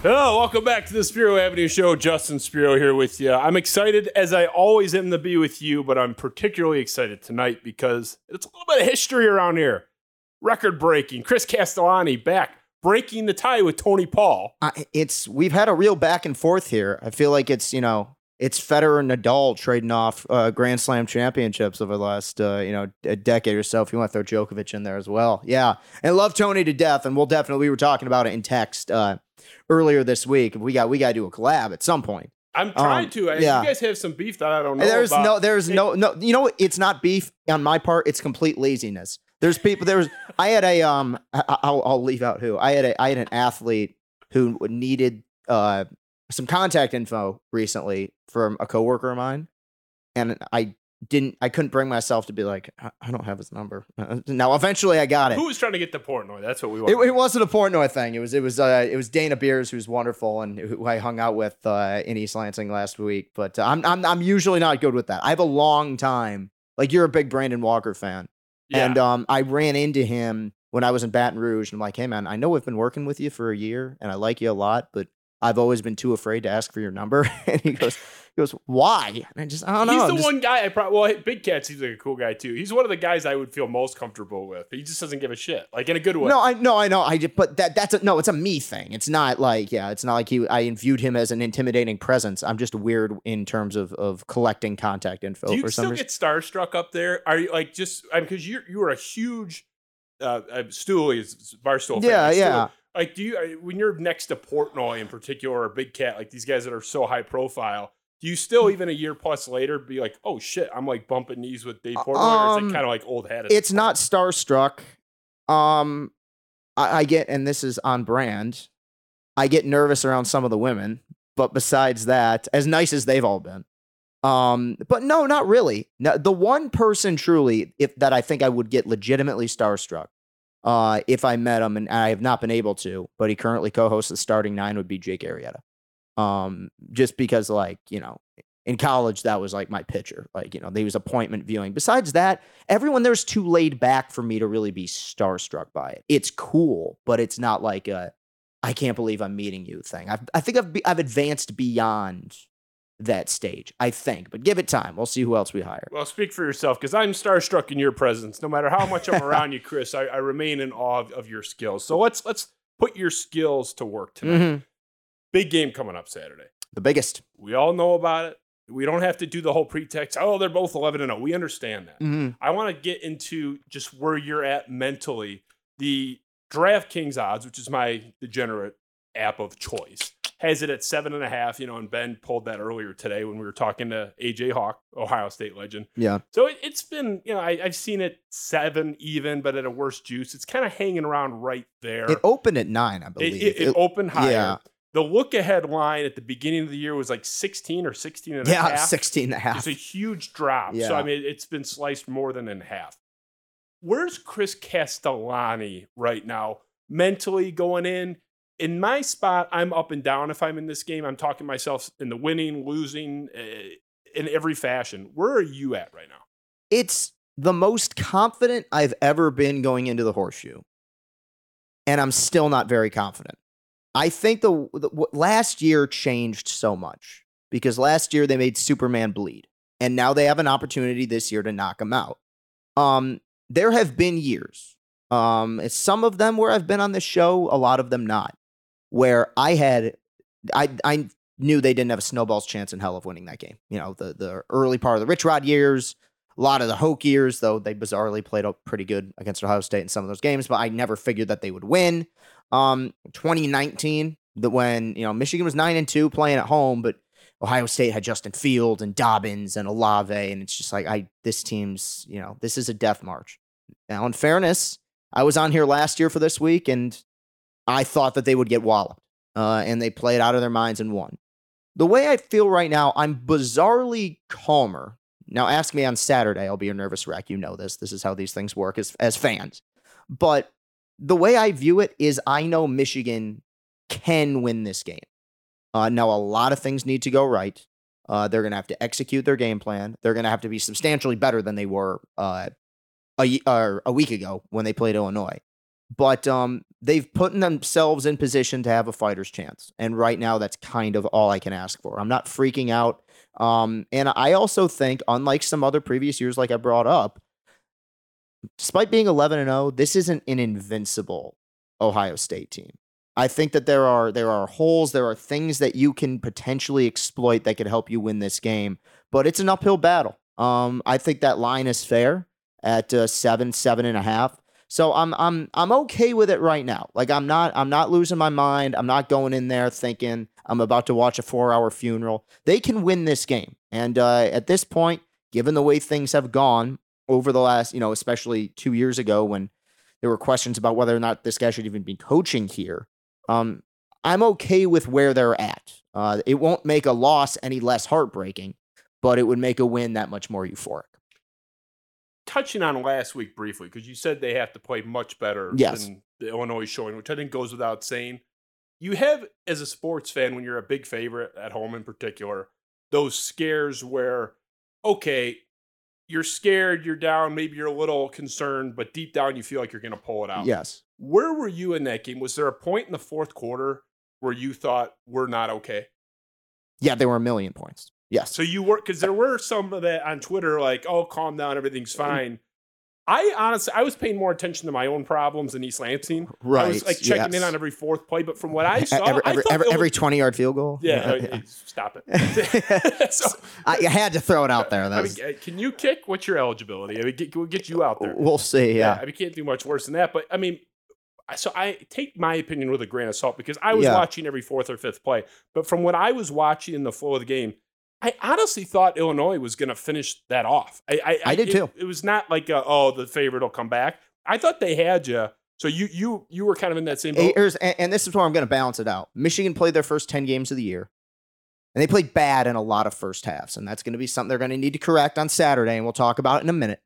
Hello, welcome back to the Spiro Avenue Show. Justin Spiro here with you. I'm excited, as I always am, to be with you, but I'm particularly excited tonight because it's a little bit of history around here. Record breaking. Chris Castellani back breaking the tie with Tony Paul. Uh, it's we've had a real back and forth here. I feel like it's you know it's Federer and Nadal trading off uh, Grand Slam championships over the last uh, you know a decade or so. If you want to throw Djokovic in there as well, yeah, and love Tony to death. And we'll definitely we were talking about it in text uh, earlier this week. We got we got to do a collab at some point. I'm trying Um, to. I- yeah. You guys have some beef that I don't know. there's about. no there's no no you know it's not beef on my part. It's complete laziness. There's people. There was I had a um I, I'll I'll leave out who I had a I had an athlete who needed uh some contact info recently from a coworker of mine, and I didn't I couldn't bring myself to be like I, don't have his number. Now eventually I got it. Who was trying to get the Portnoy? That's what we want. It, it wasn't a Portnoy thing. It was it was uh, it was Dana Beers, who's wonderful and who I hung out with uh, in East Lansing last week. But uh, I'm I'm I'm usually not good with that. I have a long time. Like you're a big Brandon Walker fan, yeah. and um, I ran into him when I was in Baton Rouge, and I'm like, hey man, I know I've been working with you for a year, and I like you a lot, but I've always been too afraid to ask for your number. and he goes, he goes, why? And I just I don't know. He's the just- one guy I probably. Well, Big Cat seems like a cool guy too. He's one of the guys I would feel most comfortable with. He just doesn't give a shit, like in a good way. No, I no, I know. I just, but that that's a no. It's a me thing. It's not like yeah. It's not like he. I viewed him as an intimidating presence. I'm just weird in terms of of collecting contact info Do you still get starstruck up there? Are you like just because you you were a huge uh, uh Stooley is Barstool. fan, Yeah, Stooley. yeah. Like, do you when you're next to Portnoy in particular or Big Cat, like these guys that are so high profile? Do you Mm. still even a year plus later be like, oh shit, I'm like bumping knees with Dave Portnoy, or is Um, it kind of like old hat? It's not starstruck. Um, I, I get, and this is on brand. I get nervous around some of the women, but besides that, as nice as they've all been, um, but no, not really. No, the one person truly, if that I think I would get legitimately starstruck, uh, if I met him, and I have not been able to, but he currently co-hosts the starting nine, would be Jake Arrieta. Um, just because, like you know, in college that was like my pitcher, like you know, they was appointment viewing. Besides that, everyone there's too laid back for me to really be starstruck by it. It's cool, but it's not like a I can't believe I'm meeting you thing. I've, I think I've be, I've advanced beyond that stage. I think, but give it time. We'll see who else we hire. Well, speak for yourself because I'm starstruck in your presence. No matter how much I'm around you, Chris, I, I remain in awe of, of your skills. So let's let's put your skills to work tonight. Mhm. Big game coming up Saturday. The biggest. We all know about it. We don't have to do the whole pretext. Oh, they're both 11 and 0. We understand that. Mhm. I want to get into just where you're at mentally. The DraftKings odds, which is my degenerate app of choice, has it at seven and a half. You know, and Ben pulled that earlier today when we were talking to AJ Hawk, Ohio State legend. Yeah. So it, it's been, you know, I, I've seen it seven even, but at a worse juice. It's kind of hanging around right there. It opened at nine, I believe. it, it It- opened higher. yeah. The look ahead line at the beginning of the year was like 16 or 16 and a yeah, half. 16 and a half. It's a huge drop. Yeah. So, I mean, it's been sliced more than in half. Where's Chris Castellani right now, mentally going in? In my spot, I'm up and down if I'm in this game. I'm talking myself in the winning, losing, uh, in every fashion. Where are you at right now? it's the most confident I've ever been going into the horseshoe. And I'm still not very confident. I think the, the last year changed so much because last year they made Superman bleed. And now they have an opportunity this year to knock him out. Um, there have been years, um, some of them where I've been on the show, a lot of them not, where I had, I, I knew they didn't have a snowball's chance in hell of winning that game. You know, the the early part of the Rich Rod years, a lot of the Hoke years, though they bizarrely played out pretty good against Ohio State in some of those games, but I never figured that they would win. Um, 2019, the when you know Michigan was nine and two playing at home, but Ohio State had Justin Field and Dobbins and Olave, and it's just like I this team's you know this is a death march. Now, in fairness, I was on here last year for this week, and I thought that they would get walloped, uh, and they played out of their minds and won. The way I feel right now, I'm bizarrely calmer Now, ask me on Saturday. I'll be a nervous wreck. You know this. This is how these things work as as fans. But the way I view it is, I know Michigan can win this game. Uh, now, a lot of things need to go right. Uh, they're going to have to execute their game plan. They're going to have to be substantially better than they were uh, a, a week ago when they played Illinois. But um, they've put themselves in position to have a fighter's chance. And right now, that's kind of all I can ask for. I'm not freaking out. Um, and I also think, unlike some other previous years, like I brought up, despite being 11 and 0, this isn't an invincible Ohio State team. I think that there are there are holes, there are things that you can potentially exploit that could help you win this game, but it's an uphill battle. Um, I think that line is fair at uh, seven, seven and a half. So I'm I'm I'm okay with it right now. Like I'm not I'm not losing my mind. I'm not going in there thinking I'm about to watch a four hour funeral. They can win this game, and uh, at this point, given the way things have gone over the last, you know, especially two years ago when there were questions about whether or not this guy should even be coaching here. Um, I'm okay with where they're at. Uh, it won't make a loss any less heartbreaking, but it would make a win that much more euphoric. Touching on last week briefly, because you said they have to play much better yes. than the Illinois showing, which I think goes without saying. You have, as a sports fan, when you're a big favorite at home in particular, those scares where, okay, you're scared, you're down, maybe you're a little concerned, but deep down you feel like you're going to pull it out. Yes. Where were you in that game? Was there a point in the fourth quarter where you thought we're not okay? Yeah, there were a million points. Yes. So you were because there were some of that on Twitter, like, "Oh, calm down, everything's mm. fine." I honestly, I was paying more attention to my own problems than East Lansing. Right. I was like checking yes. in on every fourth play, but from what I saw, every, every, every, every twenty yard field goal. Yeah, yeah. Uh, stop it. so, I had to throw it out there. I mean, can you kick? What's your eligibility? I mean, get, we'll get you out there. We'll see. Yeah. yeah. I mean, can't do much worse than that. But I mean, so I take my opinion with a grain of salt because I was yeah. watching every fourth or fifth play. But from what I was watching in the flow of the game, I honestly thought Illinois was going to finish that off. I, I, I did it, too. It was not like a, oh the favorite will come back. I thought they had you. So you you you were kind of in that same boat. Here's, and, and this is where I'm going to balance it out. Michigan played their first ten games of the year, and they played bad in a lot of first halves, and that's going to be something they're going to need to correct on Saturday, and we'll talk about it in a minute.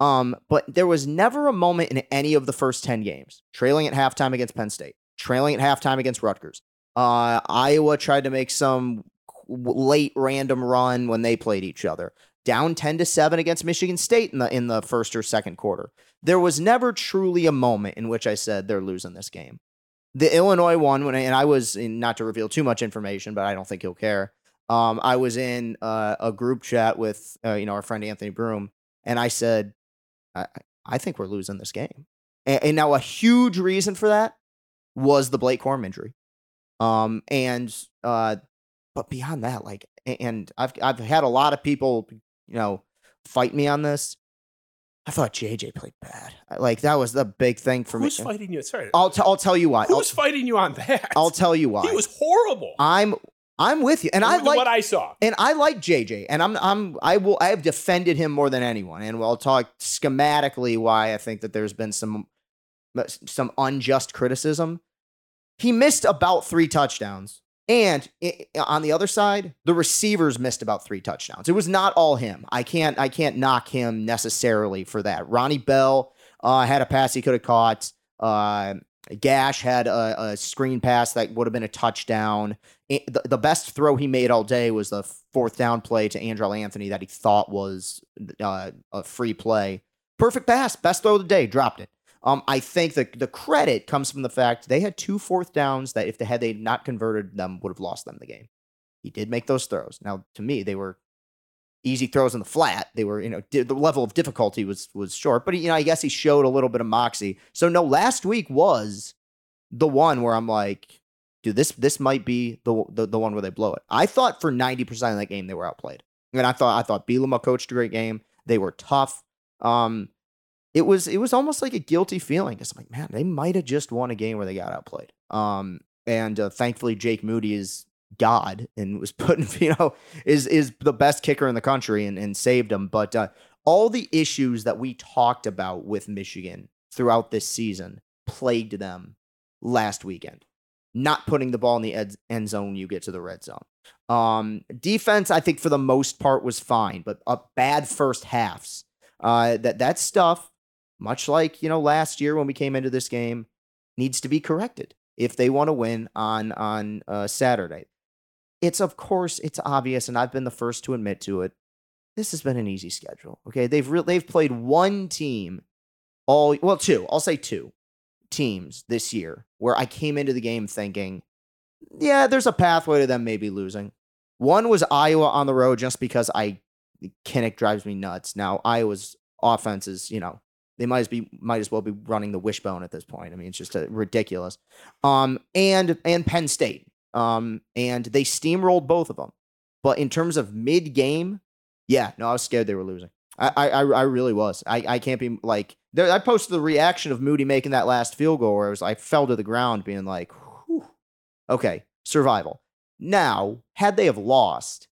Um, but there was never a moment in any of the first 10 games, trailing at halftime against Penn State, trailing at halftime against Rutgers. Uh, Iowa tried to make some late random run when they played each other. Down 10 to 7 against Michigan State in the in the first or second quarter. There was never truly a moment in which I said they're losing this game. The Illinois one when I, and I was in, not to reveal too much information, but I don't think he'll care. Um, I was in uh, a group chat with uh, you know our friend Anthony Broome, and I said I, I think we're losing this game. And, and, now a huge reason for that was the Blake Corum injury. Um, and uh, but beyond that, like, and I've I've had a lot of people, you know, fight me on this. I thought JJ played bad. Like that was the big thing for Who's me. Who's fighting you? Sorry, I'll t- I'll tell you why. Who's I'll, fighting you on that? I'll tell you why. He was horrible. I'm I'm with you, and I like what I saw, and I like JJ, and I'm I'm I will I have defended him more than anyone, and we'll talk schematically why I think that there's been some uh, some unjust criticism. He missed about three touchdowns, and it, on the other side, the receivers missed about three touchdowns. It was not all him. I can't I can't knock him necessarily for that. Ronnie Bell uh, had a pass he could have caught. Uh, Gash had a, a, screen pass that would have been a touchdown. The, the, best throw he made all day was the fourth down play to Andrel Anthony that he thought was uh, a free play. Perfect pass, best throw of the day, dropped it. Um, I think the the credit comes from the fact they had two fourth downs that if they had they not converted them would have lost them the game. He did make those throws. Now, to me, they were easy throws in the flat. They were, you know, di- the level of difficulty was was short, but you know, I guess he showed a little bit of moxie. So no, last week was the one where I'm like, dude, this this might be the the, the one where they blow it. I thought for 90% of that game they were outplayed. And I thought I thought Bielema coached a great game. They were tough. Um it was it was almost like a guilty feeling because I'm like, man, they might have just won a game where they got outplayed. Um, and uh, thankfully, Jake Moody is God and was putting, you know, is is the best kicker in the country and, and saved them. But uh, all the issues that we talked about with Michigan throughout this season plagued them last weekend. Not putting the ball in the ed- end zone, you get to the red zone. Um, defense, I think for the most part was fine, but a bad first halves. Uh, that that stuff, much like you know last year when we came into this game, needs to be corrected if they want to win on on uh, Saturday. It's of course it's obvious, and I've been the first to admit to it. This has been an easy schedule. Okay, they've re- they've played one team all well two. I'll say two teams this year where I came into the game thinking, yeah, there's a pathway to them maybe losing. One was Iowa on the road just because I Kinnick drives me nuts. Now Iowa's offense is, you know, they might as be might as well be running the wishbone at this point. I mean, it's just a, ridiculous. Um, and and Penn State. Um, and they steamrolled both of them. But in terms of mid game, yeah, no, I was scared they were losing. I I I really was. I I can't be like there, I posted the reaction of Moody making that last field goal where it was I fell to the ground being like, Whew. okay, survival. Now, had they have lost,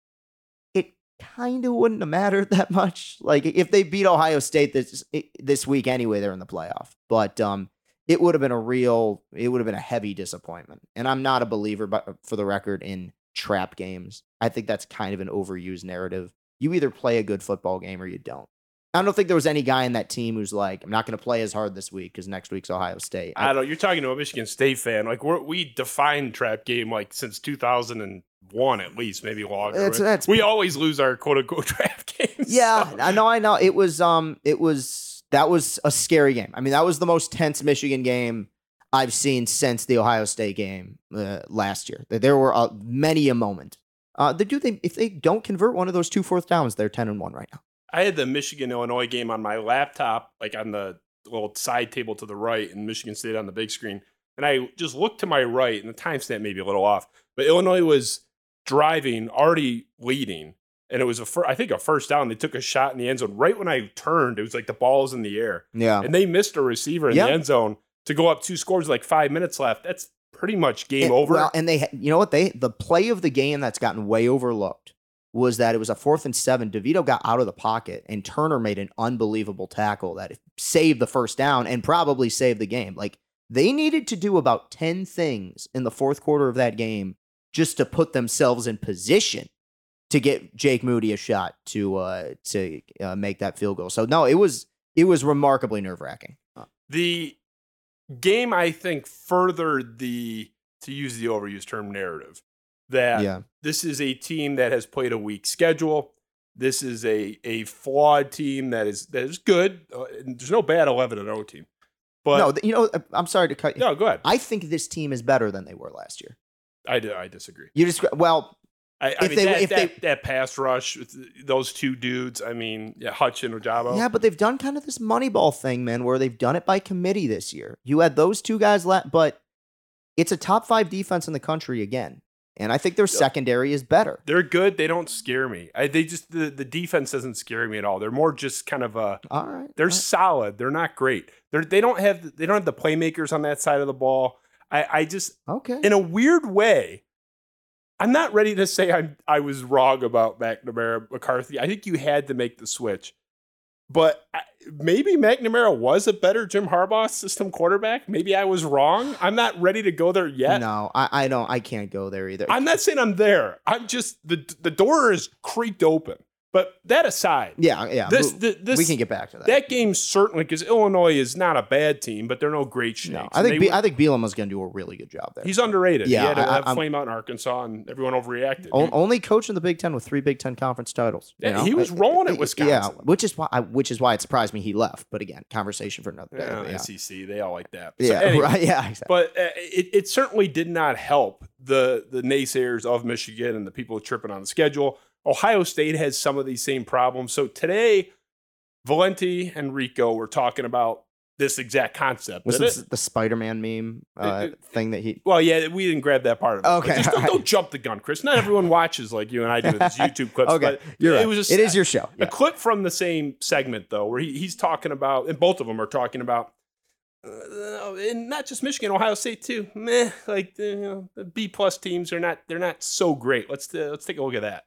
kind of wouldn't have mattered that much. Like if they beat Ohio State this this week anyway, they're in the playoff. But um, it would have been a real, it would have been a heavy disappointment. And I'm not a believer, but for the record, in trap games. I think that's kind of an overused narrative. You either play a good football game or you don't. I don't think there was any guy in that team who's like, I'm not going to play as hard this week because next week's Ohio State. I, I don't. You're talking to a Michigan State fan. Like we we define trap game like since 2001 at least, maybe longer. It's, that's, we always lose our quote unquote draft games. Yeah, so. I know. I know. It was um, it was that was a scary game. I mean, that was the most tense Michigan game I've seen since the Ohio State game uh, last year. There were uh, many a moment. Uh, they do they if they don't convert one of those two fourth downs, they're 10 and one right now. I had the Michigan Illinois game on my laptop, like on the little side table to the right, and Michigan State on the big screen. And I just looked to my right, and the timestamp may be a little off, but Illinois was driving, already leading, and it was a fir- I think a first down. They took a shot in the end zone right when I turned. It was like the ball was in the air. Yeah, and they missed a receiver in yep. the end zone to go up two scores, like five minutes left. That's pretty much game and, over. Well, and they, you know what they the play of the game that's gotten way overlooked was that it was a fourth and seven. DeVito got out of the pocket and Turner made an unbelievable tackle that saved the first down and probably saved the game. Like they needed to do about 10 things in the fourth quarter of that game just to put themselves in position to get Jake Moody a shot to uh to uh, make that field goal. So no, it was it was remarkably nerve-wracking. The game I think furthered the to use the overused term narrative that yeah. this is a team that has played a weak schedule. This is a a flawed team that is that is good. Uh, there's no bad 11 and 0 team. But no, you know, uh, I'm sorry to cut you. No, go ahead. I think this team is better than they were last year. I, I disagree. You just well, I, I mean, they, that, if that, they, that pass rush those two dudes, I mean, yeah, Hutch and Ojabo. Yeah, but they've done kind of this Moneyball thing, man, where they've done it by committee this year. You had those two guys, la- but it's a top five defense in the country again and I think their secondary is better. They're good. They don't scare me. I, they just the, the defense doesn't scare me at all. They're more just kind of a. All right. They're all right. solid. They're not great. They're they don't have they don't have the playmakers on that side of the ball. I I just okay in a weird way. I'm not ready to say I'm I was wrong about McNamara McCarthy. I think you had to make the switch, but uh, maybe McNamara was a better Jim Harbaugh system quarterback. Maybe I was wrong. I'm not ready to go there yet. No, I, I don't. I can't go there either. I'm not saying I'm there. I'm just the the door is creaked open. But that aside, yeah, yeah, this, the, this we can get back to that. That game certainly because Illinois is not a bad team, but they're no great shakes. No, I think Be- I think is going to do a really good job there. He's underrated. Yeah, he had to have flame out in Arkansas, and everyone overreacted. O- only coach in the Big Ten with three Big Ten conference titles. Yeah, know? he was rolling at Wisconsin. Yeah, which is why I, which is why it surprised me he left. But again, conversation for another day. Yeah, yeah. SEC, they all like that. So yeah, anyway, right. Yeah, exactly. But uh, it, it certainly did not help the the naysayers of Michigan and the people tripping on the schedule. Ohio State has some of these same problems. So today, Valenti and Rico were talking about this exact concept. Was this the Spider-Man meme uh, it, it, thing that he? Well, yeah, we didn't grab that part of it. Okay, just don't, don't, jump the gun, Chris. Not everyone watches like you and I do with these YouTube clips. okay, you're right. It was a, it is your show. A clip from the same segment though, where he, he's talking about, and both of them are talking about. Uh, and not just Michigan, Ohio State too. Meh, like you know, the B plus teams are not they're not so great. Let's uh, let's take a look at that.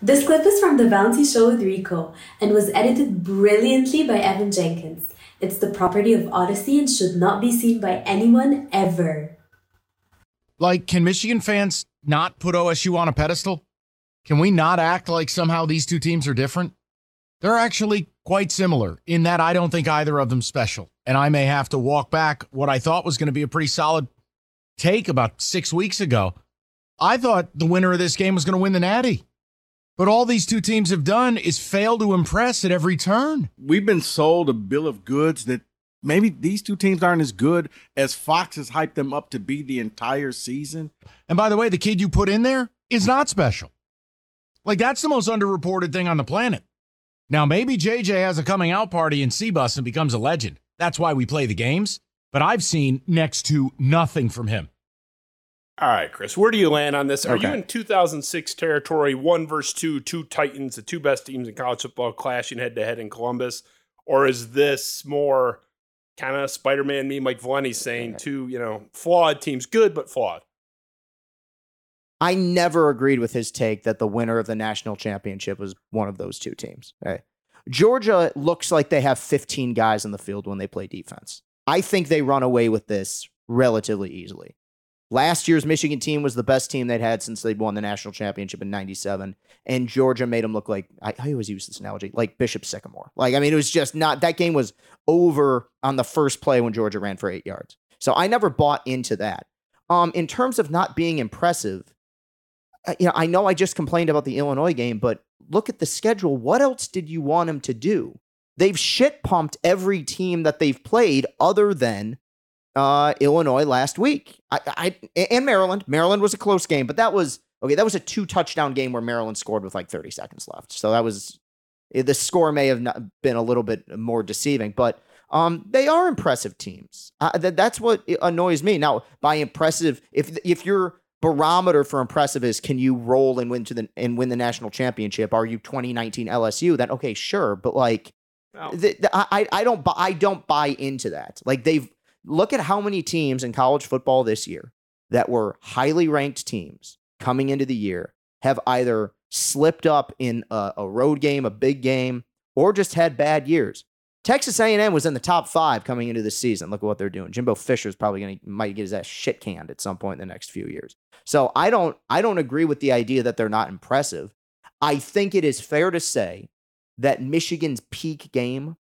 This clip is from The Valenti Show with Rico and was edited brilliantly by Evan Jenkins. It's the property of Audacy and should not be seen by anyone ever. Like, can Michigan fans not put OSU on a pedestal? Can we not act like somehow these two teams are different? They're actually quite similar in that I don't think either of them special. And I may have to walk back what I thought was going to be a pretty solid take about six weeks ago. I thought the winner of this game was going to win the Natty. But all these two teams have done is fail to impress at every turn. We've been sold a bill of goods that maybe these two teams aren't as good as Fox has hyped them up to be the entire season. And by the way, the kid you put in there is not special. Like that's the most underreported thing on the planet. Now, maybe JJ has a coming out party in C-Bus and becomes a legend. That's why we play the games. But I've seen next to nothing from him. All right, Chris, where do you land on this? Are Okay. you in 2006 territory, one versus two, two Titans, the two best teams in college football clashing head to head in Columbus? Or is this more kind of Spider Man me, like Valenti saying two, you know, flawed teams, good but flawed? I never agreed with his take that the winner of the national championship was one of those two teams. Okay. Georgia looks like they have 15 guys in the field when they play defense. I think they run away with this relatively easily. Last year's Michigan team was the best team they'd had since they'd won the national championship in 97. And Georgia made them look like, I, I always use this analogy, like Bishop Sycamore. Like, I mean, it was just not, that game was over on the first play when Georgia ran for eight yards. So I never bought into that. Um, in terms of not being impressive, you know, I know I just complained about the Illinois game, but look at the schedule. What else did you want them to do? They've shit pumped every team that they've played other than uh, Illinois last week. I, I and Maryland. Maryland was a close game, but that was okay. That was a two touchdown game where Maryland scored with like 30 seconds left. So that was eh, the score may have not been a little bit more deceiving, but um, they are impressive teams. Uh, that, that's what annoys me. Now, by impressive, if if your barometer for impressive is can you roll and win to the and win the national championship? Are you 2019 LSU? Then okay, sure, but like the, the- I I don't bu- I don't buy into that. Like they've look at how many teams in college football this year that were highly ranked teams coming into the year have either slipped up in a, a road game, a big game, or just had bad years. Texas A&M was in the top five coming into this season. Look at what they're doing. Jimbo Fisher's probably going to might get his ass shit canned at some point in the next few years. So I don't I don't agree with the idea that they're not impressive. I think it is fair to say that Michigan's peak game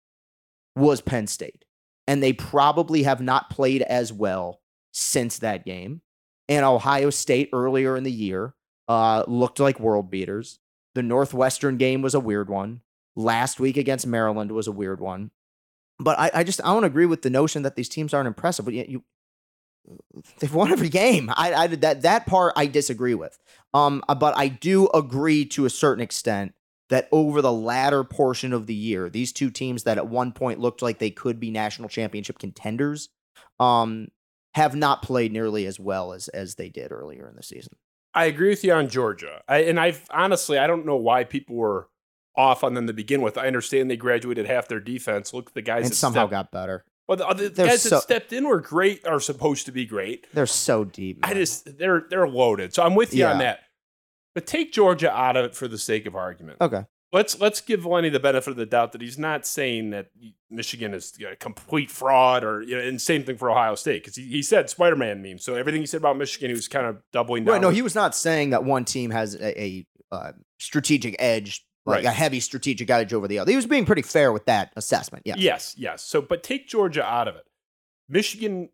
was Penn State. And they probably have not played as well since that game. And Ohio State earlier in the year uh, looked like world beaters. The Northwestern game was a weird one. Last week against Maryland was a weird one. But I, I just I don't agree with the notion that these teams aren't impressive. But you, you they've won every game. I, I that that part I disagree with. Um, but I do agree to a certain extent that over the latter portion of the year, these two teams that at one point looked like they could be national championship contenders, um, have not played nearly as well as as they did earlier in the season. I agree with you on Georgia. I, and I've honestly, I don't know why people were off on them to begin with. I understand they graduated half their defense. Look, the guys And that somehow stepped, got better. well, the they're guys so- that stepped in were great, are supposed to be great. They're so deep. I just they're they're loaded. So I'm with you on that. But take Georgia out of it for the sake of argument. okay. Let's let's give Lenny the benefit of the doubt that he's not saying that Michigan is a complete fraud, or you know, and same thing for Ohio State because he, he said Spider-Man meme. So everything he said about Michigan, he was kind of doubling down. Right. No, he was not saying that one team has a, a uh, strategic edge, like Right. a heavy strategic edge over the other. He was being pretty fair with that assessment. Yeah. Yes, yes. So, but take Georgia out of it. Michigan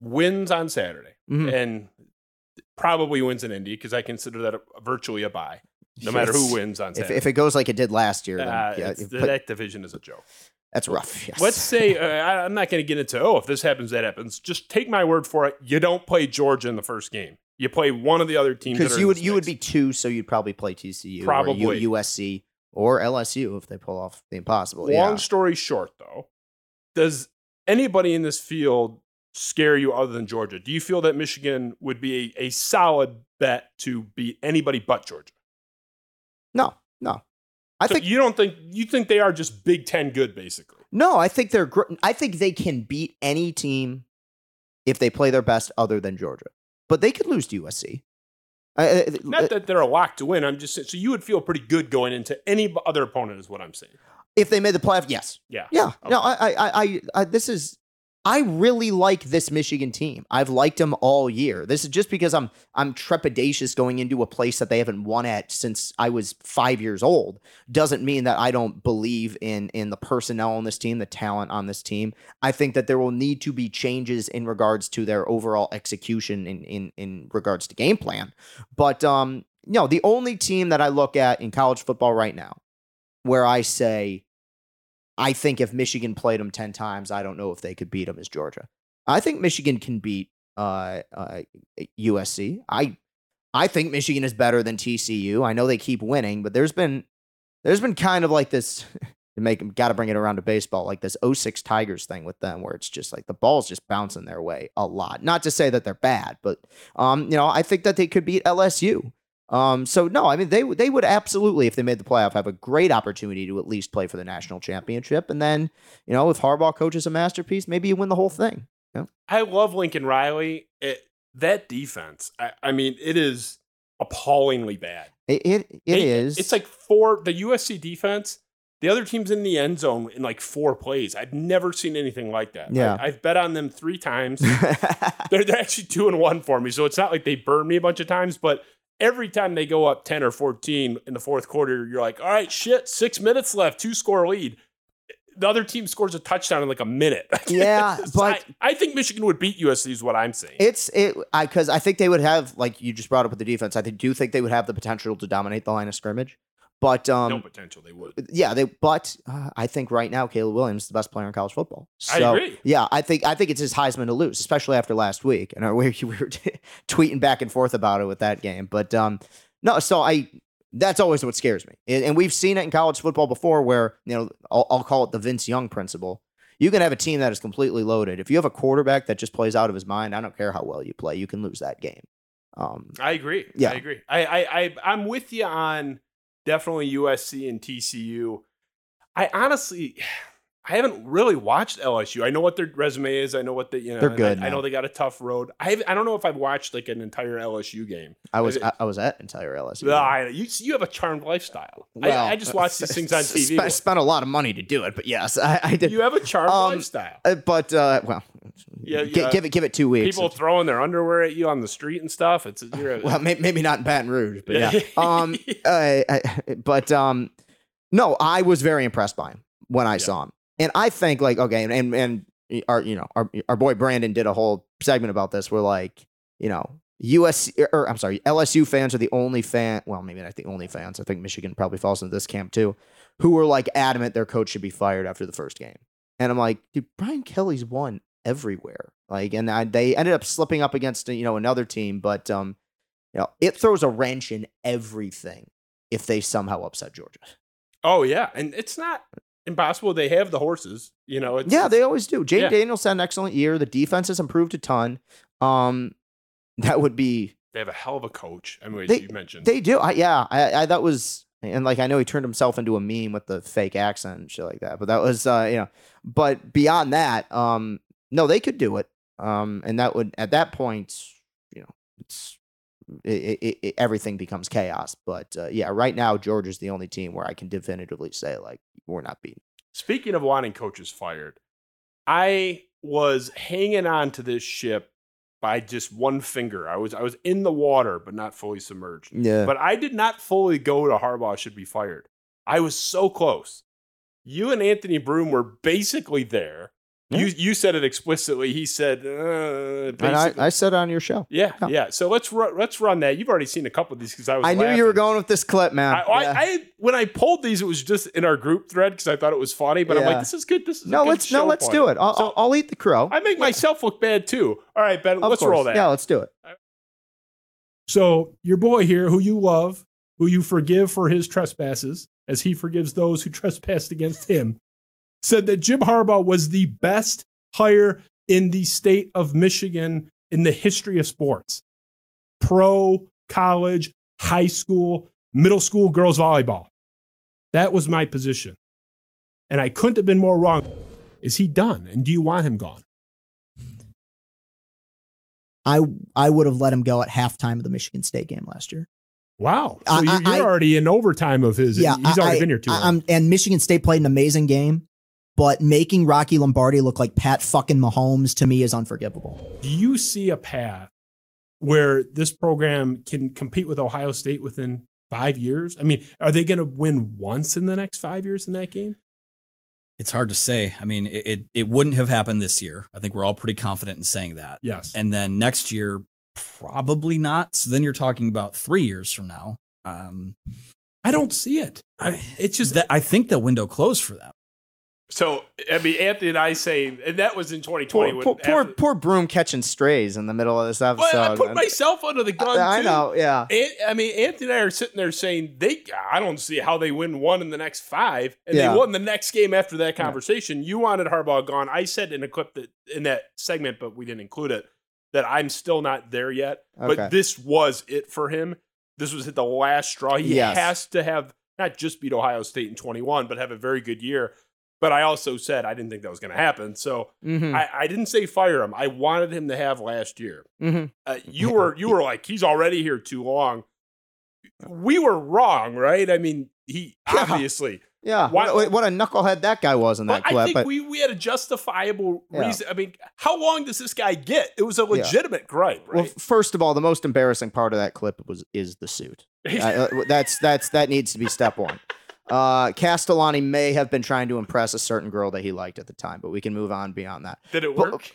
wins on Saturday Mhm. and probably wins in Indy because I consider that a, virtually a buy, no matter who wins on If, Saturday. if it goes like it did last year, then Uh, yeah, but that division is a joke. that's rough. Yes. Let's say uh, I- I'm not going to get into oh if this happens that happens. Just take my word for it. You don't play Georgia in the first game. You play one of the other teams. because you would you would be two, so you'd probably play TCU, Probably. U- USC, or LSU if they pull off the impossible. Long yeah. story short, though, does anybody in this field scare you other than Georgia? Do you feel that Michigan would be a, a solid bet to beat anybody but Georgia? No, no. I so think you don't think you think they are just Big Ten good, basically. no. I think they're. gr- I think they can beat any team if they play their best, other than Georgia. But they could lose to USC. I- I- Not that they're a lock to win. I'm just saying, so you would feel pretty good going into any other opponent, is what I'm saying. if they made the playoff, yes. Yeah. Yeah. Okay. No, I, I, I, I, this is. I really like this Michigan team. I've liked them all year. This is just because I'm I'm trepidatious going into a place that they haven't won at since I was five years old. Doesn't mean that I don't believe in in the personnel on this team, the talent on this team. I think that there will need to be changes in regards to their overall execution in in in regards to game plan. But um, no, the only team that I look at in college football right now, where I say I think if Michigan played them 10 times, I don't know if they could beat them as Georgia. I think Michigan can beat uh, uh, USC. I I think Michigan is better than TCU. I know they keep winning, but there's been there's been kind of like this to make got to bring it around to baseball, like this 06 Tigers thing with them, where it's just like the ball's just bouncing their way a lot. Not to say that they're bad, but um, you know, I think that they could beat LSU. Um, so no, I mean they they would absolutely, if they made the playoff, have a great opportunity to at least play for the national championship. And then, you know, if Harbaugh coaches a masterpiece, maybe you win the whole thing. I love Lincoln Riley. It, that defense, I, I, mean, it is appallingly bad. It it, it, it is. It's like four the USC defense. The other team's in the end zone in like four plays. I've never seen anything like that. Yeah. I, have bet on them three times. they're, they're actually two and one for me. So it's not like they burned me a bunch of times, but every time they go up 10 or 14 in the fourth quarter, you're like, all right, shit, six minutes left, two score lead. The other team scores a touchdown in like a minute. Yeah, but I, I, think Michigan would beat USC is what I'm saying. It's it I because I think they would have like you just brought up with the defense. I do think they would have the potential to dominate the line of scrimmage. But um, no potential they would. Yeah, they. But uh, I think right now Caleb Williams is the best player in college football. So, I agree. Yeah, I think I think it's his Heisman to lose, especially after last week. And we, we were tweeting back and forth about it with that game. But um, no, so I that's always what scares me, and, and we've seen it in college football before, where you know I'll, I'll call it the Vince Young principle. You can have a team that is completely loaded. If you have a quarterback that just plays out of his mind, I don't care how well you play, you can lose that game. Um, I agree. Yeah, I agree. I, I, I I'm with you on definitely USC and TCU. I honestly, I haven't really watched LSU. I know what their resume is. I know what the you know. They're good. I, I, know they got a tough road. I I don't know if I've watched like an entire LSU game. I was I, I was at entire LSU. I, you you have a charmed lifestyle. Well, I, I just watch these things on TV. I spent a lot of money to do it, but yes, I, did. You have a charmed um, lifestyle. Uh, but uh, well, yeah, yeah, give it give it two weeks. People throwing their underwear at you on the street and stuff. It's a, well, maybe not in Baton Rouge, but yeah. um, uh, but um, no, I was very impressed by him when I yeah. saw him. And I think like okay, and and, and our you know our our boy Brandon did a whole segment about this. Where like you know US or I'm sorry, LSU fans are the only fan. Well, maybe not the only fans. I think Michigan probably falls into this camp too, who were like adamant their coach should be fired after the first game. And I'm like, dude, Brian Kelly's won everywhere. Like, and I, they ended up slipping up against you know another team, but um, you know, it throws a wrench in everything if they somehow upset Georgia. Oh yeah, and it's not impossible. They have the horses, you know. It's, yeah, they always do. Jayden yeah. Daniels had an excellent year. The defense has improved a ton. Um, that would be. They have a hell of a coach. I mean, they, you mentioned they do. I, yeah, I, I that was and like I know he turned himself into a meme with the fake accent and shit like that. But that was uh, you know. But beyond that, um, no, they could do it. Um, and that would at that point, you know, it's it, it, it, everything becomes chaos. But uh, yeah, right now Georgia's the only team where I can definitively say like we're not beaten. Speaking of wanting coaches fired, I was hanging on to this ship by just one finger. I was I was in the water, but not fully submerged. Yeah. But I did not fully go to Harbaugh should be fired. I was so close. You and Anthony Broome were basically there. Yeah. You you said it explicitly. He said, uh, and I, I said on your show. Yeah, yeah. yeah. So let's run, let's run that. You've already seen a couple of these because I was. I laughing. knew you were going with this clip, man. I, yeah. I, I when I pulled these, it was just in our group thread because I thought it was funny. But I'm like, this is good. This is no. let's no. Let's do it. I'll, so, I'll, eat the crow. I make myself look bad too. All right, Ben. Of let's course. roll that. Yeah, let's do it. So your boy here, who you love, who you forgive for his trespasses, as he forgives those who trespassed against him, said that Jim Harbaugh was the best hire in the state of Michigan in the history of sports pro, college, high school, middle school girls volleyball. That was my position. And I couldn't have been more wrong. Is he done? And do you want him gone? I I would have let him go at halftime of the Michigan State game last year. Wow. So I, you're, you're I, already in overtime of his. Yeah, he's already I, been here too and Michigan State played an amazing game. But making Rocky Lombardi look like Pat fucking Mahomes to me is unforgivable. Do you see a path where this program can compete with Ohio State within five years? I mean, are they going to win once in the next five years in that game? It's hard to say. I mean, it, it, it wouldn't have happened this year. I think we're all pretty confident in saying that. Yes. And then next year, probably not. So then you're talking about three years from now. Um, I don't see it. I, it's just that I think the window closed for them. So I mean, Anthony and I say, and that was in 2020. Poor, when poor, poor, Broome catching strays in the middle of this episode. Well, I put myself under the gun. I, I know, yeah. An- I mean, Anthony and I are sitting there saying they. I don't see how they win one in the next five, and Yeah. they won the next game after that conversation. You wanted Harbaugh gone. I said in a clip that in that segment, but we didn't include it. That I'm still not there yet. Okay. But this was it for him. This was the last straw. He Yes. has to have not just beat Ohio State in 21, but have a very good year. But I also said I didn't think that was going to happen. So Mhm. I, I didn't say fire him. I wanted him to have last year. Mhm. Uh, you were you were like he's already here too long. We were wrong, right? I mean, he Yeah. obviously. Yeah. Why- what, what a knucklehead that guy was in that But I clip. think But we, we had a justifiable Yeah. reason. I mean, how long does this guy get? It was a legitimate gripe, Right? well, first of all, the most embarrassing part of that clip was is the suit. Uh, that's that's that needs to be step one. Uh, Castellani may have been trying to impress a certain girl that he liked at the time, but we can move on beyond that. Did it work?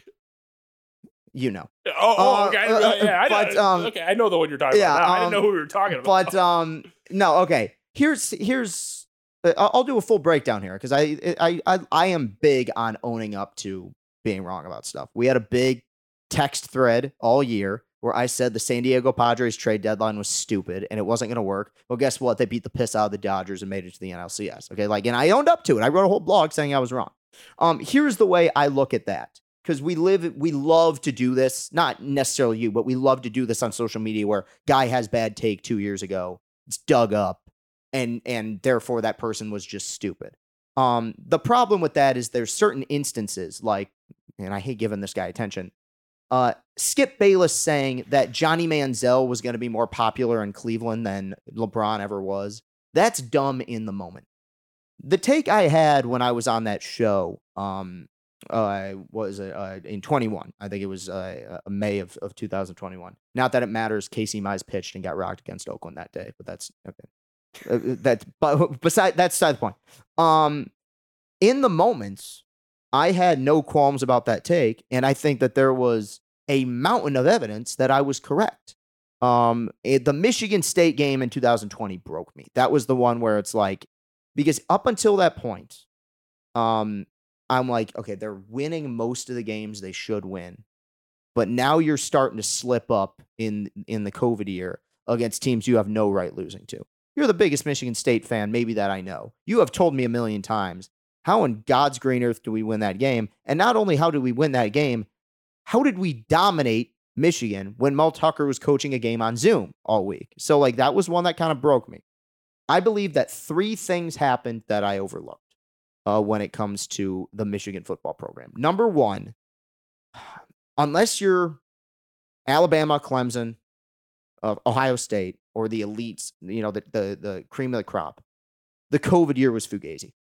You know. Oh, oh uh, okay. uh, I- yeah, I, but, know, um, okay, I know the one you're talking yeah, about. Now. I didn't um, know who we were talking about. But um, no, okay. Here's here's uh, I'll I'll do a full breakdown here because I, I I I am big on owning up to being wrong about stuff. We had a big text thread all year where I said the San Diego Padres trade deadline was stupid and it wasn't going to work. Well, guess what? They beat the piss out of the Dodgers and made it to the NLCS. Okay, like and I owned up to it. I wrote a whole blog saying I was wrong. Um, here's the way I look at that because we live, we love to do this. Not necessarily you, but we love to do this on social media where guy has bad take two years ago. It's dug up, and and therefore that person was just stupid. Um, the problem with that is there's certain instances like, and I hate giving this guy attention. Uh, Skip Bayless saying that Johnny Manziel was going to be more popular in Cleveland than LeBron ever was. That's dumb in the moment. The take I had when I was on that show um, uh, was uh, in 21. I think it was uh, uh, May of, of 2021. Not that it matters. Casey Mize pitched and got rocked against Oakland that day, but that's okay. Uh, that's but beside that's beside the point. Um, in the moments, I had no qualms about that take, and I think that there was a mountain of evidence that I was correct. Um, it- the Michigan State game in 2020 broke me. That was the one where it's like, because up until that point, um, I'm like, okay, they're winning most of the games they should win, but now you're starting to slip up in in the COVID year against teams you have no right losing to. You're the biggest Michigan State fan, maybe that I know. You have told me a million times how in God's green earth do we win that game? And not only how did we win that game, how did we dominate Michigan when Mel Tucker was coaching a game on Zoom all week? So, like, that was one that kind of broke me. I believe that three things happened that I overlooked uh, when it comes to the Michigan football program. Number one, unless you're Alabama, Clemson, uh, Ohio State, or the elites, you know, the, the, the cream of the crop, the COVID year was Fugazi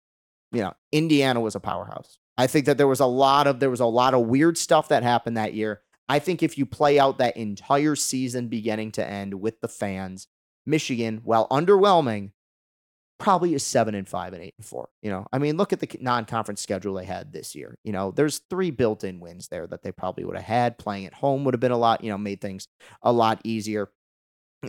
you know, Indiana was a powerhouse. I think that there was a lot of there was a lot of weird stuff that happened that year. I think if you play out that entire season beginning to end with the fans, Michigan, while underwhelming, probably is seven and five and eight and four. You know, I mean, look at the non-conference schedule they had this year. You know, there's three built-in wins there that they probably would have had. Playing at home would have been a lot. You know, made things a lot easier.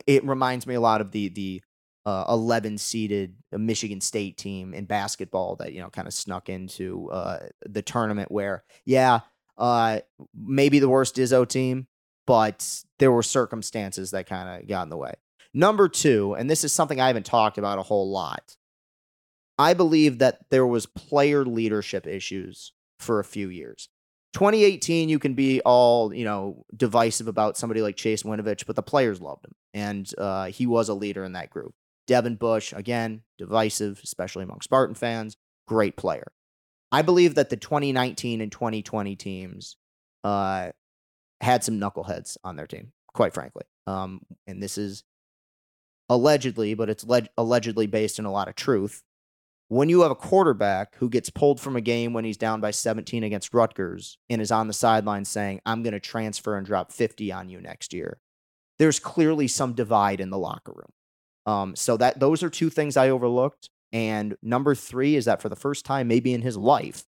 It reminds me a lot of the the uh, 11 seeded Michigan State team in basketball that, you know, kind of snuck into uh, the tournament where, yeah, uh, maybe the worst Izzo team, but there were circumstances that kind of got in the way. Number two, and this is something I haven't talked about a whole lot. I believe that there was player leadership issues for a few years. 2018, you can be all, you know, divisive about somebody like Chase Winovich, but the players loved him. And uh, he was a leader in that group. Devin Bush, again, divisive, especially among Spartan fans, great player. I believe that the 2019 and 2020 teams uh, had some knuckleheads on their team, quite frankly. Um, and this is allegedly, but it's leg- allegedly based in a lot of truth. when you have a quarterback who gets pulled from a game when he's down by 17 against Rutgers and is on the sideline saying, I'm going to transfer and drop 50 on you next year, there's clearly some divide in the locker room. Um, so that those are two things I overlooked. And number three is that for the first time, maybe in his life,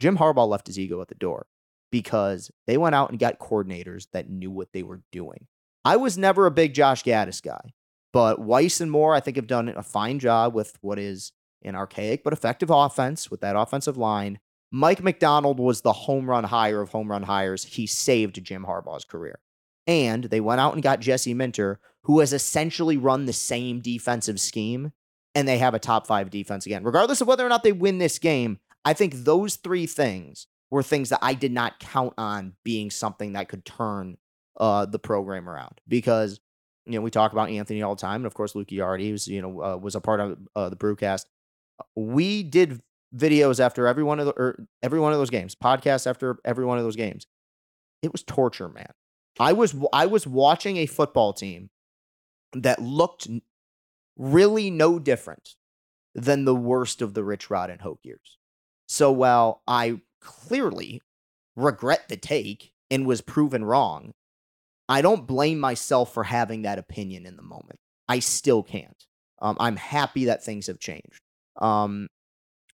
Jim Harbaugh left his ego at the door because they went out and got coordinators that knew what they were doing. I was never a big Josh Gattis guy, but Weiss and Moore, I think, have done a fine job with what is an archaic but effective offense with that offensive line. Mike Macdonald was the home run hire of home run hires. He saved Jim Harbaugh's career. And they went out and got Jesse Minter, who has essentially run the same defensive scheme, and they have a top five defense again. Regardless of whether or not they win this game, I think those three things were things that I did not count on being something that could turn uh, the program around because you know we talk about Anthony all the time, and of course Luke Iardi was you know uh, was a part of uh, the Brewcast. We did videos after every one of the or every one of those games, podcasts after every one of those games. It was torture, man. I was I was watching a football team that looked really no different than the worst of the Rich Rod and Hoke years. So while I clearly regret the take and was proven wrong, I don't blame myself for having that opinion in the moment. I still can't. Um, I'm happy that things have changed. Um,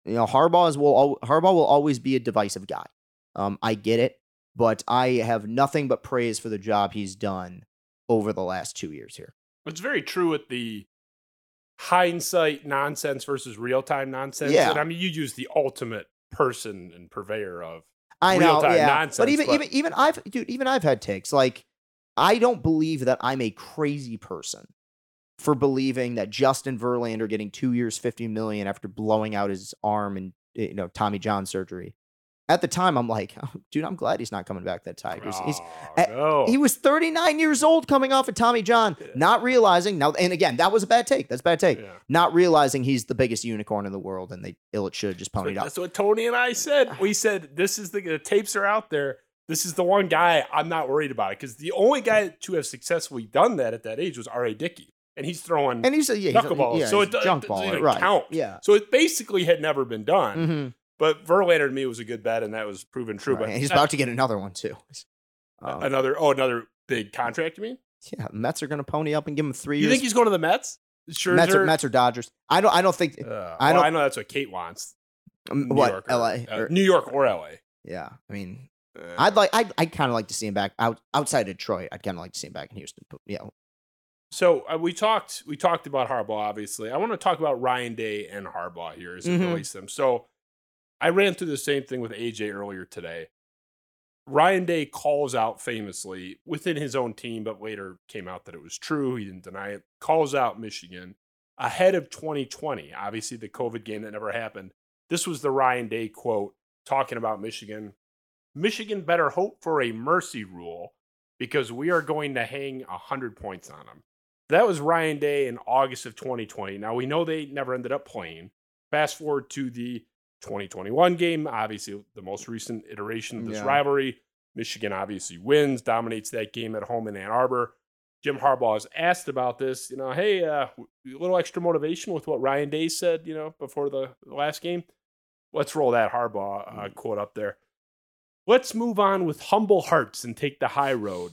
you know, Harbaugh is, will al- Harbaugh will always be a divisive guy. Um, I get it, but I have nothing but praise for the job he's done over the last two years here. It's very true with the hindsight nonsense versus real time nonsense. Yeah. And I mean, you use the ultimate person and purveyor of I know, yeah. nonsense. but even even even I've dude, even I've had takes like I don't believe that I'm a crazy person for believing that Justin Verlander getting two years, fifty million after blowing out his arm and you know Tommy John surgery. At the time, I'm like, oh, dude, I'm glad he's not coming back that Tigers. He's, Oh, eh, no. He was 39 years old coming off of Tommy John, not realizing now. And again, that was a bad take. That's a bad take. Yeah. Not realizing he's the biggest unicorn in the world, and they ill it should have just what- up. That's what Tony and I said. We said this is the, the tapes are out there. This is the one guy I'm not worried about it because the only guy to have successfully done that at that age was R.A. Dickey, and he's throwing And he's a yeah, he's a- yeah, so he's it a do- junk doesn't right? count. Yeah. So it basically had never been done. Mm-hmm. But Verlander to me was a good bet, and that was proven true. Right, But and he's about to get another one too. Um, another oh another big contract. You mean? yeah, Mets are going to pony up and give him three You years. think he's going to the Mets? Sure. Mets or, Mets or Dodgers? I don't. I don't think. Uh, I don't- I know that's what Kate wants. um, New what York or- L.A. uh, or- New York or L.A. yeah, I mean, Uh, I'd like. I'd, I'd kind of like to see him back out outside Detroit. I'd kind of like to see him back in Houston. But yeah, So uh, we talked we talked about Harbaugh. Obviously, I want to talk about Ryan Day and Harbaugh here as it Mhm. relates them. So I ran through the same thing with AJ earlier today. Ryan Day calls out famously within his own team, but later came out that it was true. He didn't deny it. Calls out Michigan ahead of 2020. Obviously, the COVID game that never happened. This was the Ryan Day quote talking about Michigan. Michigan better hope for a mercy rule because we are going to hang 100 points on them. That was Ryan Day in August of 2020. Now, we know they never ended up playing. Fast forward to the 2021 game, obviously the most recent iteration of this Yeah. rivalry. Michigan obviously wins, dominates that game at home in Ann Arbor. Jim Harbaugh is asked about this. You know, hey, uh, a little extra motivation with what Ryan Day said. You know, before the last game. Let's roll that Harbaugh uh, quote up there. Let's move on with humble hearts and take the high road.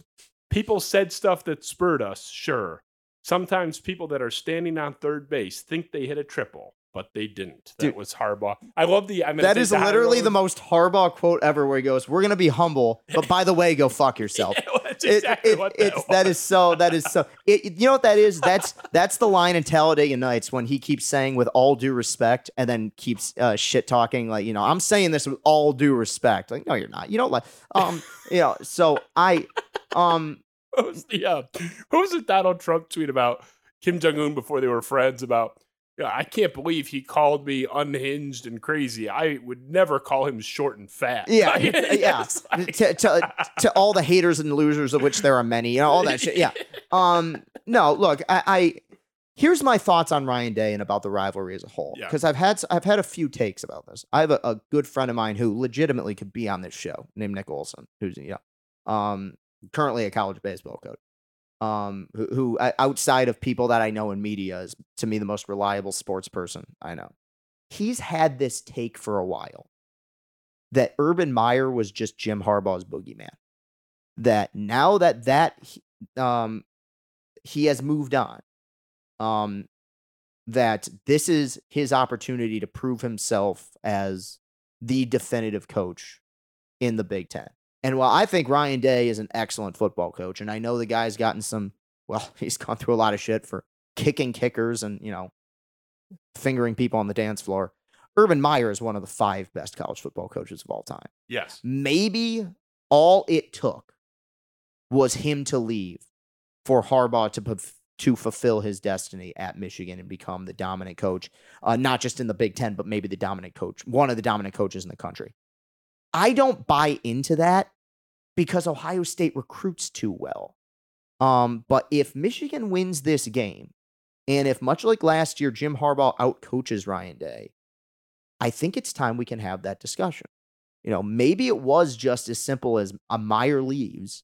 People said stuff that spurred us, sure. Sometimes people that are standing on third base think they hit a triple, but they didn't. That Dude. was Harbaugh. I love the. I'm gonna that the literally road. the most Harbaugh quote ever. Where he goes, "We're going to be humble, but by the way, go fuck yourself." Yeah, well, It- exactly it- what that it's that is so that is so it, you know what that is that's that's the line in Talladega Nights when he keeps saying with all due respect and then keeps uh, shit talking like you know I'm saying this with all due respect like no you're not you don't like um you know so I um What was the uh, what was the Donald Trump tweet about Kim Jong Un before they were friends? About I can't believe he called me unhinged and crazy. I would never call him short and fat. yeah yeah like- to, to to all the haters and losers of which there are many you know all that shit yeah um no look I, I here's my thoughts on Ryan Day and about the rivalry as a whole Yeah. because I've had I've had a few takes about this. I have a, a good friend of mine who legitimately could be on this show named Nick Olson who's yeah, um currently a college baseball coach um who, who outside of people that I know in media is to me the most reliable sports person I know he's had this take for a while that Urban Meyer was just Jim Harbaugh's boogeyman. That now that that he- um he has moved on, um that this is his opportunity to prove himself as the definitive coach in the Big Ten. And while I think Ryan Day is an excellent football coach, and I know the guy's gotten some, well, he's gone through a lot of shit for kicking kickers and, you know, fingering people on the dance floor. Urban Meyer is one of the five best college football coaches of all time. Yes. Maybe all it took was him to leave for Harbaugh to to fulfill his destiny at Michigan and become the dominant coach, uh, not just in the Big Ten, but maybe the dominant coach, one of the dominant coaches in the country. I don't buy into that because Ohio State recruits too well. Um, but if Michigan wins this game, and if much like last year, Jim Harbaugh outcoaches Ryan Day, I think it's time we can have that discussion. You know, maybe it was just as simple as a Meyer leaves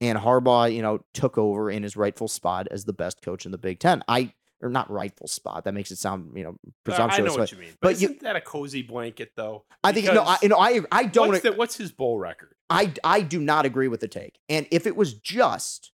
and Harbaugh, you know, took over in his rightful spot as the best coach in the Big Ten. I or not rightful spot. That makes it sound, you know, Uh, presumptuous. I know what but you mean. But, but you- isn't that a cozy blanket, though? I think no, I, you know, I I don't What's, the, what's his bowl record? I I do not agree with the take. And if it was just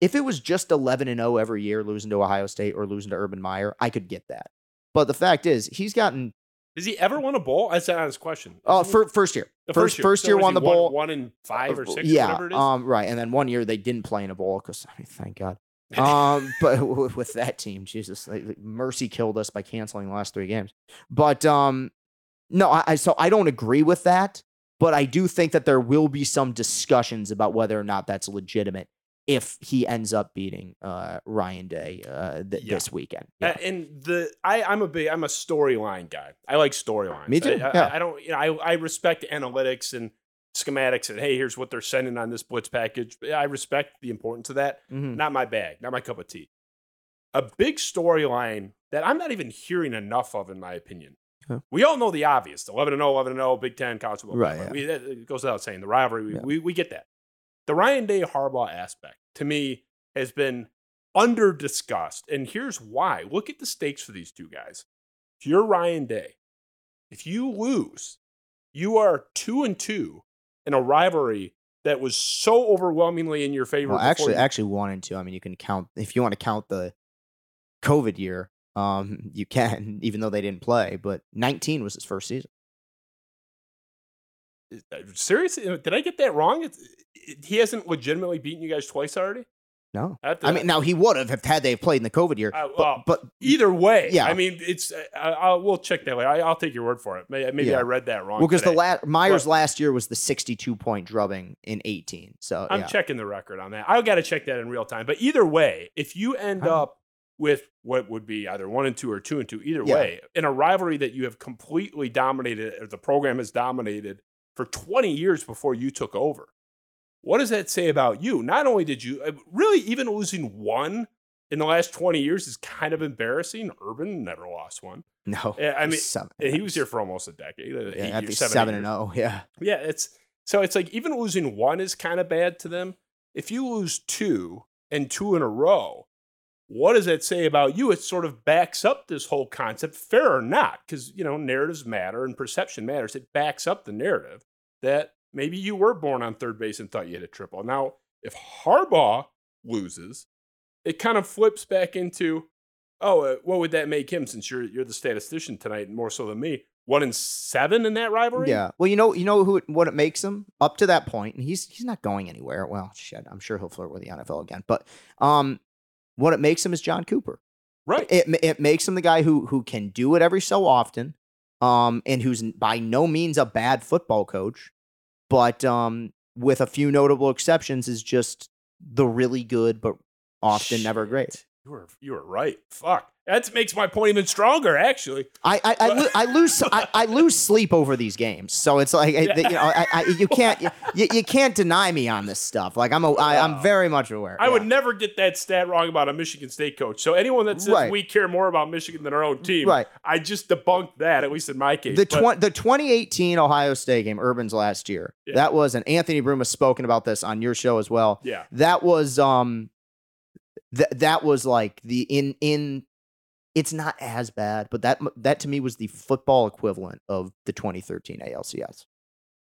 if it was just 11 and 0 every year losing to Ohio State or losing to Urban Meyer, I could get that. But the fact is, he's gotten Does he ever win a bowl? I That's an honest question. uh Isn't he? fir- first year. The first first year was won he the bowl. One, in five or six, yeah, whatever it is. um, right. And then one year they didn't play in a bowl because I mean, thank God. Um, but with that team, Jesus, like, Mercy killed us by canceling the last three games. But um, no, I, I so I don't agree with that. But I do think that there will be some discussions about whether or not that's legitimate if he ends up beating uh, Ryan Day uh, th- Yeah. this weekend. Uh, and the I I'm a big I'm a storyline guy. I like storylines. Me too, I, I- I, don't you know I I respect analytics and schematics and hey here's what they're sending on this blitz package. I respect the importance of that. Mhm. Not my bag. Not my cup of tea. A big storyline that I'm not even hearing enough of in my opinion. Huh. We all know the obvious. 11 and 0, 11 and 0, Big 10 college football. Right, yeah. We, it goes without saying the rivalry. We, Yeah. we we get that. The Ryan Day Harbaugh aspect to me has been under discussed. And here's why. Look at the stakes for these two guys. If you're Ryan Day, if you lose, you are two and two in a rivalry that was so overwhelmingly in your favor. Well, actually, you- actually one and two. I mean, you can count if you want to count the COVID year. Um, you can, even though they didn't play. But 19 was his first season. seriously, did I get that wrong? It's, it, he hasn't legitimately beaten you guys twice already. No, I mean, now he would have if had they played in the COVID year. Uh, but, well, but Either way, Yeah. I mean, it's. uh, we'll check that later. I, I'll take your word for it. Maybe, maybe Yeah. I read that wrong. well, because the la- Myers But- last year was the 62 point drubbing in 18. So I'm yeah. checking the record on that. I got to check that in real time. But either way, if you end Huh. up with what would be either one and two or two and two, either way, in a rivalry that you have completely dominated, or the program has dominated for 20 years before you took over, what does that say about you? Not only did you uh, really even losing one in the last 20 years is kind of embarrassing. Urban never lost one. no, Yeah, I mean, seven. He was here for almost a decade. uh, yeah, at years, the seven, eight seven and years. 0. Yeah, Yeah, it's so it's like even losing one is kind of bad to them. If you lose two and two in a row, what does that say about you? It sort of backs up this whole concept, fair or not, because you know narratives matter and perception matters. It backs up the narrative that maybe you were born on third base and thought you hit a triple. Now, if Harbaugh loses, it kind of flips back into, oh, uh, what would that make him? Since you're you're the statistician tonight, more so than me, one in seven in that rivalry. yeah. Well, you know, you know who it, what it makes him up to that point, and he's he's not going anywhere. Well, shit, I'm sure he'll flirt with the NFL again. But um, what it makes him is John Cooper. right. it it makes him the guy who who can do it every so often, um, and who's by no means a bad football coach, but um, with a few notable exceptions, is just the really good but often never great. You were you were right. Fuck. That makes my point even stronger, actually. I I, I, lo- I lose I, I lose sleep over these games, so it's like Yeah. you know I, I you can't you, you can't deny me on this stuff. Like I'm a I, I'm very much aware. I would never get that stat wrong about a Michigan State coach. So anyone that says Right. we care more about Michigan than our own team, Right. I just debunked that, at least in my case. The tw- the 2018 Ohio State game, Urban's last year. Yeah. That was, and Anthony Broome has spoken about this on your show as well. yeah. That was um, th- that was like the in in it's not as bad, but that that to me was the football equivalent of the 2013 ALCS.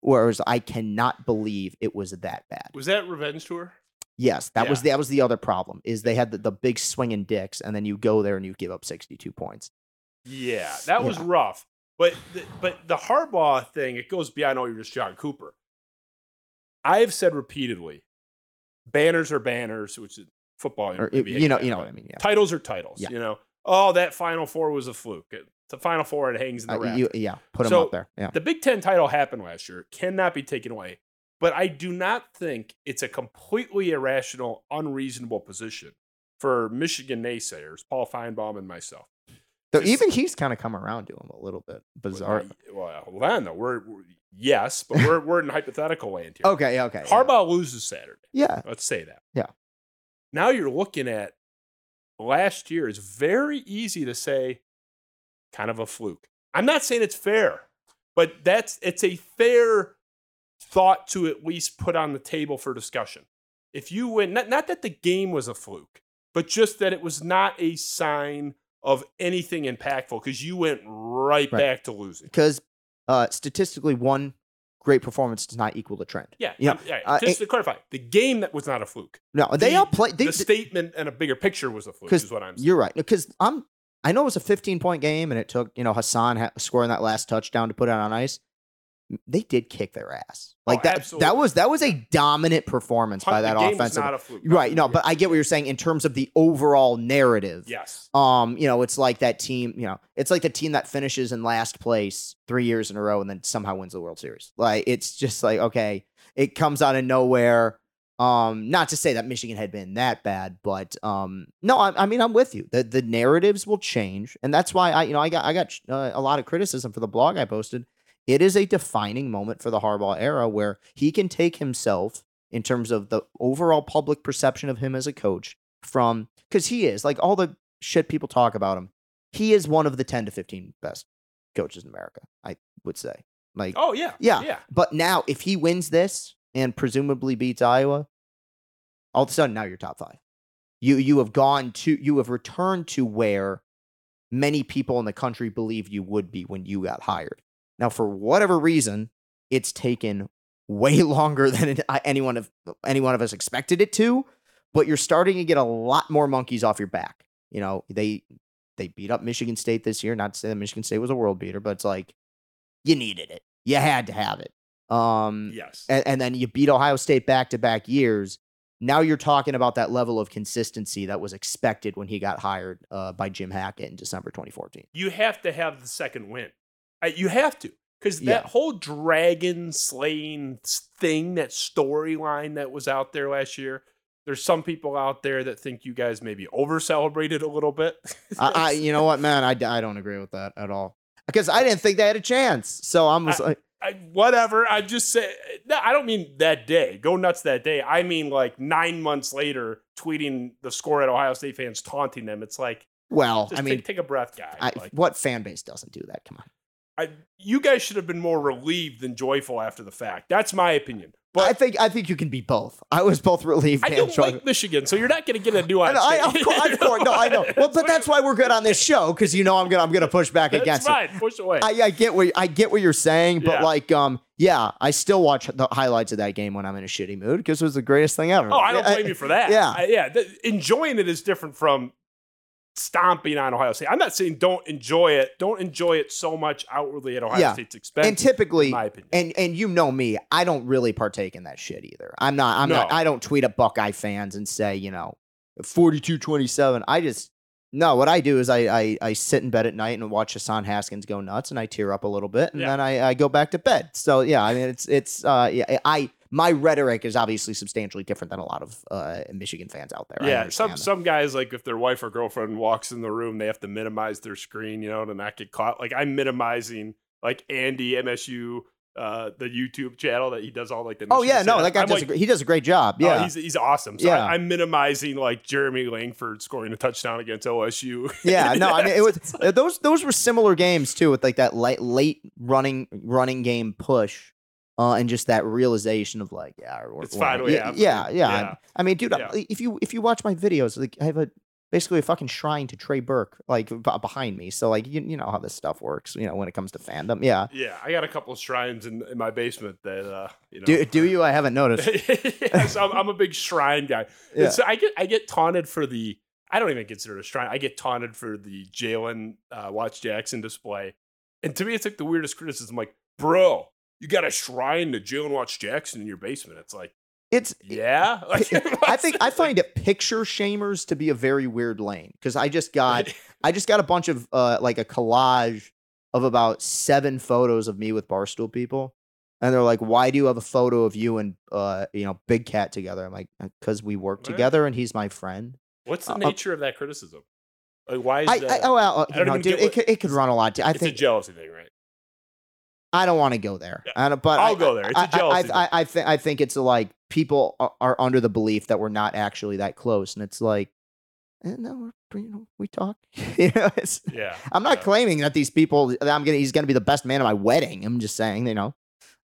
Whereas I cannot believe it was that bad. Was that revenge tour? Yes, that was Yeah. that was the other problem is they had the, the big swinging dicks, and then you go there and you give up 62 points. Yeah, that was Yeah. rough. But the, but the Harbaugh thing, it goes beyond all you're just John Cooper. I've said repeatedly, banners are banners, which is football. Or maybe you know, you know what I mean? Yeah. Titles are titles. You know, oh, that Final Four was a fluke. The Final Four, it hangs in the Uh, you, yeah, put them So, up there. Yeah. The Big Ten title happened last year, cannot be taken away. But I do not think it's a completely irrational, unreasonable position for Michigan naysayers, Paul Finebaum and myself. Though even he's kind of come around to him a little bit. Bizarre. Well, on, though. We're, we're yes, but we're we're in hypothetical land here. Okay, okay. yeah. Harbaugh loses Saturday. Yeah. Let's say that. Yeah. Now you're looking at last year. It's very easy to say, kind of a fluke. I'm not saying it's fair, but that's it's a fair thought to at least put on the table for discussion. If you win, not, not that the game was a fluke, but just that it was not a sign of anything impactful because you went right, Right. back to losing. Because uh, statistically, one great performance does not equal the trend. Yeah, Yeah, yeah. uh, just to clarify, the game that was not a fluke. No, they The- all play. They, the statement and a bigger picture was a fluke. because Is what I'm saying. you're right. Because I'm. I know it was a 15 point game, and it took you know Hassan ha- scoring that last touchdown to put it on ice. They did kick their ass. Like Oh, that. absolutely. That was that was a dominant performance by that game offensive. not a fluke. Right. No, but I get what you're saying in terms of the overall narrative. yes, Um, you know, it's like that team, you know, it's like the team that finishes in last place three years in a row and then somehow wins the World Series. Like it's just like, okay, it comes out of nowhere. Um, not to say that Michigan had been that bad, but um, no, I, I mean, I'm with you. The the narratives will change, and that's why I, you know, I got I got uh, a lot of criticism for the blog I posted. It is a defining moment for the Harbaugh era where he can take himself in terms of the overall public perception of him as a coach from because he is like all the shit people talk about him. He is one of the 10 to 15 best coaches in America, I would say. Like, Oh yeah, Yeah. yeah. but now if he wins this and presumably beats Iowa, all of a sudden now you're top five. You you have gone to you have returned to where many people in the country believe you would be when you got hired. Now, for whatever reason, it's taken way longer than anyone of any one of us expected it to. But you're starting to get a lot more monkeys off your back. You know they they beat up Michigan State this year. Not to say that Michigan State was a world beater, but it's like you needed it. You had to have it. Um, Yes. and, and then you beat Ohio State back to back years. Now you're talking about that level of consistency that was expected when he got hired uh, by Jim Hackett in December 2014. you have to have the second win. You have to. Because that Yeah. whole dragon slaying thing, that storyline that was out there last year, there's some people out there that think you guys maybe over celebrated a little bit. I, I, you know what, man, I, I don't agree with that at all because I didn't think they had a chance. So I'm just like, I, whatever. I just say, no, I don't mean that day. Go nuts that day. I mean like nine months later, tweeting the score at Ohio State fans, taunting them. It's like, well, I mean, take, take a breath, guy. I, like, what fan base doesn't do that? Come on. I, you guys should have been more relieved than joyful after the fact. That's my opinion. But I think I think you can be both. I was both relieved I and don't joyful. like Michigan, so you're not going to get a nuance. know, I, of course, of course, no, I know. Well, but that's why we're good on this show because you know I'm gonna I'm gonna push back That's against it. Push away. I, I get what I get what you're saying, but Yeah. like, um, yeah, I still watch the highlights of that game when I'm in a shitty mood because it was the greatest thing ever. oh, I don't blame you for that. Yeah. I- yeah. th- enjoying it is different from stomping on Ohio State. I'm not saying don't enjoy it. Don't enjoy it so much outwardly at Ohio Yeah. State's expense. and typically, in my opinion. and and you know me, I don't really partake in that shit either. I'm not. I'm not. I don't tweet at Buckeye fans and say, you know, 42-27. I just no. What I do is I I, I sit in bed at night and watch Hassan Haskins go nuts, and I tear up a little bit, and Yeah. then I, I go back to bed. So yeah, I mean, it's it's uh yeah, I my rhetoric is obviously substantially different than a lot of uh, Michigan fans out there. Yeah, some that. some guys like if their wife or girlfriend walks in the room, they have to minimize their screen, you know, to not get caught. Like I'm minimizing like Andy MSU, uh, the YouTube channel that he does all like the. Oh yeah, no, that guy I'm does like, a, he does a great job. Oh, Yeah, he's he's awesome. So Yeah. I, I'm minimizing like Jeremy Langford scoring a touchdown against OSU. yeah, no, I mean it was those those were similar games too, with like that late late running running game push, uh, and just that realization of like, yeah, we're, It's we're- finally yeah, yeah, yeah. Yeah. I mean, dude, Yeah. if you if you watch my videos, like I have a basically a fucking shrine to Trey Burke, like b- behind me. So like you, you know how this stuff works, you know, when it comes to fandom. Yeah. Yeah, I got a couple of shrines in, in my basement that uh, you know. Do do you? I haven't noticed. yes, I'm, I'm a big shrine guy. Yeah. It's, I get I get taunted for the. I don't even consider it a shrine. I get taunted for the Jalen uh, Watch Jackson display, and to me, it's like the weirdest criticism. Like, bro, you got a shrine to Jalen Watch Jackson in your basement. It's like, It's yeah. Like, I think I find it picture shamers to be a very weird lane because I just got I just got a bunch of uh like a collage of about seven photos of me with barstool people, and they're like, "Why do you have a photo of you and uh you know Big Cat together?" I'm like, "Because we work Right. together and he's my friend." What's the Uh, uh, nature of that criticism? Like, why is I, that? I oh well, I you don't know, dude, it what- could it could run a lot. I it's think a jealousy thing, right? I don't want to go there. I don't, but I'll I- go there. It's a I- I- jealousy I, I, I, think I think it's like people are, are under the belief that we're not actually that close, and it's like, eh, no, we're you know, we talk. you know, it's, Yeah. I'm not yeah. claiming that these people that I'm gonna he's gonna be the best man at my wedding. I'm just saying, you know,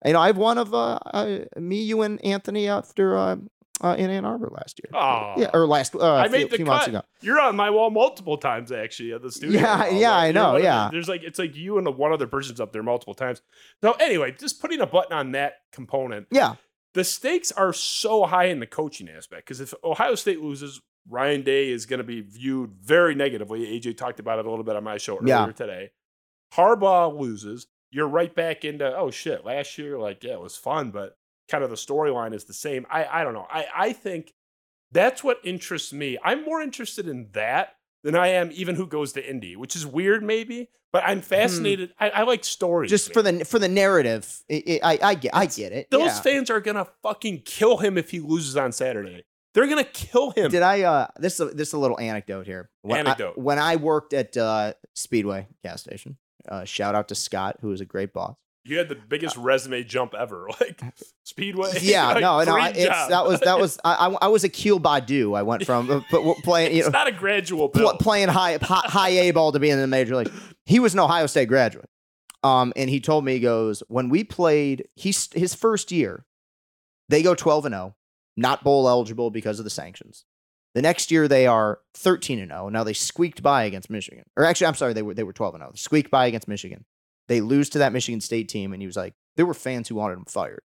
you know, I have one of uh, uh me, you, and Anthony after uh, uh in Ann Arbor last year. Oh, yeah, or last uh, I a few, made the few cut. months ago. You're on my wall multiple times, actually, at the studio. Yeah, wall. yeah, I know, yeah. there's like it's like you and one other person's up there multiple times. So anyway, just putting a button on that component. Yeah, The stakes are so high in the coaching aspect because if Ohio State loses, Ryan Day is going to be viewed very negatively. AJ talked about it a little bit on my show earlier Yeah. today. Harbaugh loses, you're right back into oh shit. Last year, like yeah, it was fun, but kind of the storyline is the same. I I don't know. I I think that's what interests me. I'm more interested in that than I am even who goes to Indy, which is weird maybe, but I'm fascinated. I, I like stories. Hmm. just for the for the narrative. It, it, I I get I get it. those yeah. fans are gonna fucking kill him if he loses on Saturday. They're gonna kill him. Did I? Uh, this is a, this is a little anecdote here. When I- Anecdote. when I worked at uh, Speedway gas station, uh, shout out to Scott, who was a great boss. You had the biggest resume jump ever, like Speedway. Yeah, like, no, no, it's job. that was that was I, I, was a Keel Badu. I went from uh, playing you it's know not a gradual pl- playing high, high high A ball to being in the major league. He was an Ohio State graduate, um, and he told me he goes when we played he's his first year, they go twelve and zero, not bowl eligible because of the sanctions. The next year they are thirteen and zero. Now they squeaked by against Michigan, or actually I'm sorry they were they were twelve and zero. Squeaked by against Michigan. They lose to that Michigan State team, and he was like, there were fans who wanted him fired.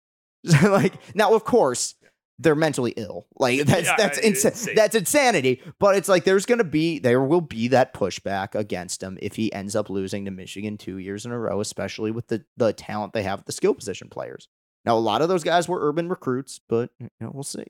like now, of course, they're mentally ill. Like that's Yeah, that's insa- insane. that's insanity. But it's like there's gonna be there will be that pushback against him if he ends up losing to Michigan two years in a row, especially with the the talent they have the skill position players. Now a lot of those guys were urban recruits, but you know we'll see.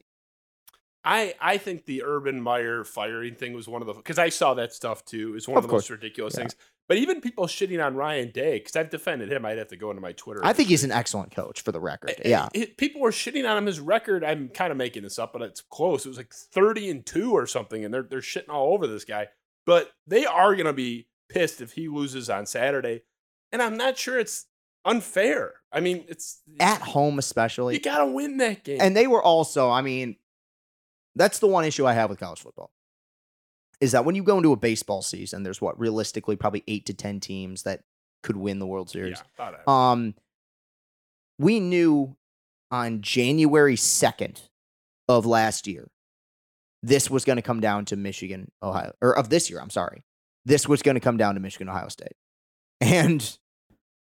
I I think the Urban Meyer firing thing was one of the because I saw that stuff too. It's one of, Of the most ridiculous Yeah. things. But even people shitting on Ryan Day because I've defended him. I'd have to go into my Twitter. I think he's an excellent coach for the record. Eh, Yeah. it- people were shitting on him. His record, I'm kind of making this up, but it's close. It was like 30 and two or something, and they're they're shitting all over this guy. But they are gonna be pissed if he loses on Saturday, and I'm not sure it's unfair. I mean, it's At home especially. you gotta win that game. And they were also, I mean, that's the one issue I have with college football. Is that when you go into a baseball season, there's what realistically probably eight to ten teams that could win the World Series. yeah. Um, we knew on January second of last year, this was going to come down to Michigan, Ohio, or of this year. I'm sorry, this was going to come down to Michigan, Ohio State, and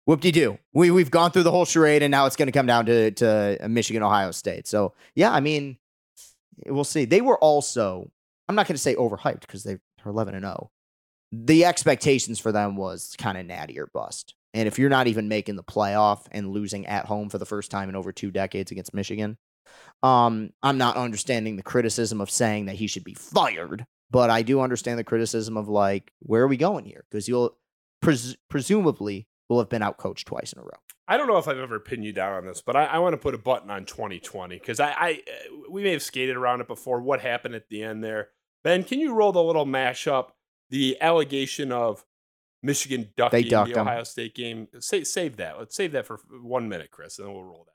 whoop de doo, we we've gone through the whole charade, and now it's going to come down to to Michigan, Ohio State. So yeah, I mean, we'll see. They were also, I'm not going to say overhyped because they are 11 and 0 the expectations for them was kind of natty or bust. And if you're not even making the playoff and losing at home for the first time in over two decades against Michigan, um, I'm not understanding the criticism of saying that he should be fired, but I do understand the criticism of like, where are we going here? Because you'll pres- presumably will have been outcoached twice in a row. I don't know if I've ever pinned you down on this, but I, I want to put a button on 2020 because I, I we may have skated around it before. What happened at the end there, Ben? Can you roll the little mashup? The allegation of Michigan ducking the. Ohio State game. Sa- save that. Let's save that for one minute, Chris, and then we'll roll that.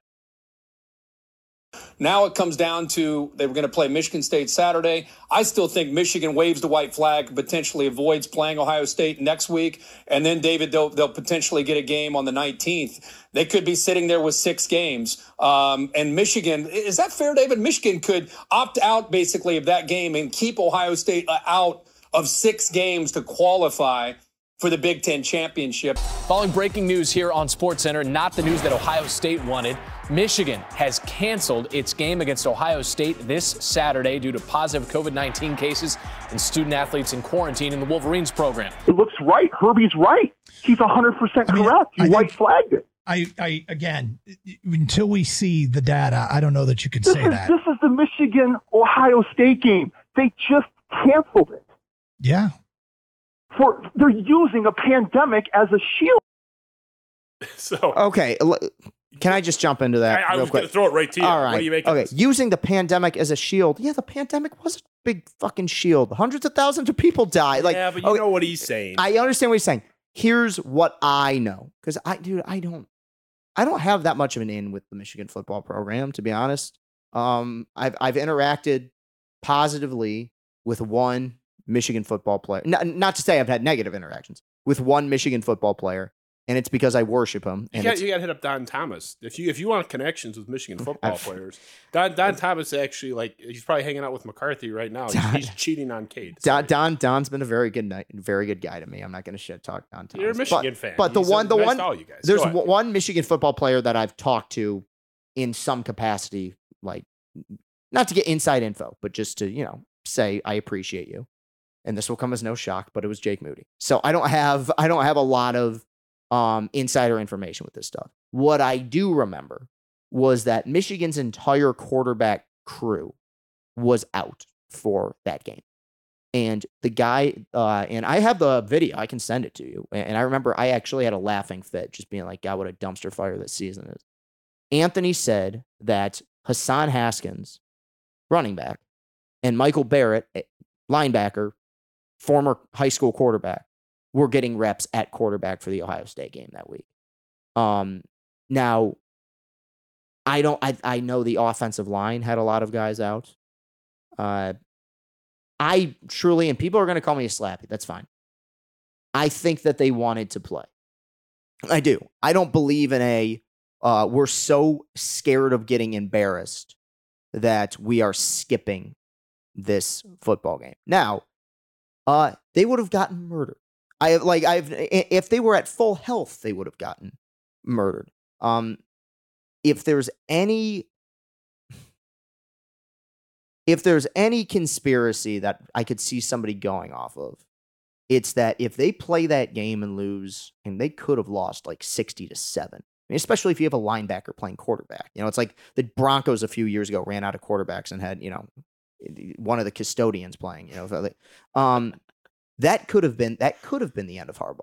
Now it comes down to they were going to play Michigan State Saturday. I still think Michigan waves the white flag, potentially avoids playing Ohio State next week, and then David they'll they'll potentially get a game on the 19th. They could be sitting there with six games. Um, and Michigan is that fair, David? Michigan could opt out basically of that game and keep Ohio State uh, out of six games to qualify for the Big Ten championship. Following breaking news here on SportsCenter, not the news that Ohio State wanted. Michigan has canceled its game against Ohio State this Saturday due to positive COVID 19 cases and student athletes in quarantine in the Wolverines program. It looks right. Herbie's right. He's 100% correct. He white flagged it. I, I again, until we see the data, I don't know that you can This say is, that. this is the Michigan Ohio State game. They just canceled it. Yeah. For they're using a pandemic as a shield. So Okay, l- can I just jump into that I, I was going to throw it right to you. All right. You okay, this? using the pandemic as a shield. Yeah, the pandemic was a big fucking shield. Hundreds of thousands of people died. Like, yeah, but you okay, know what he's saying. I understand what he's saying. Here's what I know, because I, dude, I don't, I don't have that much of an in with the Michigan football program, to be honest. Um, I've I've interacted positively with one Michigan football player. Not, not to say I've had negative interactions with one Michigan football player, and it's because I worship him. You And got you got to hit up Don Thomas if you if you want connections with Michigan football I've- players. Don Don Thomas actually like he's probably hanging out with McCarthy right now. He's, Don- he's cheating on Cade. Don, Don Don's been a very good night, very good guy to me. I'm not going to shit talk Don Thomas. You're a Michigan but, fan. But the He's one, the nice one, all you guys. there's one Michigan football player that I've talked to in some capacity, like not to get inside info, but just to you know say I appreciate you. And this will come as no shock, but it was Jake Moody. So I don't have I don't have a lot of um, insider information with this stuff. What I do remember was that Michigan's entire quarterback crew was out for that game. And the guy, uh, and I have the video, I can send it to you. And I remember I actually had a laughing fit, just being like, God, what a dumpster fire this season is. Anthony said that Hassan Haskins, running back, and Michael Barrett, linebacker, former high school quarterback, were getting reps at quarterback for the Ohio State game that week. Um, now, I don't. I I know the offensive line had a lot of guys out. Uh, I truly, and people are going to call me a slappy. That's fine. I think that they wanted to play. I do. I don't believe in a. Uh, we're so scared of getting embarrassed that we are skipping this football game. Now, uh, they would have gotten murdered. I have like I've if they were at full health, they would have gotten murdered. Um, if there's any if there's any conspiracy that I could see somebody going off of, it's that if they play that game and lose, and they could have lost like 60 to 7. I mean, especially if you have a linebacker playing quarterback. You know, it's like the Broncos a few years ago ran out of quarterbacks and had, you know, one of the custodians playing, you know. Um, that could have been that could have been the end of Harbaugh.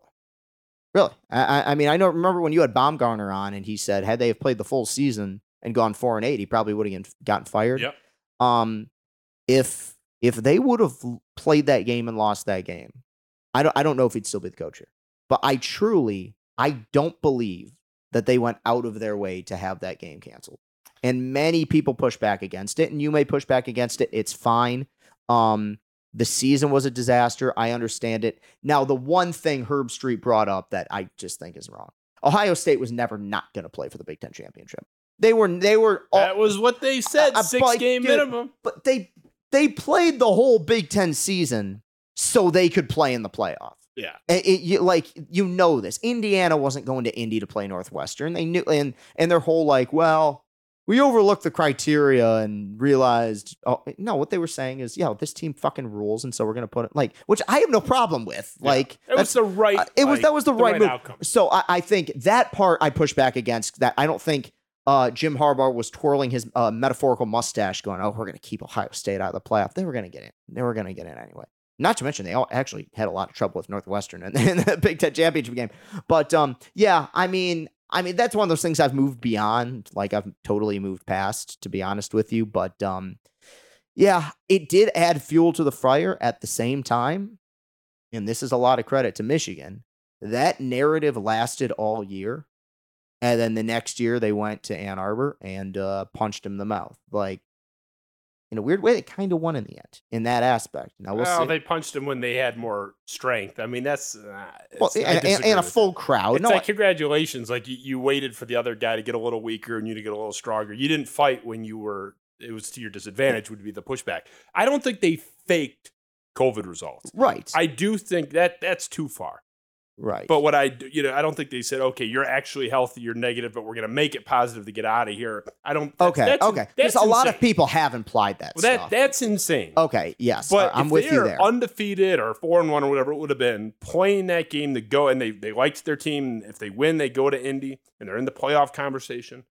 Really, I, I- mean, I know. Remember when you had Baumgartner on, and he said, had they have played the full season and gone four and eight, he probably would have gotten fired. Yep. Um, if if they would have played that game and lost that game, I don't I don't know if he'd still be the coach here. But I truly I don't believe that they went out of their way to have that game canceled. And many people push back against it, and you may push back against it. It's fine. Um, the season was a disaster. I understand it. Now, the one thing Herbstreit brought up that I just think is wrong: Ohio State was never not going to play for the Big Ten championship. They were. They were. all- that was what they said. Six but, game dude, minimum. But they they played the whole Big Ten season so they could play in the playoff. Yeah. It, it- you, like you know this. Indiana wasn't going to Indy to play Northwestern. They knew, and and their whole like, well, we overlooked the criteria and realized, oh no, what they were saying is, yeah, this team fucking rules, and so we're gonna put it like, which I have no problem with. Like, It was the right. uh, it was like, that was the, right, move. outcome. So I, I think that part I push back against. That I don't think uh, Jim Harbaugh was twirling his uh, metaphorical mustache, going, "Oh, we're going to keep Ohio State out of the playoff." They were going to get in. They were going to get in anyway. Not to mention they all actually had a lot of trouble with Northwestern in, in the Big Ten championship game. But um, yeah, I mean, I mean that's one of those things I've moved beyond. Like I've totally moved past, to be honest with you. But um, yeah, it did add fuel to the fire at the same time. And this is a lot of credit to Michigan. That narrative lasted all year. And then the next year they went to Ann Arbor and uh, punched him in the mouth. Like, in a weird way, they kind of won in the end in that aspect. Now we'll well, see. they punched him when they had more strength. I mean, that's uh, well, and, and, and a full that. crowd. It's No, like congratulations. Like you, you waited for the other guy to get a little weaker and you to get a little stronger. You didn't fight when you were. It was to your disadvantage. Would be the pushback. I don't think they faked COVID results. Right. I do think that that's too far. Right. But what I, you know, I don't think they said, okay, you're actually healthy, you're negative, but we're going to make it positive to get out of here. I don't. that- okay. that's- okay. That's a lot of people have implied that Well, that that's insane. okay. Yes. But I'm with you there. undefeated or four and one or whatever it would have been, playing that game to go and they they liked their team. If they win, they go to Indy and they're in the playoff conversation.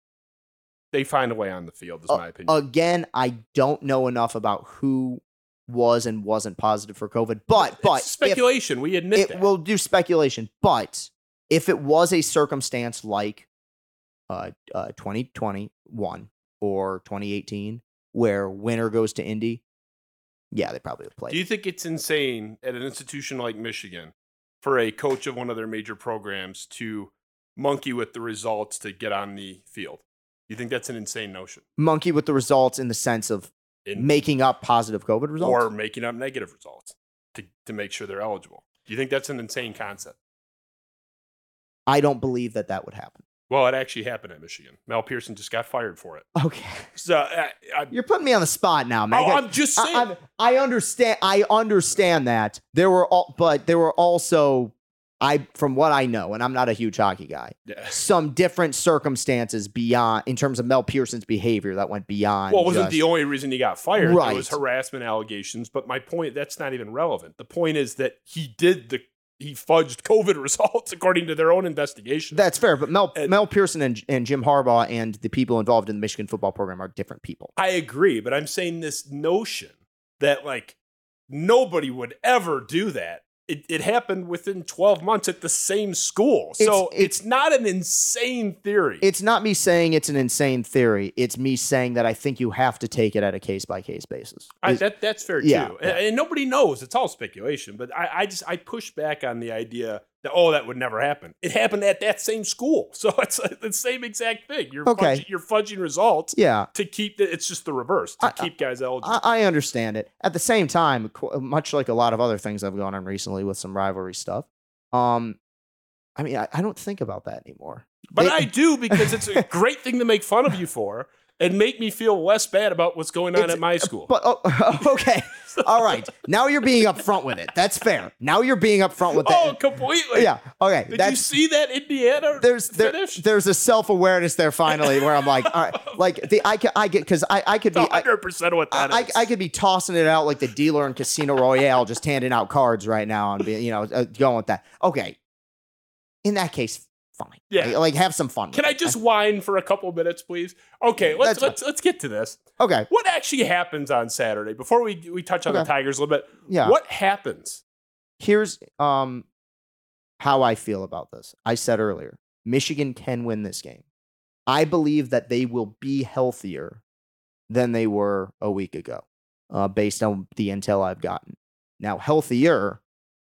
They find a way on the field, is Uh, my opinion. Again, I don't know enough about who was and wasn't positive for COVID, but but it's speculation. we admit if, that. it will do speculation. But if it was a circumstance like uh, uh 2021 or 2018 where winner goes to Indy, yeah, they probably would play. Do you think it's insane at an institution like Michigan for a coach of one of their major programs to monkey with the results to get on the field? You think that's an insane notion? Monkey with the results in the sense of In- making up positive COVID results. Or making up negative results to, to make sure they're eligible. Do you think that's an insane concept? I don't believe that that would happen. Well, it actually happened at Michigan. Mel Pearson just got fired for it. Okay. So uh, I, I, You're putting me on the spot now, man. Oh, I'm just saying. I, I, I understand. I understand that there were all, but there were also, I from what I know, and I'm not a huge hockey guy. Yeah. Some different circumstances beyond, in terms of Mel Pearson's behavior, that went beyond. well, it wasn't just- the only reason he got fired. Right. There was harassment allegations. But my point, that's not even relevant. The point is that he did the, he fudged COVID results according to their own investigation. That's fair, but Mel Mel Pearson and, and Jim Harbaugh and the people involved in the Michigan football program are different people. I agree, but I'm saying this notion that like nobody would ever do that. It, it happened within 12 months at the same school. So It's- it's, not an insane theory. It's not me saying it's an insane theory. It's me saying that I think you have to take it at a case by case basis. I, that, that's fair Yeah, too. And, and nobody knows. It's all speculation. But I, I just I push back on the idea that oh that would never happen. It happened at that same school, so it's the same exact thing. You're Okay. fudging, you're fudging results. Yeah. To keep the, it's just the reverse to keep guys eligible. I, I understand it. At the same time, much like a lot of other things I've gone on recently with some rivalry stuff, um, I mean, I, I don't think about that anymore. But They- I do because it's a great thing to make fun of you for and make me feel less bad about what's going on at my school. But oh, okay, all right. Now you're being upfront with it. That's fair. Now you're being upfront with that. oh, completely. yeah. Okay. Did you see that Indiana there's there, there's a self awareness there finally where I'm like, all right, like the I can I get because I I could be. I, 100% what that I, is. I could be tossing it out like the dealer in Casino Royale, just handing out cards right now and be, you know, uh, going with that. Okay. In that case, fine. Yeah. Like, like, have some fun. Can I it. just whine for a couple minutes, please? Okay, let's That's let's let's get to this. Okay. What actually happens on Saturday? Before we we touch on the Tigers a little bit, Yeah. What happens? Here's um how I feel about this. I said earlier, Michigan can win this game. I believe that they will be healthier than they were a week ago, uh, based on the intel I've gotten. Now, healthier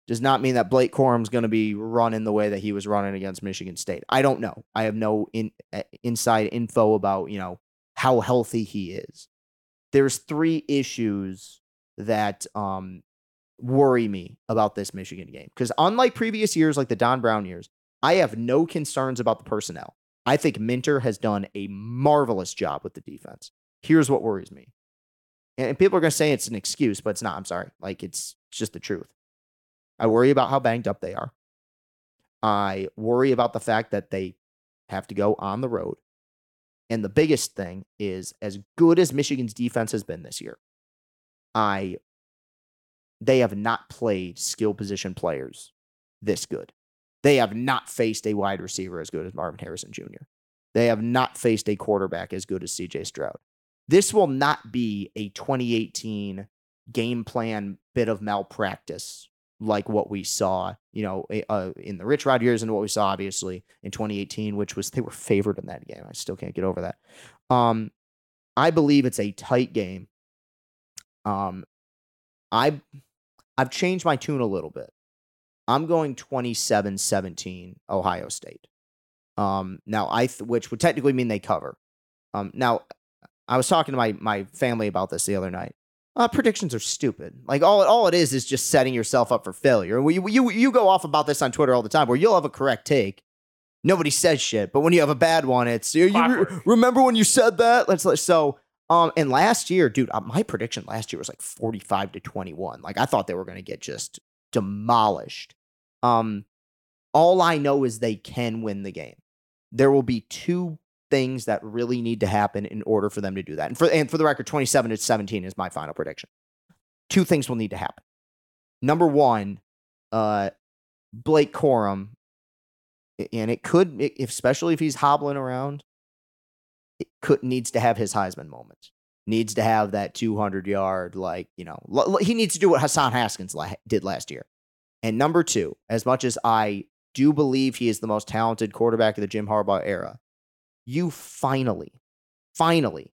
does not mean that Blake Corum's going to be running the way that he was running against Michigan State. I don't know. I have no in, uh, inside info about you know how healthy he is. There's three issues that um, worry me about this Michigan game because unlike previous years, like the Don Brown years, I have no concerns about the personnel. I think Minter has done a marvelous job with the defense. Here's what worries me. And people are going to say it's an excuse, but it's not. I'm sorry. Like, it's just the truth. I worry about how banged up they are. I worry about the fact that they have to go on the road. And the biggest thing is as good as Michigan's defense has been this year, I they have not played skill position players this good. They have not faced a wide receiver as good as Marvin Harrison Jr. They have not faced a quarterback as good as CJ Stroud. This will not be a 2018 game plan bit of malpractice like what we saw, you know, uh, in the Rich Rod years and what we saw obviously in 2018, which was they were favored in that game. I still can't get over that. Um, I believe it's a tight game. Um, I I've changed my tune a little bit. I'm going 27-17 Ohio State. Um, now I th- which would technically mean they cover. Um, now I was talking to my my family about this the other night. Uh, predictions are stupid. Like all all it is is just setting yourself up for failure. And you you you go off about this on Twitter all the time, where you'll have a correct take. Nobody says shit, but when you have a bad one, it's you, you remember when you said that. Let's let so Um, and last year, dude, uh, my prediction last year was like 45 to 21. Like I thought they were going to get just demolished. Um, all I know is they can win the game. There will be two things that really need to happen in order for them to do that. And for and for the record, 27 to 17 is my final prediction. Two things will need to happen. Number one, uh, Blake Corum, and it could, especially if he's hobbling around, it could needs to have his Heisman moment. Needs to have that 200 yard, like you know, he needs to do what Hassan Haskins did last year. And number two, as much as I do believe he is the most talented quarterback of the Jim Harbaugh era, you finally, finally,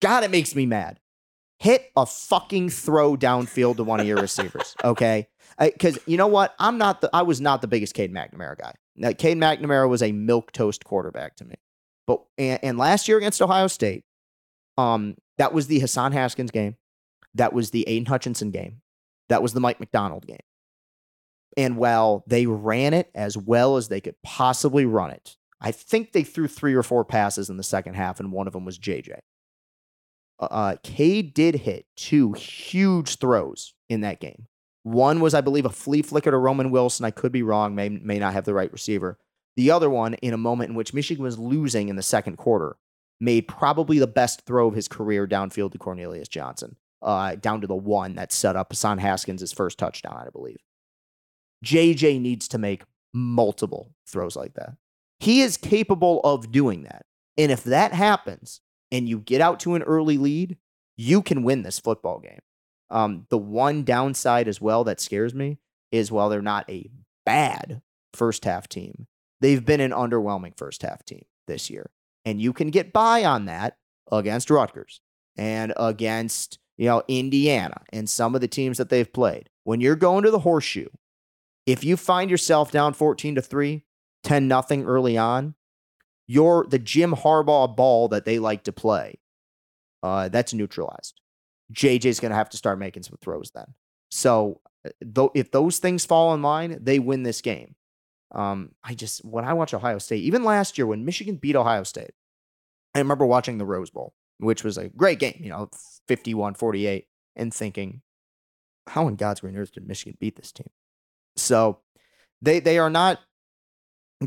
God, it makes me mad. Hit a fucking throw downfield to one of your receivers, okay? Because you know what? I'm not the. I was not the biggest Cade McNamara guy. Now, Cade McNamara was a milk toast quarterback to me. But and, and last year against Ohio State, um, that was the Hassan Haskins game. That was the Aidan Hutchinson game. That was the Mike Macdonald game. And while they ran it as well as they could possibly run it, I think they threw three or four passes in the second half, and one of them was JJ. Uh, Cade did hit two huge throws in that game. One was, I believe, a flea flicker to Roman Wilson. I could be wrong, may, may not have the right receiver. The other one, in a moment in which Michigan was losing in the second quarter, made probably the best throw of his career downfield to Cornelius Johnson, uh, down to the one that set up Hassan Haskins' first touchdown, I believe. JJ needs to make multiple throws like that. He is capable of doing that. And if that happens and you get out to an early lead, you can win this football game. Um, the one downside as well that scares me is while they're not a bad first half team, they've been an underwhelming first half team this year. And you can get by on that against Rutgers and against, you know, Indiana and some of the teams that they've played. When you're going to the horseshoe, if you find yourself down 14 to 3, 10 nothing early on, you're the Jim Harbaugh ball that they like to play. Uh, that's neutralized. JJ's going to have to start making some throws then. So, uh, though, if those things fall in line, they win this game. Um, I just when I watch Ohio State, even last year when Michigan beat Ohio State, I remember watching the Rose Bowl, which was a great game, you know, 51-48, and thinking, how in God's green earth did Michigan beat this team? So they they are not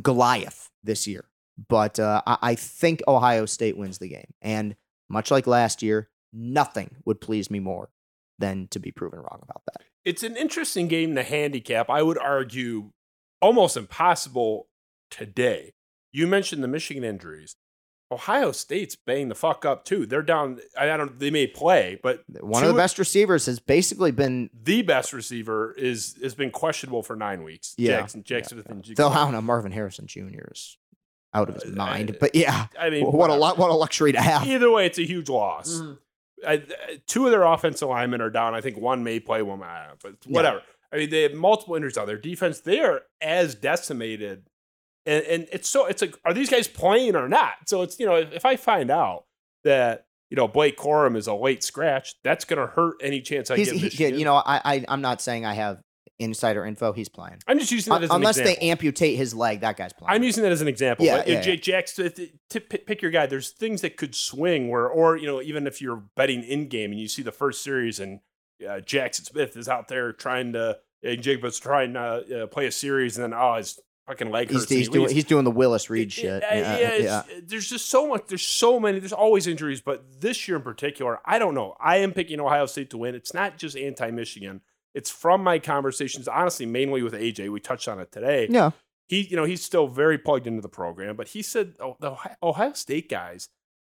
Goliath this year, but uh, I, think Ohio State wins the game. And much like last year, nothing would please me more than to be proven wrong about that. It's an interesting game to handicap. I would argue almost impossible today. You mentioned the Michigan injuries. Ohio State's banged the fuck up too. They're down. I don't. They may play, but One of the best receivers has basically been the best receiver is has been questionable for nine weeks. Yeah. Jaxon, Jackson Smith, and Jigga. Phil, I don't know. Marvin Harrison Jr. is out of his uh, mind, uh, but yeah, I mean, what a uh, lot, what a luxury to have. Either way, it's a huge loss. Mm-hmm. I- I- two of their offensive linemen are down. I think one may play, one may but whatever. I mean, they have multiple injuries on their defense. They are as decimated, and and it's so it's like, are these guys playing or not? So it's you know, if, if I find out that you know Blake Corum is a late scratch, that's going to hurt any chance I He's, get. he, you know, I, I, I'm not saying I have insider info. He's playing. I'm just using that as an unless example. they amputate his leg. That guy's playing. I'm using that as an example. Yeah, yeah, J- Jack, to, pick your guy, there's things that could swing where, or you know, even if you're betting in game and you see the first series and uh, Jaxon Smith is out there trying to, and Jacobs trying to uh, play a series, and then oh, his fucking leg He's, and he's doing he's doing the Willis Reed shit. Yeah, yeah, yeah. there's just so much. There's so many. There's always injuries, but this year in particular, I don't know. I am picking Ohio State to win. It's not just anti-Michigan. It's from my conversations, honestly, mainly with AJ. We touched on it today. Yeah. He, you know, he's still very plugged into the program, but he said oh, the Ohio- State guys,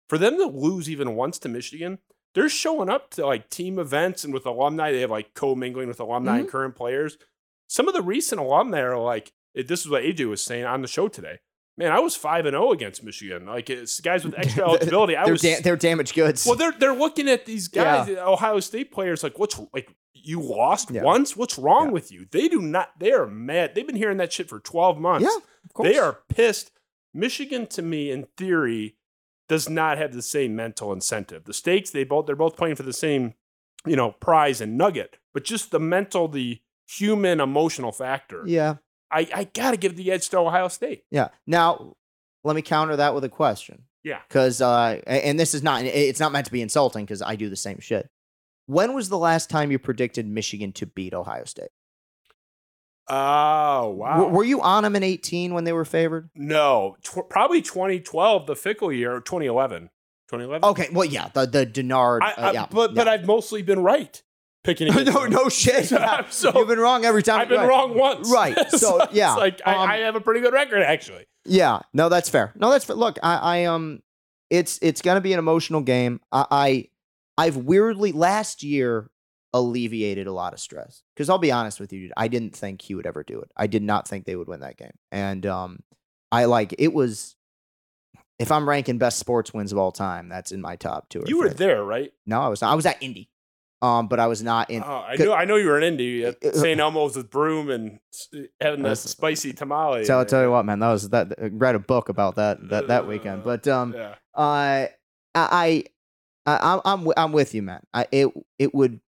for them to lose even once to Michigan, they're showing up to like team events and with alumni. They have like co-mingling with alumni and Mhm. current players. Some of the recent alumni are like, this is what AJ was saying on the show today. Man, I was five and zero against Michigan. Like it's guys with extra eligibility. I they're, was. da- they're damaged goods. well, they're they're looking at these guys, Ohio State players, like what's like you lost Yeah. once. What's wrong with you? They do not. They are mad. They've been hearing that shit for twelve months. Yeah, of course. They are pissed. Michigan, to me, in theory, does not have the same mental incentive. The stakes, they both they're both playing for the same, you know, prize and nugget. But just the mental, the human emotional factor. yeah, I, I gotta give the edge to Ohio State. yeah. Now, let me counter that with a question. Yeah. Because uh, and this is not it's not meant to be insulting because I do the same shit. When was the last time you predicted Michigan to beat Ohio State? Oh wow. W- were you on them in 18 when they were favored? no, tw- probably 2012, the fickle year, 2011. 2011. Okay, well, yeah, the the Denard. I, uh, yeah, but but I've mostly been right picking. against no, them. no shit. Yeah. So- You've been wrong every time. I've been right. wrong once. Right. So, yeah, it's like um, I, I have a pretty good record actually. Yeah, no, that's fair. No, that's fair. Look, I, I um, it's it's gonna be an emotional game. I, I I've weirdly last year alleviated a lot of stress because I'll be honest with you, dude, I didn't think he would ever do it. I did not think they would win that game, and um, I like it was. If I'm ranking best sports wins of all time, that's in my top two. Or You were there, right? No, I was not. I was at Indy, um, but I was not in. Oh, I c- know. I know you were in Indy Uh, St. Elmo's with Broome and having the spicy tamale. So I'll tell you what, man, that was that. I read a book about that that that weekend, but um, Yeah. uh, I, I, I'm I'm I'm with you, man. I it it would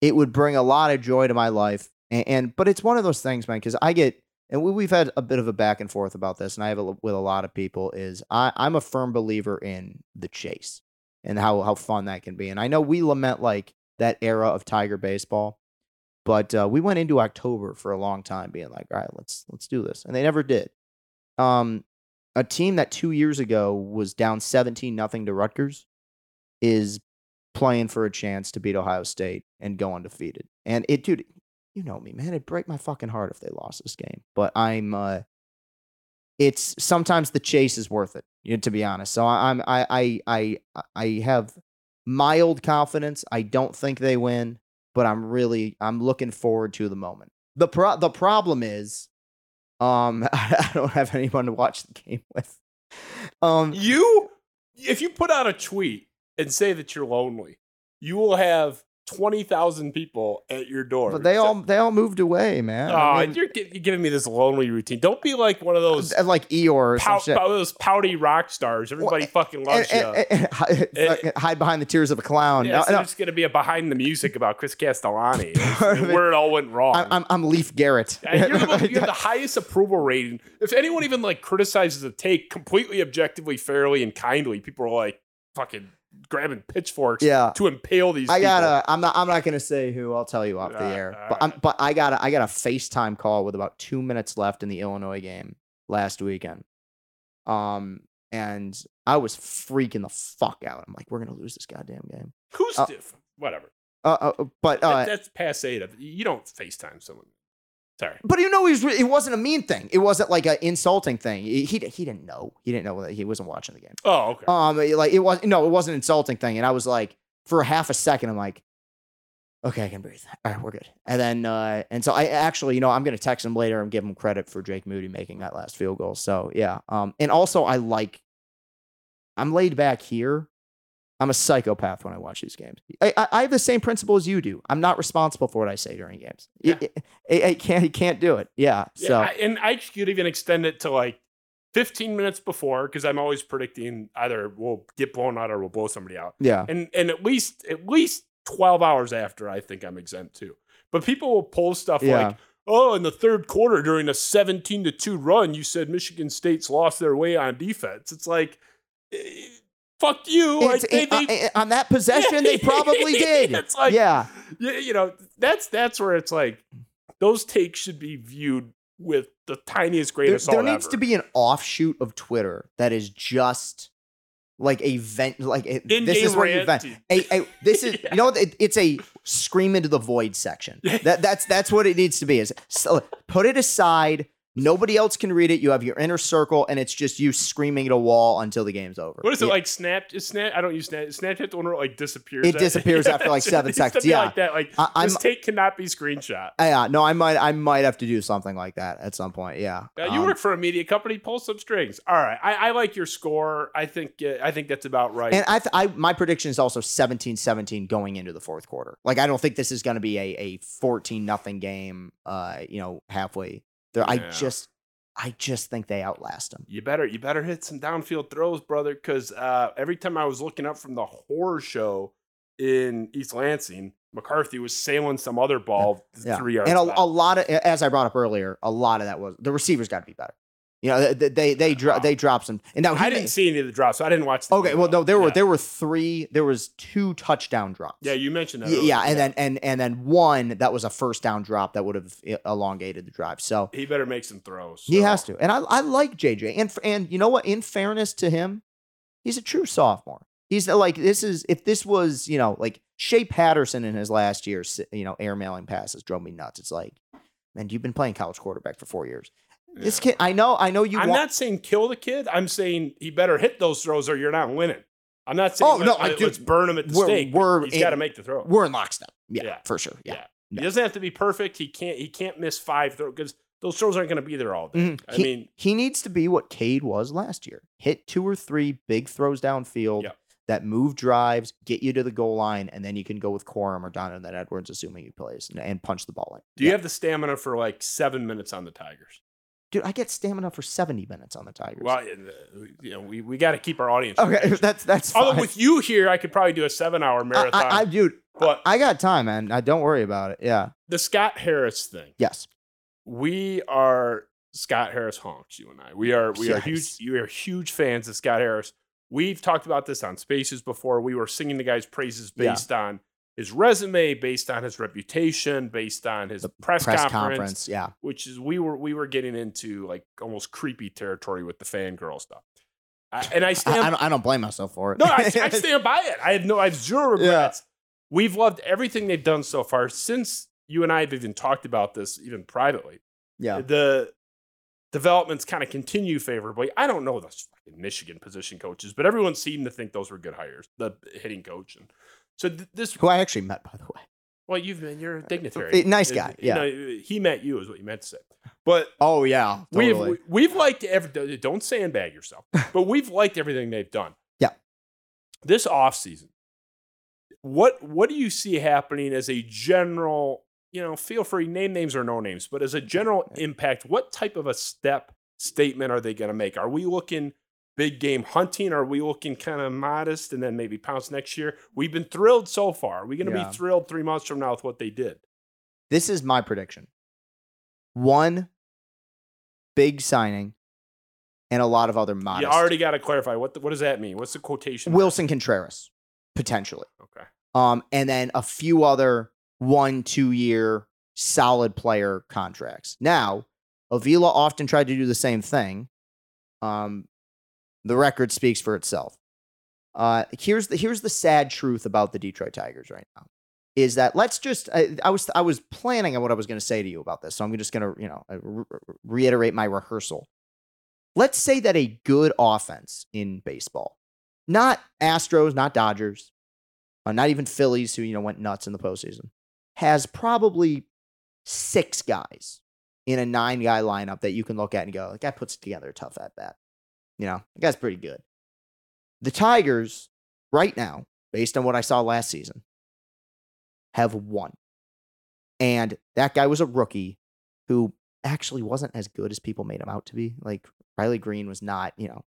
it would bring a lot of joy to my life, and, and but it's one of those things, man, because I get and we, we've had a bit of a back and forth about this, and I have it with a lot of people. Is I I'm a firm believer in the chase and how how fun that can be, and I know we lament like that era of Tiger baseball. But uh, we went into October for a long time, being like, "All right, let's let's do this," and they never did. Um, a team that two years ago was down seventeen nothing to Rutgers is playing for a chance to beat Ohio State and go undefeated. And it, dude, you know me, man. It'd break my fucking heart if they lost this game. But I'm, uh, it's sometimes the chase is worth it. You know, to be honest. So I'm, I, I, I, I have mild confidence. I don't think they win, but I'm really, I'm looking forward to the moment. The pro, the problem is, um, I don't have anyone to watch the game with. Um, You, if you put out a tweet and say that you're lonely, you will have twenty thousand people at your door. but they all, they all moved away, man. Oh, I ah, mean, you're, you're giving me this lonely routine. Don't be like one of those uh, like Eeyore or some pout, those pouty rock stars. Everybody eh, fucking eh, loves and, you. and- and hide, behind the tears of a clown. yeah, No, so no, gonna be a behind the music about Chris Castellani, Part and of it- where it all went wrong. I'm, I'm, I'm Leif Garrett. And you're the, you have the highest approval rating. If anyone even like criticizes a take completely objectively, fairly, and kindly, people are like fucking grabbing pitchforks Yeah. to impale these I people. gotta. I'm not. I'm not gonna say who. I'll tell you off the Alright, air. But I'm, but I got to I got a FaceTime call with about two minutes left in the Illinois game last weekend. Um, and I was freaking the fuck out. I'm like, we're gonna lose this goddamn game. Who's uh? Whatever. Uh, uh but That- uh, that's passe. to- You don't FaceTime someone. Sorry. But you know, he was, it wasn't a mean thing. It wasn't like an insulting thing. He, he he didn't know. He didn't know that he wasn't watching the game. Oh, okay. Um, like it was no, it wasn't an insulting thing. And I was like, for a half a second, I'm like, okay, I can breathe. All right, we're good. And then, uh, and so I actually, you know, I'm gonna text him later and give him credit for Jake Moody making that last field goal. So yeah. Um, and also I like, I'm laid back here. I'm a psychopath when I watch these games. I, I, I have the same principle as you do. I'm not responsible for what I say during games. I, I, I can't, I can't do it. Yeah. Yeah, So I, and I could even extend it to like 15 minutes before because I'm always predicting either we'll get blown out or we'll blow somebody out. Yeah. And and at least at least 12 hours after, I think I'm exempt too. But people will pull stuff Yeah. like, oh, in the third quarter during a 17 to 2 run, you said Michigan State's lost their way on defense. It's like, eh, fuck you. Like, they- it- they- on that possession, they probably did. it's like, yeah. yeah, you know, that's that's where it's like those takes should be viewed with the tiniest grain there, of salt. there needs ever. to be an offshoot of Twitter that is just like a vent, like a, this is where you vent. A, a, this is you know it, it's a scream into the void section. That that's that's what it needs to be. Is so, put it aside. Nobody else can read it. You have your inner circle, and it's just you screaming at a wall until the game's over. What is it Yeah. like? Snap? Is Snap? I don't use Snap. Snapchat the one where it like disappears. It disappears after, like, seven seconds. Yeah. like that. Like I- I'm- this take cannot be screenshot. Uh, yeah, no, I might, I might have to do something like that at some point. Yeah, Uh, you Um, work for a media company. Pull some strings. All right. I, I like your score. I think. Uh, I think that's about right. And I, th- I, my prediction is also 17-17 going into the fourth quarter. Like I don't think this is going to be a a fourteen nothing game. Uh, you know, halfway there. I Yeah. just, I just think they outlast them. you better you better hit some downfield throws, brother. Because uh, every time I was looking up from the horror show in East Lansing, McCarthy was sailing some other ball Yeah, three yards. and a, a lot of, as I brought up earlier, a lot of that was the receivers got to be better. You know, they they they, dro- they dropped some. And now he I didn't see any of the drops, so I didn't watch. The Okay, game, well, no, there were Yeah. there were three. There was two touchdown drops. Yeah, you mentioned that. Y- earlier. yeah, and then and and then one that was a first down drop that would have e- elongated the drive. So he better make some throws. he has to. And I I like JJ. And and you know what? In fairness to him, he's a true sophomore. He's like this is if this was you know like Shea Patterson in his last year, you know, airmailing passes drove me nuts. It's like, man, you've been playing college quarterback for four years. This kid, I know, I know you. I'm want, not saying kill the kid. I'm saying he better hit those throws or you're not winning. I'm not saying Oh, let, no, I Let's burn him at the we're- stake. we're He's got to make the throw. We're in lockstep. Yeah, Yeah. for sure. Yeah. He doesn't have to be perfect. He can't. He can't miss five throws because those throws aren't going to be there all day. Mhm. I he, mean, he needs to be what Cade was last year. Hit two or three big throws downfield Yep. that move drives, get you to the goal line, and then you can go with Corum or Donovan Edwards, assuming he plays, and, and punch the ball in. do you have the stamina for like seven minutes on the Tigers? Dude, I get stamina for 70 minutes on the Tigers. Well, you know, we, we got to keep our audience. okay, engaged. that's that's Although fine. with you here, I could probably do a seven-hour marathon. I, I, dude, but I got time, man. I don't worry about it. Yeah. the Scott Harris thing. Yes. we are Scott Harris honks. You and I. We are we are huge. You are huge fans of Scott Harris. We've talked about this on Spaces before. We were singing the guy's praises Yeah. based on his resume, based on his reputation, based on his press, Press conference, conference. Yeah. which is we were we were getting into like almost creepy territory with the fangirl stuff. I, and I I, stand I, don't, I don't blame myself for it. no, I, I stand by it. I have no, I have zero regrets. We've loved everything they've done so far since you and I have even talked about this, even privately. yeah. The developments kind of continue favorably. I don't know those fucking Michigan position coaches, but everyone seemed to think those were good hires. The hitting coach, and so th- this. Who I actually met, by the way. Well, you've been you're a dignitary, nice guy, you yeah. know, he met you is what you meant to say, but Oh, yeah. Totally. We've we've liked every don't sandbag yourself, but we've liked everything they've done. Yeah. This off season, what what do you see happening as a general, you know, feel free name names or no names, but as a general impact, what type of a step statement are they going to make? Are we looking big game hunting? Are we looking kind of modest and then maybe pounce next year? We've been thrilled so far. Are we going to Yeah. be thrilled 3 months from now with what they did? This is my prediction. One big signing and a lot of other modest. You already got to clarify what the, what does that mean? What's the quotation? Willson Contreras, potentially. Okay. Um, and then a few other one, two year solid player contracts. Now, Avila often tried to do the same thing. Um, the record speaks for itself. Uh, here's the here's the sad truth about the Detroit Tigers right now is that let's just I, I was I was planning on what I was going to say to you about this, so I'm just going to you know uh, re- reiterate my rehearsal. Let's say that a good offense in baseball, not Astros, not Dodgers, uh, not even Phillies, who you know went nuts in the postseason, has probably six guys in a nine guy lineup that you can look at and go, that guy puts together a tough at bat. You know, the guy's pretty good. The Tigers, right now, based on what I saw last season, have won. And that guy was a rookie who actually wasn't as good as people made him out to be. Like Riley Greene was not, you know,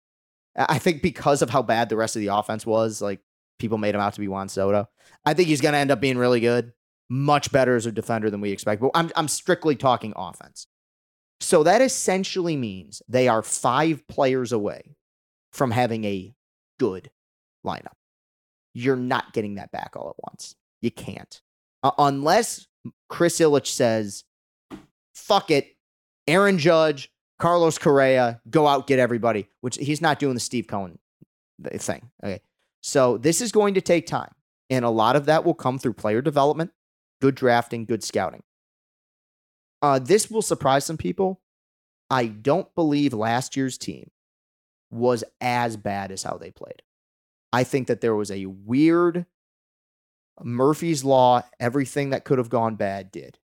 I think because of how bad the rest of the offense was, like people made him out to be Juan Soto. I think he's going to end up being really good, much better as a defender than we expect. But I'm, I'm strictly talking offense. So that essentially means they are five players away from having a good lineup. You're not getting that back all at once. You can't. Uh, unless Chris Ilitch says, fuck it, Aaron Judge, Carlos Correa, go out, get everybody, which he's not doing the Steve Cohen thing. Okay. So this is going to take time. And a lot of that will come through player development, good drafting, good scouting. Uh, this will surprise some people. I don't believe last year's team was as bad as how they played. I think that there was a weird Murphy's Law, everything that could have gone bad did.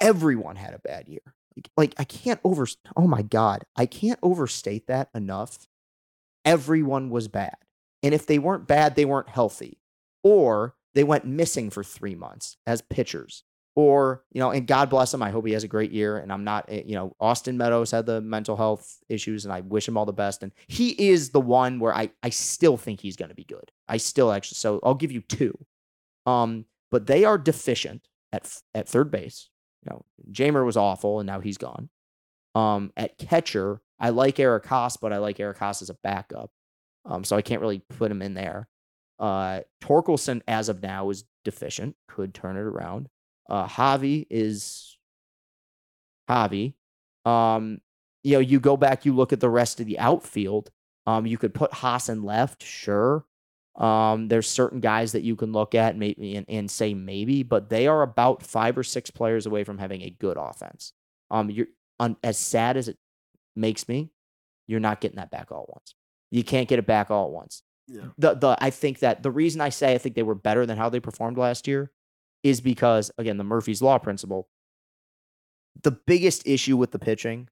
Everyone had a bad year. Like, like I can't over oh my god, I can't overstate that enough. Everyone was bad. And if they weren't bad, they weren't healthy. Or they went missing for 3 months as pitchers. Or, you know, and God bless him, I hope he has a great year and I'm not eh, you know, Austin Meadows had the mental health issues and I wish him all the best and he is the one where I I still think he's going to be good. I still actually so I'll give you two. Um, but they are deficient at at third base. You know, Jeimer was awful, and now he's gone. Um, at catcher, I like Eric Haase, but I like Eric Haase as a backup. Um, so I can't really put him in there. Uh, Torkelson, as of now, is deficient. Could turn it around. Uh, Javi is Javi. Um, you know, you go back, you look at the rest of the outfield. Um, you could put Haase in left, sure. Um, there's certain guys that you can look at maybe and, and say maybe, but they are about five or six players away from having a good offense. Um, you're on, as sad as it makes me, you're not getting that back all at once. You can't get it back all at once. Yeah. The the I think that the reason I say I think they were better than how they performed last year is because again the Murphy's law principle. The biggest issue with the pitching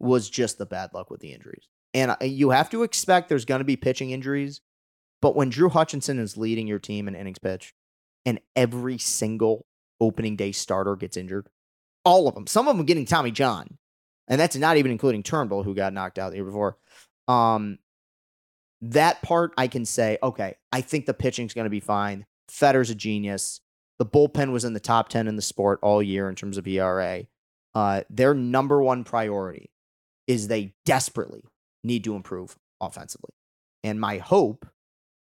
was just the bad luck with the injuries. And you have to expect there's going to be pitching injuries, but when Drew Hutchison is leading your team in innings pitch and every single opening day starter gets injured, all of them, some of them getting Tommy John, and that's not even including Turnbull who got knocked out the year before. Um, that part I can say, okay, I think the pitching's going to be fine. Fetter's a genius. The bullpen was in the top 10 in the sport all year in terms of ERA. Uh, their number one priority is they desperately need to improve offensively. And my hope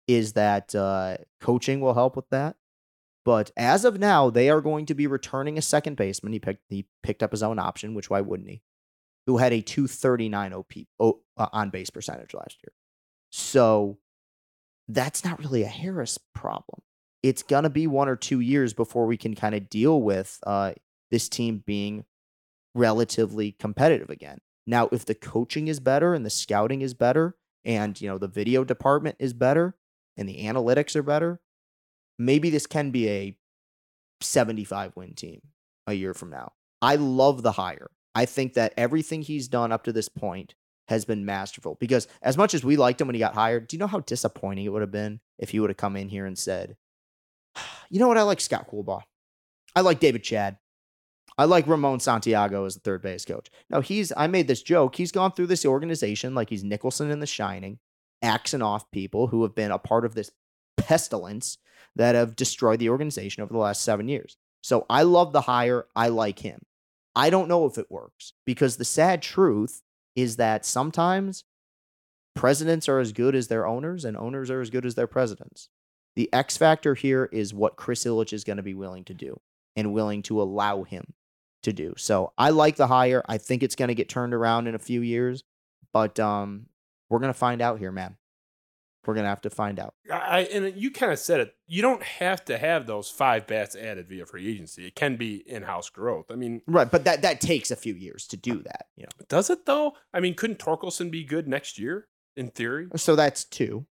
is that uh, coaching will help with that. But as of now, they are going to be returning a second baseman. He picked he picked up his own option, which why wouldn't he? Who had a 239 OP uh, on base percentage last year. So that's not really a Harris problem. It's gonna be one or two years before we can kind of deal with uh, this team being relatively competitive again. Now, if the coaching is better and the scouting is better, and you know the video department is better and the analytics are better, maybe this can be a 75 win team a year from now. I love the hire. I think that everything he's done up to this point has been masterful because as much as we liked him when he got hired, do you know how disappointing it would have been if he would have come in here and said, you know what? I like Scott Coolbaugh. I like David Chad. I like Ramon Santiago as the third base coach. No, he's, I made this joke. He's gone through this organization like he's Nicholson in The Shining, axing off people who have been a part of this pestilence that have destroyed the organization over the last seven years. So I love the hire. I like him. I don't know if it works because the sad truth is that sometimes presidents are as good as their owners and owners are as good as their presidents. The X factor here is what Chris Ilitch is going to be willing to do and willing to allow him to do. So I like the hire. I think it's going to get turned around in a few years, but um, we're going to find out here, man. We're going to have to find out. I and you kind of said it. You don't have to have those five bats added via free agency. It can be in-house growth. I mean, Right, but that that takes a few years to do that, you know. does it though? I mean, couldn't Torkelson be good next year in theory? So that's two.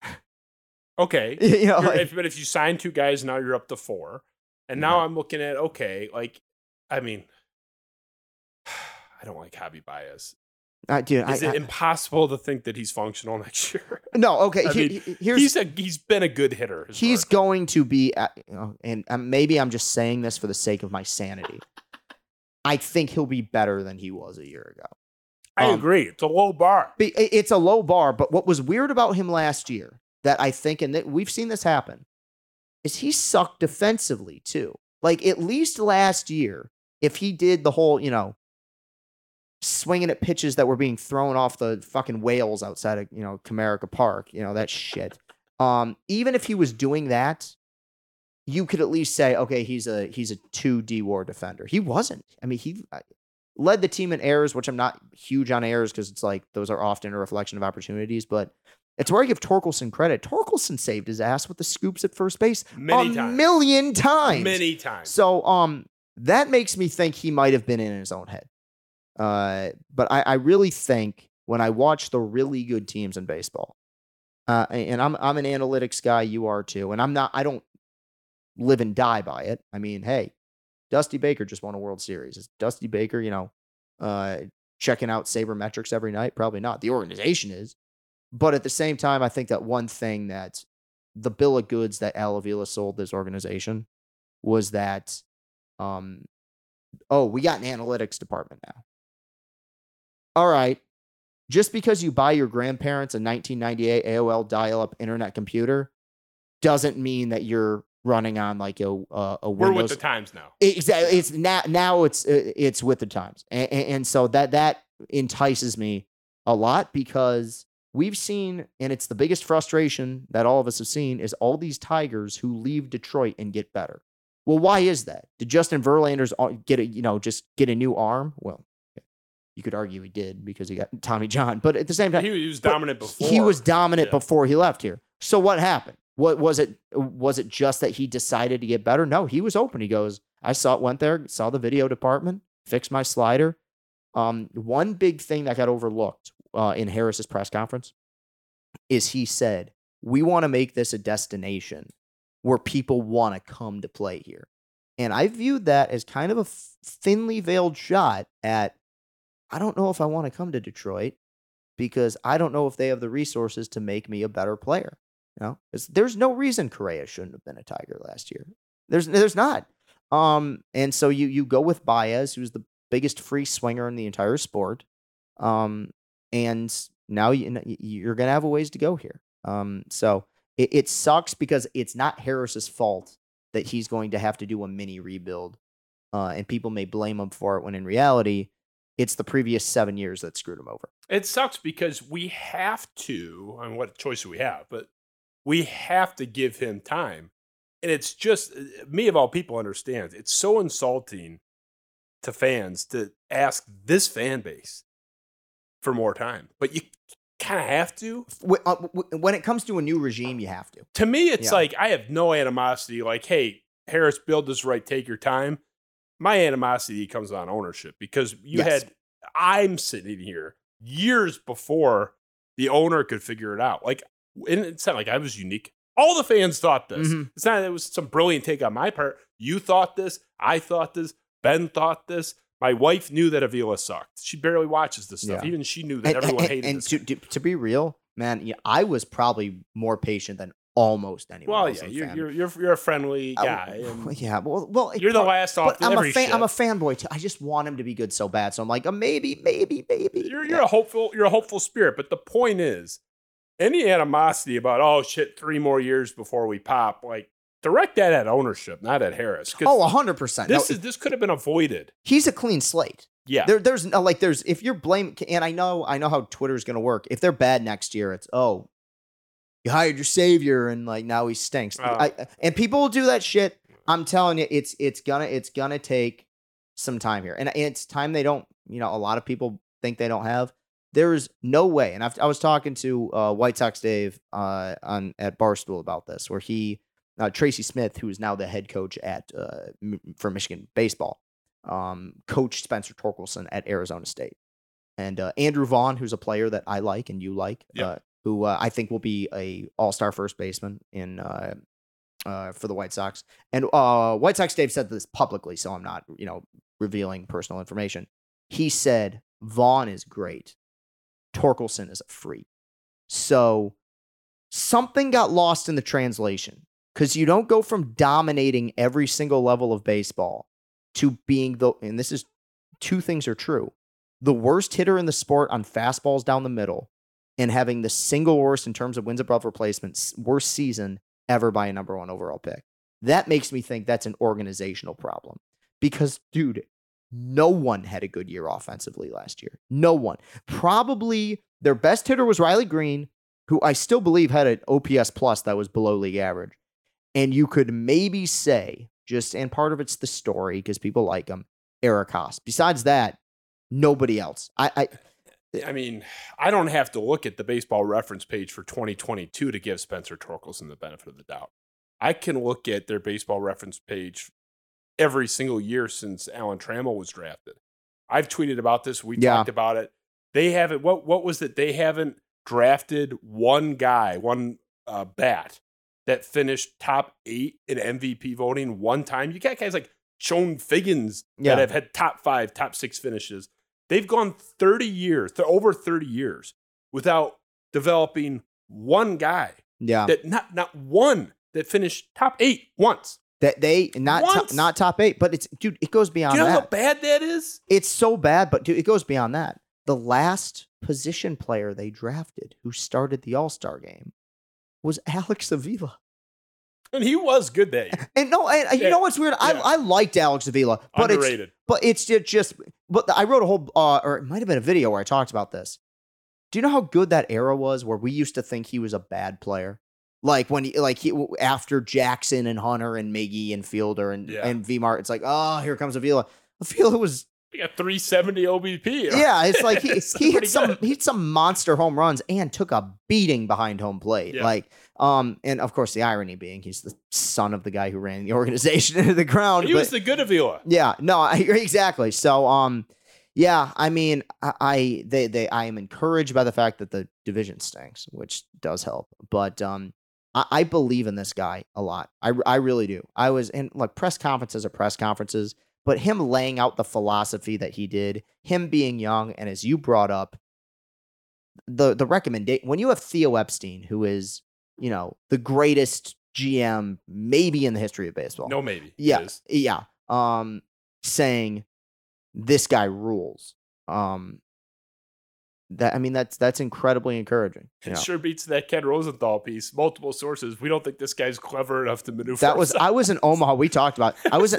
Okay, You know, like- if- but if you sign two guys, now you're up to four. And now I'm looking at okay, like, I mean, I don't like Javi Baez. I dude, Is I, it I- impossible to think that he's functional next year? no, okay. I he- mean, he- here's he's a he's been a good hitter. he's going to be, you know, and um, maybe I'm just saying this for the sake of my sanity. I think he'll be better than he was a year ago. I um, agree. It's a low bar. It's a low bar, but what was weird about him last year that I think, and that we've seen this happen, is he sucked defensively too. Like at least last year, if he did the whole, you know, swinging at pitches that were being thrown off the fucking whales outside of, you know, Comerica Park, you know, that shit. Um, even if he was doing that, you could at least say, okay, he's a he's a two D war defender. He wasn't. I mean, he led the team in errors, which I'm not huge on errors because it's like those are often a reflection of opportunities, but it's where I give Torkelson credit. Torkelson saved his ass with the scoops at first base Many a times. million times. Many times. So um that makes me think he might have been in his own head. Uh, but I, I really think when I watch the really good teams in baseball, uh, and I'm I'm an analytics guy, you are too, and I'm not I don't live and die by it. I mean, hey, Dusty Baker just won a World Series. Is Dusty Baker, you know, uh, checking out sabermetrics every night? Probably not. The organization is. But at the same time, I think that one thing that the bill of goods that Al Avila sold this organization was that, um, oh, we got an analytics department now. All right. Just because you buy your grandparents a 1998 AOL dial up internet computer doesn't mean that you're running on like a, a, a We're Windows. with the times now. Exactly. It's now now it's uh, it's with the times, and, and so that that entices me a lot because we've seen, and it's the biggest frustration that all of us have seen, is all these Tigers who leave Detroit and get better. Well, why is that? Did Justin Verlander's get a you know just get a new arm? Well, you could argue he did because he got Tommy John, but at the same time, He, was dominant before. he was dominant Yeah. before he left here. So what happened? What was it? Was it just that he decided to get better? No, he was open. He goes, I saw it, went there, saw the video department, fixed my slider. Um, one big thing that got overlooked uh, in Harris's press conference is he said, "We want to make this a destination where people want to come to play here." And I viewed that as kind of a thinly veiled shot at I don't know if I want to come to Detroit because I don't know if they have the resources to make me a better player. You know, there's no reason Correa shouldn't have been a Tiger last year. There's there's not. Um, and so you you go with Baez, who's the biggest free swinger in the entire sport. Um, and now you, you're gonna have a ways to go here. Um, so it, it sucks because it's not Harris's fault that he's going to have to do a mini rebuild. Uh, and people may blame him for it when in reality, it's the previous seven years that screwed him over. It sucks because we have to, I mean, what choice do we have? But we have to give him time. And it's just, uh, me of all people understands, it's so insulting to fans to ask this fan base for more time. But you kind of have to. Uh, wh- When it comes to a new regime, you have to. To me, it's Yeah. like I have no animosity. Like, hey, Harris, build this right, take your time. My animosity comes on ownership because you Yes. had, I'm sitting here years before the owner could figure it out. Like, and it's not like I was unique. All the fans thought this. Mhm. It's not, it was some brilliant take on my part. You thought this. I thought this. Ben thought this. My wife knew that Avila sucked. She barely watches this stuff. Yeah. Even she knew that And, everyone and- hated and this. to, to, to be real, man, yeah, I was probably more patient than almost anyone. well, yeah, you're, you're, you're, you're a friendly I- guy. and yeah, well, well, You're the last off I'm a fan. I'm a fanboy too. I just want him to be good so bad. So I'm like, uh, maybe, maybe, maybe. you're you're a hopeful you're a hopeful spirit. But the point is, any animosity about oh shit, three more years before we pop, like direct that at ownership, not at Harris. Oh, hundred percent. This is this could have been avoided. he's a clean slate. Yeah. There, there's no like there's if you're blaming, and I know I know how Twitter's gonna work. If they're bad next year, it's oh, you hired your savior and like now he stinks. Oh. I, and people will do that shit. I'm telling you, it's it's gonna it's gonna take some time here, and it's time they don't. You know, a lot of people think they don't have. There's no way, and I've, I was talking to uh, White Sox Dave uh, on at Barstool about this, where he uh, Tracy Smith, who is now the head coach at uh, for Michigan baseball, um, coached Spencer Torkelson at Arizona State, and uh, Andrew Vaughn, who's a player that I like and you like, Yep. uh, who uh, I think will be a All Star first baseman in uh, uh, for the White Sox. And uh, White Sox Dave said this publicly, so I'm not you know revealing personal information. He said Vaughn is great, Torkelson is a freak. So something got lost in the translation because you don't go from dominating every single level of baseball to being the and this is two things are true the worst hitter in the sport on fastballs down the middle and having the single worst in terms of wins above replacement worst season ever by a number one overall pick. That makes me think that's an organizational problem because dude no one had a good year offensively last year. No one. Probably their best hitter was riley greene who i still believe had an ops plus that was below league average and you could maybe say just and part of it's the story because people like him eric haase besides that nobody else i i I mean, I don't have to look at the baseball reference page for 2022 to give Spencer Torkelson the benefit of the doubt. I can look at their baseball reference page every single year since Alan Trammell was drafted. I've tweeted about this. We Yeah. talked about it. They haven't. What what was it? They haven't drafted one guy, one uh, bat that finished top eight in MVP voting one time. You got guys like Chone Figgins Yeah. that have had top five, top six finishes. They've gone 30 years, over 30 years, without developing one guy yeah that not not one that finished top eight once. that they not not top eight but it's dude it goes beyond. Do you know how bad that is? it's so bad but dude it goes beyond that the last position player they drafted who started the all-star game was alex avila And he was good that year. And no, and, and you Yeah. know what's weird? I, Yeah. I liked Alex Avila, but it's Underrated. but it's ju- just. But I wrote a whole, uh, or it might have been a video where I talked about this. Do you know how good that era was where we used to think he was a bad player? Like when he, like he after Jackson and Hunter and Miggy and Fielder and Yeah. and Vmart, it's like, oh, here comes Avila. Avila was He got 370 OBP. yeah, it's like he, It's he hit some good. he hit some monster home runs and took a beating behind home plate. Yeah. Like, um, and of course the irony being he's the son of the guy who ran the organization into the ground. He but- was the good Avila. yeah, no, I, exactly. So, um, yeah, I mean, I, I they they I am encouraged by the fact that the division stinks, which does help. But um, I, I believe in this guy a lot. I I really do. I was in like press conferences or press conferences, but him laying out the philosophy that he did, him being young, and as you brought up, the the recommendation when you have Theo Epstein, who is you know the greatest GM maybe in the history of baseball. No, maybe. Yeah, yeah. Um, saying this guy rules. Um, that I mean that's that's incredibly encouraging. It know. sure beats that Ken Rosenthal piece. Multiple sources. We don't think this guy's clever enough to maneuver. That was. I was in Omaha. We talked about. I was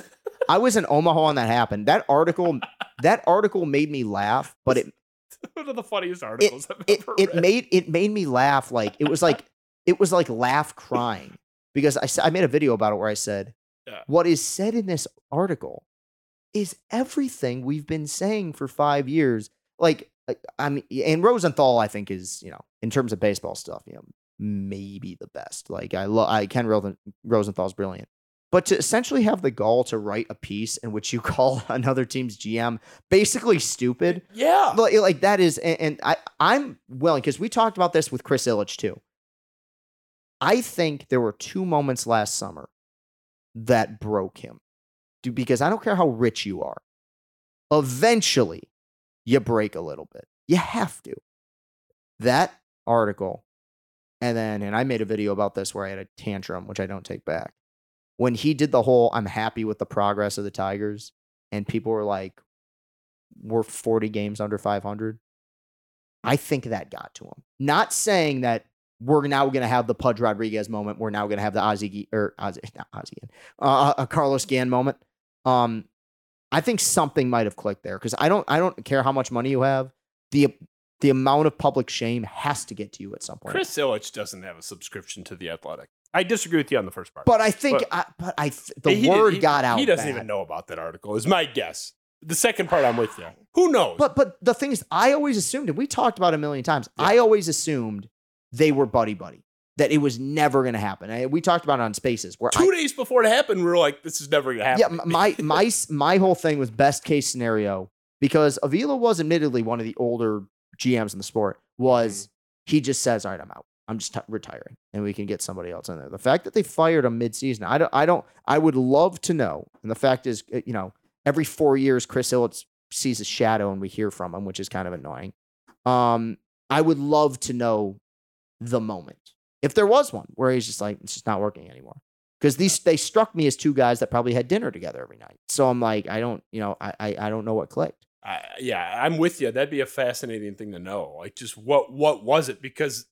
I was in Omaha when that happened. That article that article made me laugh, but it one of the funniest articles I've it ever it read. made it made me laugh like it was like it was like laugh crying because I I made a video about it where I said Yeah. what is said in this article is everything we've been saying for 5 years like I- I mean and Rosenthal I think is you know in terms of baseball stuff you know maybe the best. Like I love I Ken Rosen- Rosenthal's brilliant. But to essentially have the gall to write a piece in which you call another team's GM basically stupid yeah. like, like that is and, and i i'm willing because we talked about this with chris ilitch too. I think there were two moments last summer that broke him Dude, because i don't care how rich you are eventually you break a little bit you have to that article and then and i made a video about this where i had a tantrum which i don't take back when he did the whole i'm happy with the progress of the tigers and people were like we're 40 games under 500. I think that got to him. Not saying that we're now going to have the Pudge Rodriguez moment. We're now going to have the Ozzy or Ozzy, not Ozzy, uh, a Carlos Gann moment. Um, I think something might have clicked there because I don't, I don't care how much money you have. The the amount of public shame has to get to you at some point. Chris Ilitch doesn't have a subscription to the Athletic. I disagree with you on the first part. but I think, But- I, but I, th- the He word he- got out. He doesn't bad. even know about that article. Is my guess. The second part, I'm with you. Who knows? But but the thing is, I always assumed, and we talked about it a million times. I always assumed they were buddy buddy. That it was never going to happen. I- we talked about it on Spaces where I, Two days before it happened, we were like, "This is never going to happen." yeah, my my my whole thing was best case scenario because Avila was admittedly one of the older GMs in the sport. Was he just says, "All right, I'm out. I'm just t- retiring, and we can get somebody else in there." The fact that they fired him mid-season, I don't, I don't, I would love to know. And the fact is, uh, you know, every four years, Chris Ilitch sees a shadow, and we hear from him, which is kind of annoying. Um, I would love to know the moment if there was one where he's just like, it's just not working anymore because these they struck me as two guys that probably had dinner together every night. So I'm like, I don't, you know, I I, I don't know what clicked. I, yeah, I'm with you. That'd be a fascinating thing to know. Like, just what what was it? Because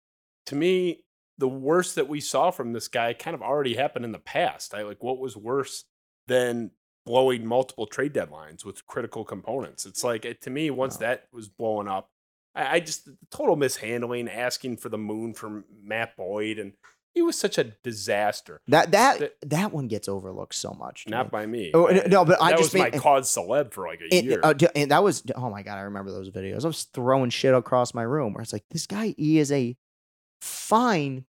to me, the worst that we saw from this guy kind of already happened in the past. I like what was worse than blowing multiple trade deadlines with critical components. It's like it, to me, once that was blowing up, I, I just total mishandling, asking for the moon from Matt Boyd, and he was such a disaster. That that that one gets overlooked so much. Not me. by me. Oh, no, no, but I just was mean- my cause celeb for like a And, year. uh, and that was oh my god, I remember those videos. I was throwing shit across my room where it's like this guy he is a fine,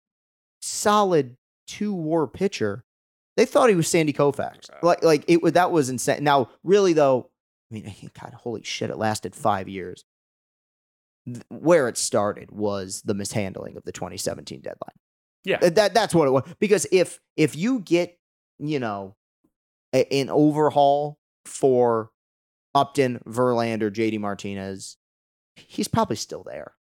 solid two war pitcher. They thought he was Sandy Koufax. Like like it was that was insane. Now really though, I mean, God, holy shit, it lasted five years. Th- Where it started was the mishandling of the 2017 deadline. Yeah. That that's what it was. Because if if you get you know a- an overhaul for Upton, Verlander, JD Martinez, he's probably still there.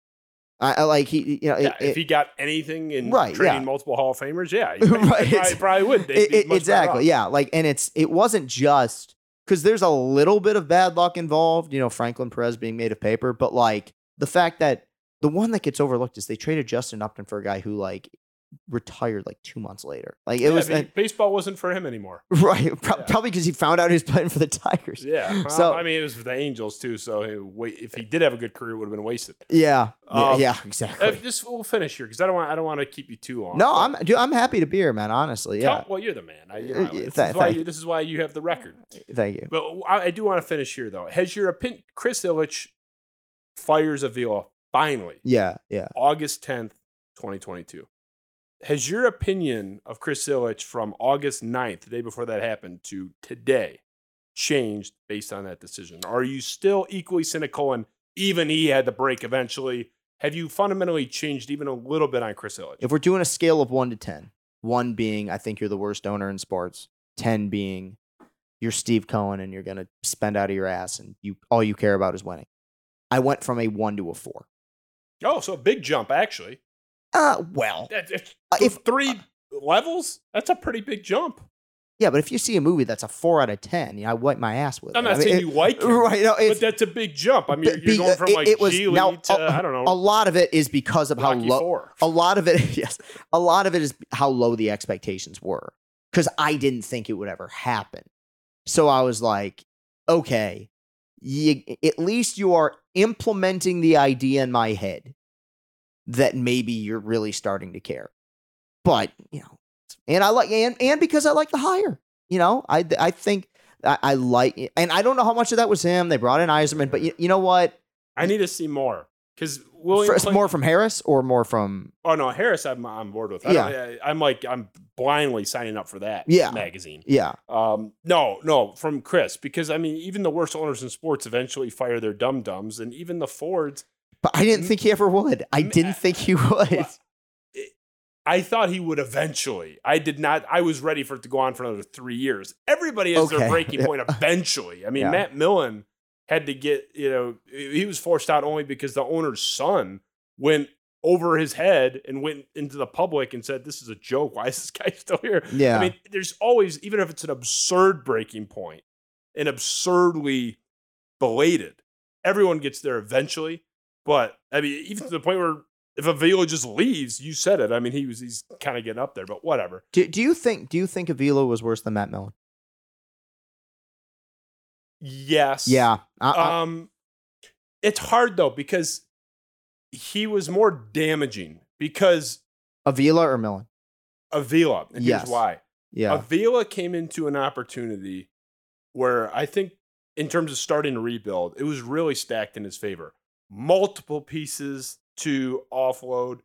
I, I like he, you know, Yeah, it- if he got anything in Right, training yeah. multiple Hall of Famers, yeah, he Right, probably, probably would. They'd it- exactly, yeah. Like, and it's it wasn't just because there's a little bit of bad luck involved. You know, Franklin Perez being made of paper, but like the fact that the one that gets overlooked is they traded Justin Upton for a guy who like retired like two months later. Like it Yeah, was I mean, baseball wasn't for him anymore. right, pro- probably because he found out he was playing for the Tigers. Yeah. Well, So- I mean, it was for the Angels too. So if he did have a good career, it would have been wasted. Yeah, yeah, Um, yeah, Uh, exactly. just we'll finish here because I don't want I don't want to keep you too long. No, I'm dude, I'm happy to be here, man. Honestly, yeah. tell- well, you're the man. I, you Uh, know, yeah, this, tha- is why you, this is why you have the record. Thank you. But I, I do want to finish here though. Has your opinion? Chris Ilitch fires Avila finally. Yeah, yeah. August 10th, 2022. Has your opinion of Chris Ilitch from August 9th, the day before that happened, to today changed based on that decision? Are you still equally cynical and even he had to break eventually? Have you fundamentally changed even a little bit on Chris Ilitch? If we're doing a scale of one to ten, one being I think you're the worst owner in sports, ten being you're Steve Cohen and you're gonna spend out of your ass and you all you care about is winning. I went from a one to a four. Oh, so a big jump actually. Uh, well, If, Uh, if- three levels, that's a pretty big jump. yeah, but if you see a movie that's a four out of ten, you know, I wipe my ass with I'm it. not I mean, saying it- you like it, right? No, but that's a big jump. I mean, you're, be- going from like it was G now, to a, I don't know. A lot of it is because of how low. Four. A lot of it, yes, a lot of it is how low the expectations were because I didn't think it would ever happen. So I was like, okay, you, at least you are implementing the idea in my head that maybe you're really starting to care. But you know, and I like and and because I like the hire. You know, I I think I, I like and I don't know how much of that was him. They brought in Eiserman, but you, you know what? I need to see more because William Clayton- more from Harris or more from Oh no, Harris, I'm on board with. I Yeah. don't- I, am like I'm blindly signing up for that. Yeah. magazine. yeah. Um, no, no, from Chris because I mean, even the worst owners in sports eventually fire their dum dums, and even the Fords. But I didn't think he ever would. I didn't think he would. I thought he would eventually. I did not. I was ready for it to go on for another three years. Everybody has Okay. their breaking point eventually. I mean, Yeah. Matt Millen had to get, you know, he was forced out only because the owner's son went over his head and went into the public and said, This is a joke. Why is this guy still here? Yeah. I mean, there's always, even if it's an absurd breaking point, an absurdly belated, everyone gets there eventually. But I mean, even to the point where if Avila just leaves, you said it. I mean, he was he's kind of getting up there, but whatever. Do, do you think do you think Avila was worse than Matt Millen? Yes. Yeah. I- I- Um, it's hard though because he was more damaging because Avila or Millen? Avila. And Yes. here's why. Yeah. Avila came into an opportunity where I think, in terms of starting to rebuild, it was really stacked in his favor. Multiple pieces to offload,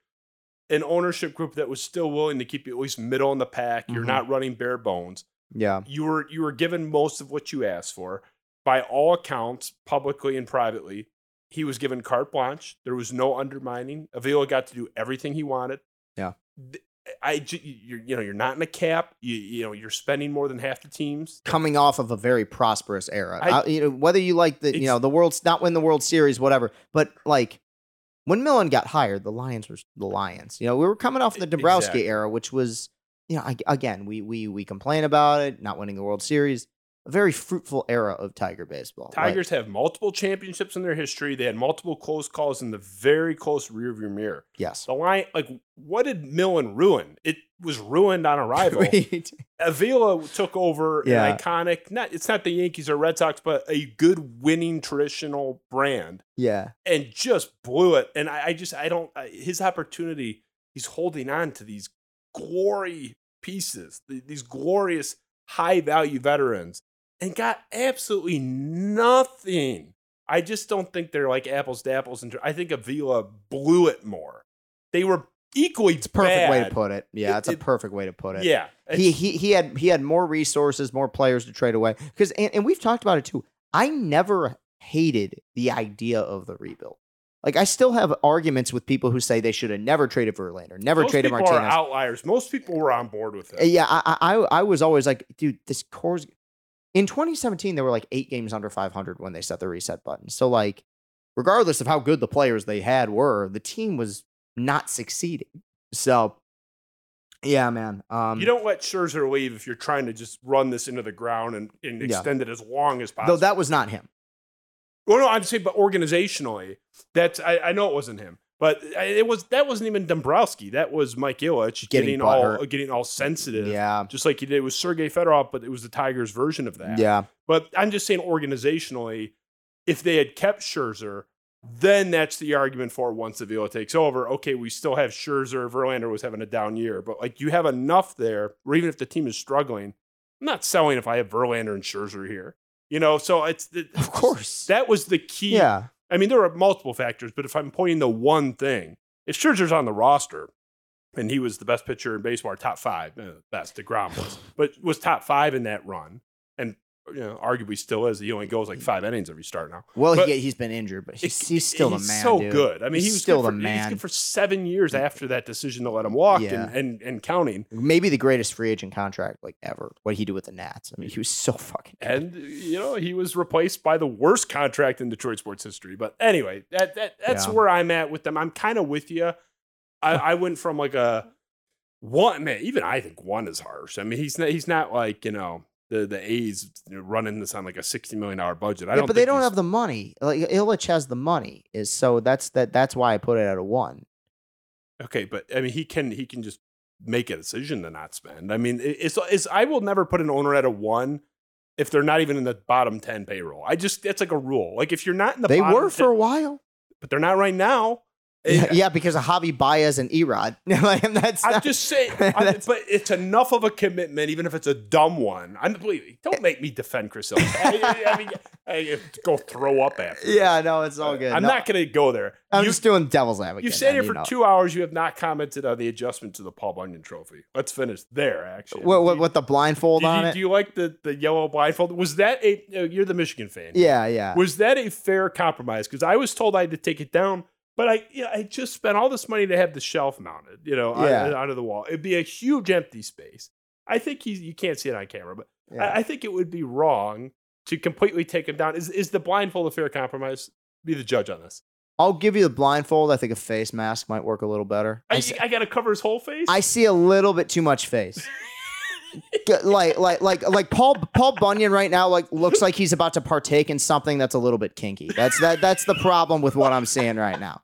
an ownership group that was still willing to keep you at least middle in the pack. You're Mhm. not running bare bones. yeah. You were you were given most of what you asked for. By all accounts, publicly and privately, he was given carte blanche. There was no undermining. Avila got to do everything he wanted. Yeah. I you're you know you're not in a cap. You you know you're spending more than half the teams. Coming off of a very prosperous era. I- I- you know, whether you like the you know the world's not win the World Series, whatever. But like when Millen got hired, the Lions were the Lions. You know, we were coming off the Dombrowski Exactly. era, which was you know ag- again we we we complain about it, not winning the World Series. A very fruitful era of Tiger baseball. Like, Tigers have multiple championships in their history. They had multiple close calls in the very close rearview mirror. yes. The line, like, what did Millen ruin? It was ruined on arrival. Avila took over Yeah. an iconic, not it's not the Yankees or Red Sox, but a good winning traditional brand yeah. and just blew it. And I, I just I don't I, his opportunity. He's holding on to these glory pieces, th- these glorious high value veterans, and got absolutely nothing. I just don't think they're like apples to apples. And I think Avila blew it more. They were equally It's perfect way to put it. Yeah, It- it's a perfect way to put it. Yeah, he he he had he had more resources, more players to trade away. Because and, and we've talked about it too. I never hated the idea of the rebuild. Like I still have arguments with people who say they should have never traded Verlander, never Those traded people Martinez. are outliers. Most people were on board with it. Yeah, I, I I I was always like, dude, this core's in 2017 they were like eight games under 500 when they set the reset button. So like, regardless of how good the players they had were, the team was not succeeding. So, yeah, man. Um, you don't let Scherzer leave if you're trying to just run this into the ground and, and Yeah. extend it as long as possible. though that was not him. Well, no, I'm saying, but organizationally, that's I, I know it wasn't him, But it was that wasn't even Dombrowski. That was Mike Ilitch Getting getting, all butthurt. getting all sensitive. Yeah. Just like he did with Sergei Fedorov, but it was the Tigers' version of that. Yeah. But I'm just saying organizationally, if they had kept Scherzer, then that's the argument for once Avila takes over. Okay, we still have Scherzer. Verlander was having a down year, but like you have enough there, or even if the team is struggling, I'm not selling if I have Verlander and Scherzer here. You know, so it's Of course. that was the key. Yeah. I mean, there are multiple factors, but if I'm pointing to one thing, if Scherzer's on the roster and he was the best pitcher in baseball, top five, eh, best DeGrom was, but was top five in that run, you know, arguably still is. He only goes like five innings every start now. Well, But he, he's been injured, but he's, he's still he's the man. He's so dude. good. I mean, he's he was still the for, He's man. good for seven years mm. after that decision to let him walk Yeah. and, and and counting. Maybe the greatest free agent contract like ever. What he did with the Nats. I mean, he was so fucking. Good. And you know, he was replaced by the worst contract in Detroit sports history. But anyway, that, that that's Yeah. where I'm at with them. I'm kind of with you. I, I went from like a one man. Even I think one is harsh. I mean, he's not, he's not like you know the the A's running this on like a sixty million dollar budget. I yeah, don't. but they don't have the money. Like Ilitch has the money, is so that's that. That's why I put it at a one. Okay, but I mean, he can he can just make a decision to not spend. I mean, it- it's it's I will never put an owner at a one if they're not even in the bottom ten payroll. I just it's like a rule. Like if you're not in the They were for 10 a while. but they're not right now. Yeah, yeah, because of Javi Baez and Erod. like, that's I'm not- just saying, I, but it's enough of a commitment, even if it's a dumb one. I'm believe don't make me defend Chris. I, I mean, I, go throw up after. this. Yeah, no, it's all good. I'm No, not going to go there. I'm You- just doing devil's advocate. You've sat here for know. two hours. You have not commented on the adjustment to the Paul Bunyan Trophy. Let's finish there. Actually, What, what, what the blindfold on it? do you like the, the yellow blindfold? Was that a? You're the Michigan fan. yeah, yeah. Was that a fair compromise? Because I was told I had to take it down, but I yeah, I just spent all this money to have the shelf mounted, you know, on- onto the wall. It'd be a huge empty space. I think he's you can't see it on camera, but Yeah. I, I think it would be wrong to completely take him down. Is is the blindfold a fair compromise? Be the judge on this. I'll give you the blindfold. I think a face mask might work a little better. I—I got to cover his whole face. I see a little bit too much face. Like like like like Paul Paul Bunyan right now like looks like he's about to partake in something that's a little bit kinky. That's that that's the problem with what I'm seeing right now.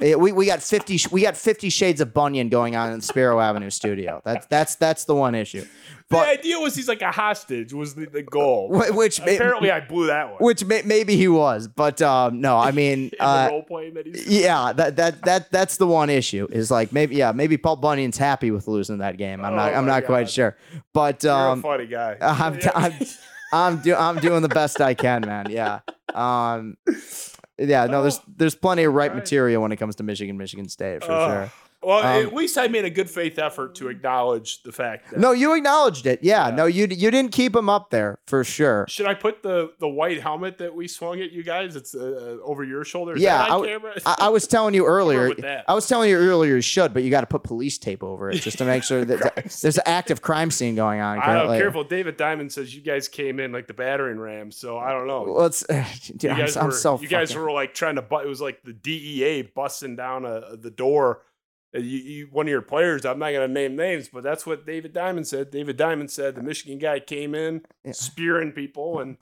We, we got fifty we got fifty shades of Bunyan going on in the Spiro Avenue studio. That's that's that's the one issue. But the idea was he's like a hostage was the, the goal. Wh- which may- apparently I blew that one. which may, maybe he was, but um, no, I mean, uh, role playing that he's yeah, that that that that's the one issue is like maybe yeah maybe Paul Bunyan's happy with losing that game. I'm not Oh I'm my not quite sure, but You're um, a funny guy. I'm, I'm, I'm, do, I'm doing the best I can, man. Yeah. Um, yeah, no, there's there's plenty of right. material when it comes to Michigan, Michigan State for Uh, sure. Well, Um, at least I made a good faith effort to acknowledge the fact that. No, you acknowledged it. Yeah, no, you you didn't keep him up there for sure. Should I put the the white helmet that we swung at you guys? It's uh, over your shoulder. Is Yeah, I, on w- camera? I, I was telling you earlier. I was telling you earlier you should, but you got to put police tape over it just to make sure that, there's an active crime scene going on. I don't careful. David Diamond says you guys came in like the battering ram, so I don't know. Well, it's, dude, you I'm, guys I'm were, so you guys were like trying to but it was like the DEA busting down a, the door. Uh, You, you, one of your players, I'm not going to name names, but that's what David Diamond said. David Diamond said the Michigan guy came in spearing people, and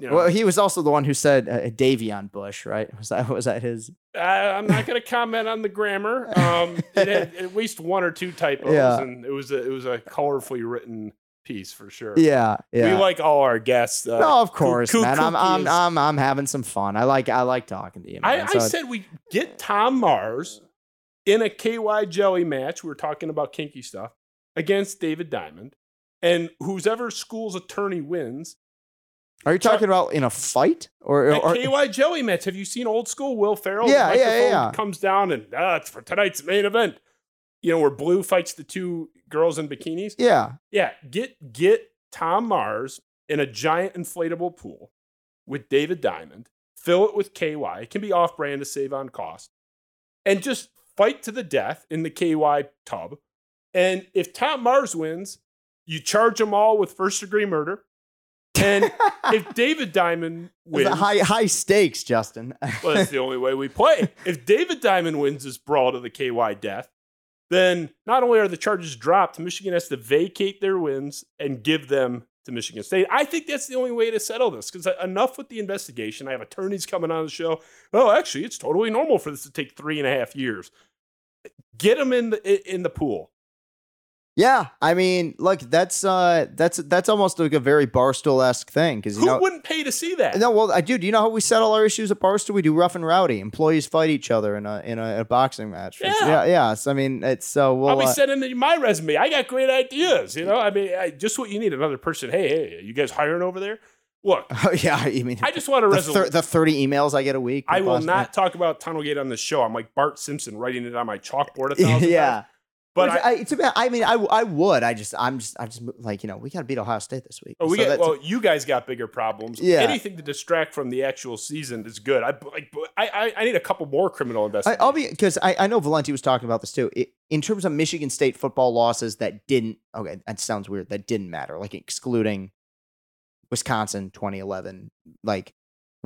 you know, Well, he was also the one who said uh, Davion Bush, right? Was that was that his? Uh, I'm not going to comment on the grammar. Um, it had at least one or two typos, Yeah. and it was a, it was a colorfully written piece for sure. Yeah, yeah. We like all our guests. Uh, no, of course, man. I'm, I'm, I'm, I'm having some fun. I like, I like talking to you, man. I, So I said we get Tom Mars in a KY Jelly match. We were talking about kinky stuff against David Diamond, and whoever school's attorney wins. Are you talking about in a fight or? A or KY Jelly match. Have you seen old school Will Ferrell? Yeah, yeah, yeah. Comes down and ah, for tonight's main event. You know where Blue fights the two girls in bikinis. yeah, Yeah, get get Tom Mars in a giant inflatable pool with David Diamond. Fill it with KY. It can be off brand to save on cost. And just fight to the death in the KY tub. And if Tom Mars wins, you charge them all with first degree murder. And if David Diamond wins, high, high stakes, Justin. well, that's the only way we play. If David Diamond wins this brawl to the KY death, then not only are the charges dropped, Michigan has to vacate their wins and give them to Michigan State. I think that's the only way to settle this because uh, enough with the investigation. I have attorneys coming on the show. Oh, actually, it's totally normal for this to take three and a half years. Get them in the in the pool. Yeah, I mean, look, that's uh, that's that's almost like a very barstool esque thing because you Who know. wouldn't pay to see that? No, well, I do. Do you know how we settle our issues at Barstool? We do rough and rowdy. Employees fight each other in a in a, a boxing match. It's- Yeah. yeah, yeah. So, I mean, it's so well. I'll be uh, sending my resume. I got great ideas. You know, I mean, I, just what you need. Another person. Hey, hey, you guys hiring over there? Look, Oh yeah, I mean, I just want to the, thir- the thirty emails I get a week. I will not talk about Tunnelgate on the show. I'm like Bart Simpson writing it on my chalkboard a thousand yeah. times. But I, I, to be, I mean, I, I would. I just, I'm just, I'm just like, you know, we got to beat Ohio State this week. oh, we So get, well, you guys got bigger problems. Yeah. Anything to distract from the actual season is good. I like. I I, I need a couple more criminal I, investigations. I'll be because I, I know Valenti was talking about this too. It, in terms of Michigan State football losses that didn't, okay, that sounds weird. That didn't matter, like excluding Wisconsin 2011. Like,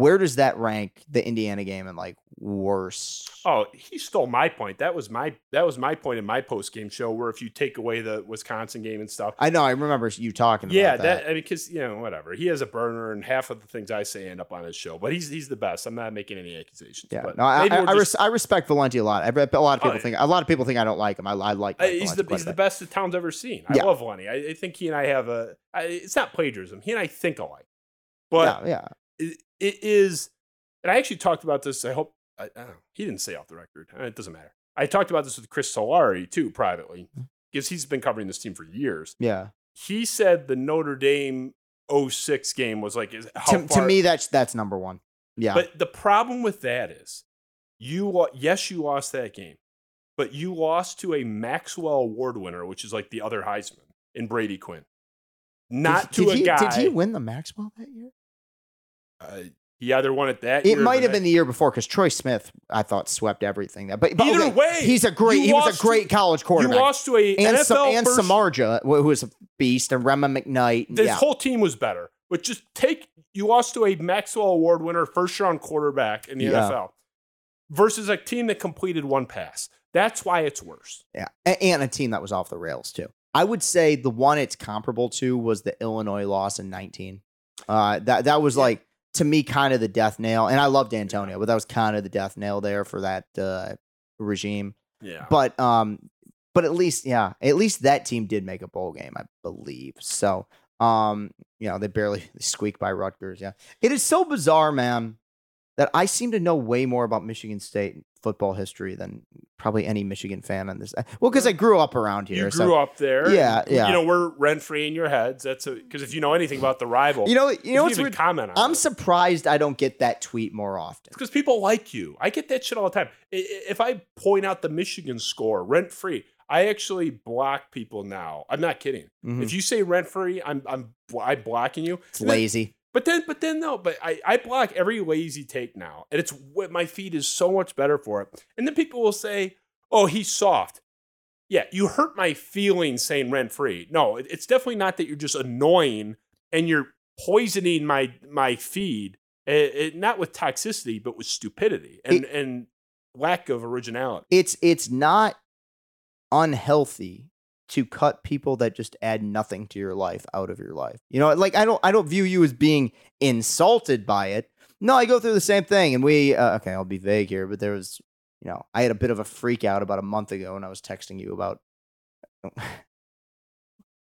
where does that rank the Indiana game and like worse? Oh, he stole my point. That was my that was my point in my post game show. Where if you take away the Wisconsin game and stuff, I know. I remember you talking. yeah, about that. that I mean, because you know, whatever. He has a burner, and half of the things I say end up on his show. But he's he's the best. I'm not making any accusations. Yeah, but no, I, I, I, just- I respect Valenti a lot. I, a lot of Oh, people think a lot of people think I don't like him. I, I like. Uh, Mike he's Valenti the he's the best the town's ever seen. I Yeah. love Lenny. I, I think he and I have a. I, it's not plagiarism. He and I think alike, but yeah, yeah. It, is. And I actually talked about this. I hope I, I he didn't say off the record. Uh, It doesn't matter. I talked about this with Chris Solari too privately because he's been covering this team for years. Yeah. He said the Notre Dame 06 game was like is- how To, to me, that's that's number one. Yeah. But the problem with that is, you yes, you lost that game, but you lost to a Maxwell Award winner, which is like the other Heisman in Brady Quinn, not did, to a he, guy. Did he win the Maxwell that year? Uh, he either won it that It might have been the year before because Troy Smith, I thought, swept everything. That, but, but Either okay, way, he's a great. He was a great to- college quarterback. You lost to a and NFL Sa- and first- Samardzija, who was a beast, and Rhema McKnight. This yeah. whole team was better, but just take you lost to a Maxwell Award winner, first round quarterback in the Yeah. NFL, versus a team that completed one pass. That's why it's worse. Yeah, and a team that was off the rails too. I would say the one it's comparable to was the Illinois loss in 19. Uh, that that was like to me kind of the death nail, and I loved Dantonio, but that was kind of the death nail there for that uh, regime. Yeah. But um, but at least yeah, at least that team did make a bowl game, I believe. So um, you know they barely squeaked by Rutgers. Yeah, it is so bizarre, man, that I seem to know way more about Michigan State football history than probably any Michigan fan on this. Well, because I grew up around here. You so- grew up there. Yeah, yeah. You know, we're rent free in your heads. That's because if you know anything about the rival, You know, you know what's even weird? comment on I'm it. surprised I don't get that tweet more often. because people like you. I get that shit all the time. If I point out the Michigan score rent free, I actually block people now. I'm not kidding. Mhm. If you say rent free, I'm I'm I'm blocking you. It's lazy. But then, but then no, but I, I block every lazy take now, and it's what my feed is so much better for it. And then people will say, "Oh, he's soft." Yeah, you hurt my feelings saying rent free. No, it's definitely not that you're just annoying and you're poisoning my my feed. It, it- not with toxicity, but with stupidity and and lack of originality. It's it's not unhealthy to cut people that just add nothing to your life out of your life. You know, like I don't I don't view you as being insulted by it. No, I go through the same thing, and we uh, okay. I'll be vague here, but there was, you know, I had a bit of a freak out about a month ago, and I was texting you about.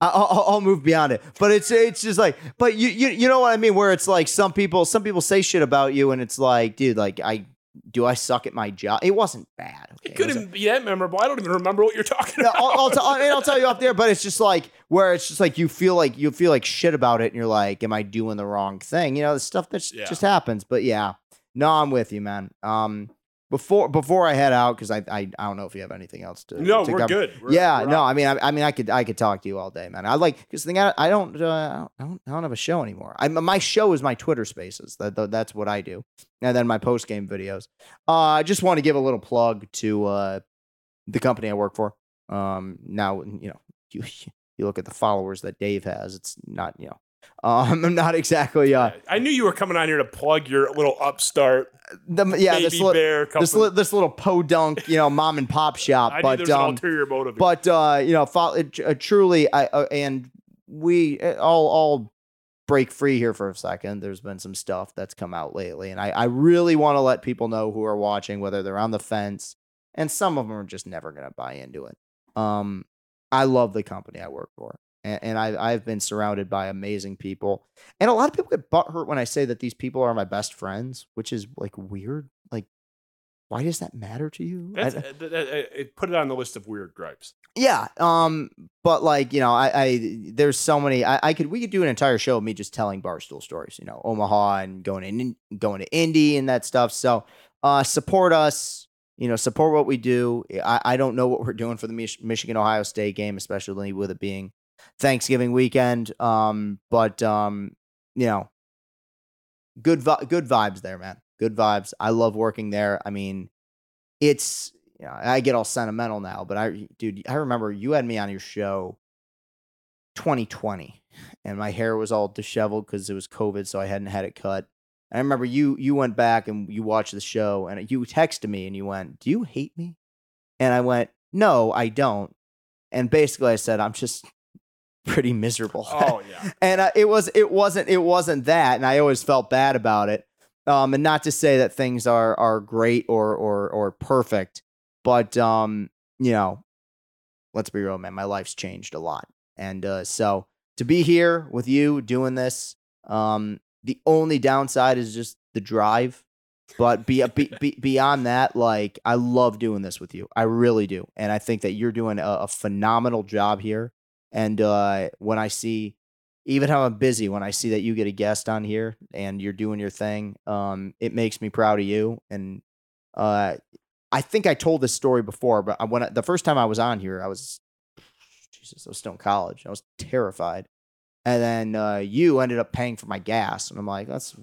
I'll, I'll move beyond it, but it's it's just like, but you you you know what I mean? Where it's like some people some people say shit about you, and it's like, dude, like I do I suck at my job? It wasn't bad. okay? It couldn't be that memorable. I don't even remember what you're talking about. I'll, I'll, t- I'll, tell you off there, but it's just like where it's just like you feel like you feel like shit about it, and you're like, "Am I doing the wrong thing?" You know, the stuff that Yeah. just happens. But yeah, no, I'm with you, man. Um, before before I head out, because I, I I don't know if you have anything else to. No, to we're cover. good. We're- yeah, we're no, out. I mean, I, I mean, I could I could talk to you all day, man. I like because the thing I, I don't uh, I don't I don't have a show anymore. I my show is my Twitter Spaces. That that- that's what I do, and then my post game videos. Uh, I just want to give a little plug to uh the company I work for. Um, now you know you you look at the followers that Dave has. It's not you know, um, I'm not exactly uh I knew you were coming on here to plug your little upstart. the yeah this li- this li- this little podunk you know mom and pop shop. I but um, but uh, you know, fo- uh, truly, I uh, and we all I'll I'll break free here for a second. There's been some stuff that's come out lately, and I I really want to let people know who are watching whether they're on the fence, and some of them are just never gonna buy into it. Um, I love the company I work for, and, and I I've been surrounded by amazing people, and a lot of people get butthurt when I say that these people are my best friends, which is like weird. Like, why does that matter to you? I- uh, uh, it- put it on the list of weird gripes. yeah. Um, but like, you know, I, I there's so many I, I could we could do an entire show of me just telling barstool stories, you know, Omaha and going in going to Indy and that stuff. So uh support us, you know, support what we do. I, I don't know what we're doing for the Mich- Michigan Ohio State game, especially with it being Thanksgiving weekend. Um, but um, you know, good vi- good vibes there, man. Good vibes. I love working there. I mean, it's you know, I get all sentimental now, but I dude, I remember you had me on your show 2020 and my hair was all disheveled cuz it was covid so I hadn't had it cut. And I remember you you went back and you watched the show and you texted me and you went, "Do you hate me?" And I went, "No, I don't." And basically I said, "I'm just pretty miserable." Oh yeah. and uh, it was it wasn't it wasn't that and i always felt bad about it. Um and not to say that things are are great or or or perfect but um you know let's be real man my life's changed a lot. And uh so to be here with you doing this um the only downside is just the drive. But be, be, be, beyond that like i love doing this with you. I really do. And i think that you're doing a, a phenomenal job here and uh, when I see, even how I'm busy, when I see that you get a guest on here and you're doing your thing, um, it makes me proud of you. And uh, I think I told this story before, but when I, the first time I was on here, I was, Jesus, I was still in college. I was terrified. And then uh, you ended up paying for my gas, and I'm like, that's a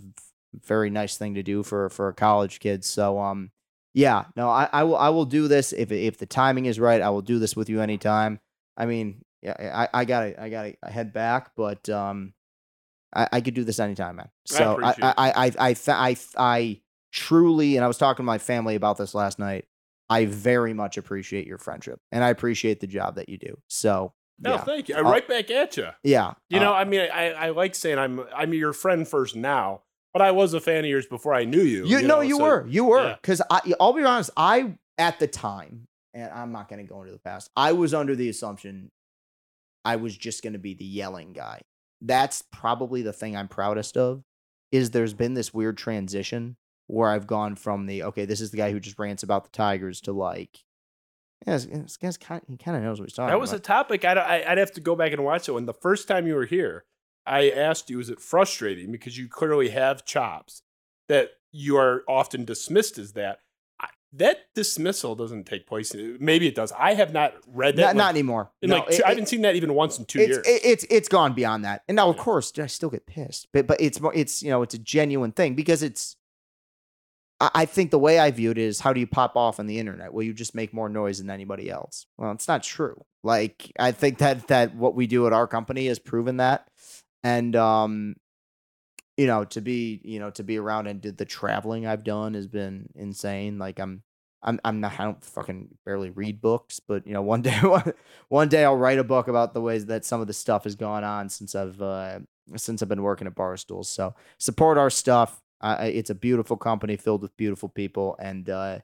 very nice thing to do for for a college kid. So um, yeah, no, I, I will I will do this if if the timing is right. I will do this with you anytime. I mean, yeah, I, I gotta I gotta head back, but um, I, I could do this anytime, man. So I I I I I, I I truly, and I was talking to my family about this last night. I very much appreciate your friendship, and I appreciate the job that you do. So No, yeah. thank you. Uh, right back at you. Yeah, You uh, know, I mean, I, I like saying I'm I'm your friend first now, but I was a fan of yours before I knew you. You, no, know, you so- were, you were, because I, I'll be honest, I at the time, and I'm not going to go into the past. I was under the assumption I was just going to be the yelling guy. That's probably the thing I'm proudest of. Is there's been this weird transition where I've gone from the okay, this is the guy who just rants about the Tigers to like, yeah, this, guy's kind, he kind of knows what he's talking That was a topic. I'd, I'd have to go back and watch it. When the first time you were here, I asked you, is it frustrating because you clearly have chops that you are often dismissed as that? That dismissal doesn't take place. Maybe it does. I have not read that. not, like- not anymore. No, like it- I haven't seen that even once in two it's, years. it- it's it's gone beyond that. And now, of course, I still get pissed, but but it's more it's you know it's a genuine thing because it's. I, I think the way I view it is, how do you pop off on the internet? Well, you just make more noise than anybody else. Well, it's not true. Like I think that that what we do at our company has proven that, and um, you know, to be you know to be around and do the traveling I've done has been insane. Like I'm I'm I'm not I don't fucking barely read books, but you know one day one day I'll write a book about the ways that some of the stuff has gone on since I've uh, since I've been working at Barstools. So support our stuff. Uh, it's a beautiful company filled with beautiful people, and uh,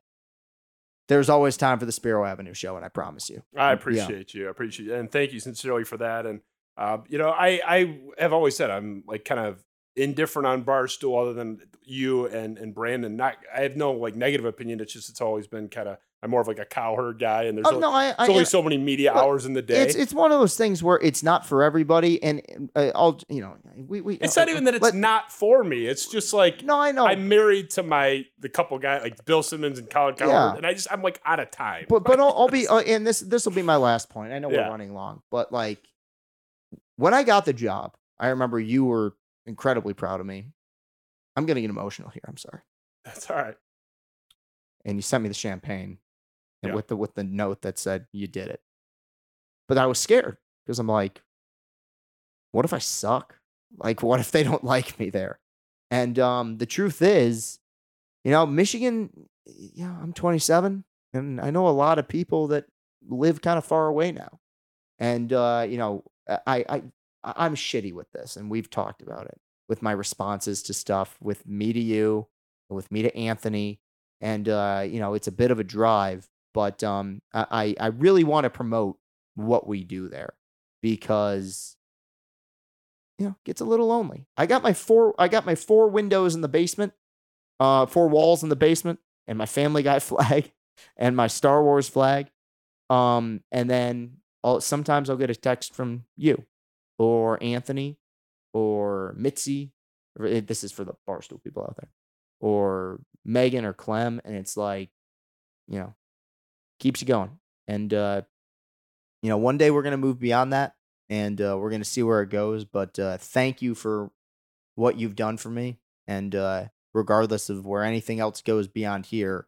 there's always time for the Spiro Avenue show, and I promise you. I Yeah. appreciate you. I appreciate you. And thank you sincerely for that. And, uh, you know, I, I have always said I'm like kind of indifferent on Barstool other than you and, and Brandon. Not, I have no like negative opinion. It's just, it's always been kind of, I'm more of like a cowherd guy and there's Oh, only, no, I- I- only and- so many media Well, hours in the day. It's it's one of those things where it's not for everybody, and uh, I'll you know we we. It's not even that it's not for me. It's just like no, I know. I'm married to my the couple guys like Bill Simmons and Colin Cowherd, Yeah. and I just I'm like out of time. But but I'll, I'll be uh, and this this will be my last point. I know Yeah. we're running long, but like when I got the job, I remember you were incredibly proud of me. I'm going to get emotional here. I'm sorry. That's all right. And you sent me the champagne, and Yeah. with the with the note that said you did it. But I was scared because I'm like, what if I suck? Like, what if they don't like me there? And um, the truth is, you know, Michigan. Yeah, I'm 27, and I know a lot of people that live kind of far away now. And uh, you know, I I I- I'm shitty with this, and we've talked about it with my responses to stuff, with me to you, with me to Anthony, and uh, you know, it's a bit of a drive, but um, I I really want to promote what we do there because you know, it gets a little lonely. I got my four I got my four windows in the basement, uh, four walls in the basement, and my Family Guy flag and my Star Wars flag. Um, and then I'll, sometimes I'll get a text from you or Anthony or Mitzi. This is for the barstool people out there, or Megan or Clem, and it's like, you know, keeps you going. And uh, you know, one day we're gonna move beyond that, and uh, we're gonna see where it goes. But uh, thank you for what you've done for me, and uh, regardless of where anything else goes beyond here,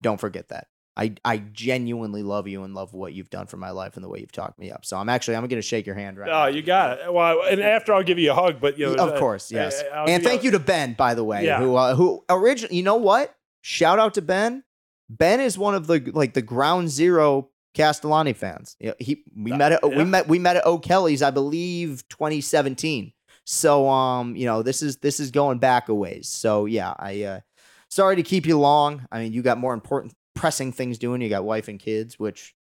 don't forget that. I, I genuinely love you and love what you've done for my life and the way you've talked me up. So I'm actually I'm gonna shake your hand right now. Oh, you got it. Well, and after I'll give you a hug, but you know, of uh, course, uh, yes. I'll and thank you to Ben, by the way, Yeah. who uh, who originally, you know what? Shout out to Ben. Ben is one of the like the ground zero Castellani fans. He we met at Uh, yeah. we met we met at O'Kelly's, I believe, 2017. So um, you know, this is this is going back a ways. So yeah, I uh sorry to keep you long. I mean, you got more important pressing things doing. You got wife and kids, which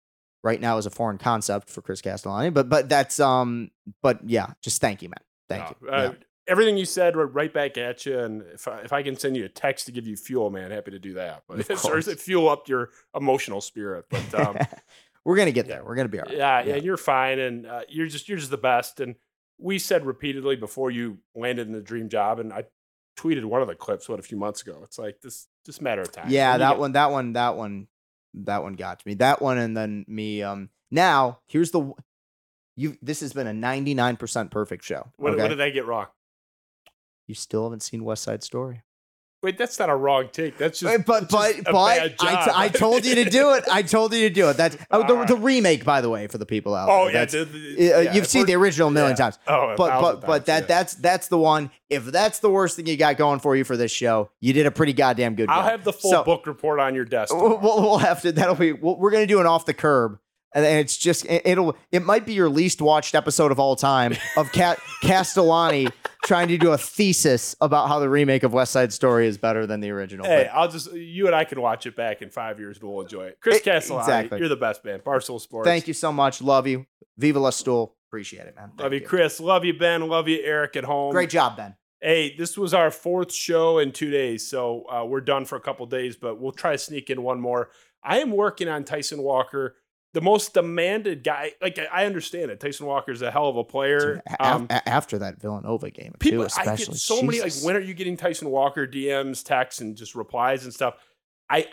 right now is a foreign concept for Chris Castellani. But but that's um but yeah, just thank you, man. Thank you. Uh, Yeah. Everything you said, right- right back at you. And if I, if I can send you a text to give you fuel, man, happy to do that. But Of or course. fuel up your emotional spirit. But um, We're gonna get there. We're gonna be all right. yeah, yeah, you're fine, and uh, you're just you're just the best. And we said repeatedly before you landed in the dream job, and I tweeted one of the clips what a few months ago. It's like this just matter of time. Yeah, that one, that one, that one, that one got to me. That one, and then me. Um, now here's the. You. This has been a 99 percent perfect show. What, okay? what did I get wrong? you still haven't seen West Side Story. Wait, that's not a wrong take. That's just but but just but I, job. I told you to do it. I told you to do it. That's oh, the, All the remake, by the way, for the people out Oh, there. yeah, the- the- uh, yeah, you've seen the original a million yeah. times. Oh, a but thousand but but that yeah. that's that's the one. If that's the worst thing you got going for you for this show, you did a pretty goddamn good job. I'll job. have the full So- book report on your desk. We'll, we'll have to. That'll be. We'll, we're gonna do an off the curb, and it's just. it- It'll. It might be your least watched episode of all time of Cat Castellani trying to do a thesis about how the remake of West Side Story is better than the original. Hey, But I'll just you and I can watch it back in five years and we'll enjoy it. Chris Castellani, exactly. you're the best man. Barstool Sports. thank you so much. Love you. Viva la Stool. Appreciate it, man. Love you, Chris. Love you, Ben. Love you, Eric at home. Great job, Ben. Hey, this was our fourth show in two days, so uh, we're done for a couple days, but we'll try to sneak in one more. I am working on Tyson Walker, the most demanded guy. Like I I understand it. Tyson Walker's a hell of a player. A- Um, after that Villanova game, people, too, especially. I get so many like, when are you getting Tyson Walker DMs, texts, and just replies and stuff? I,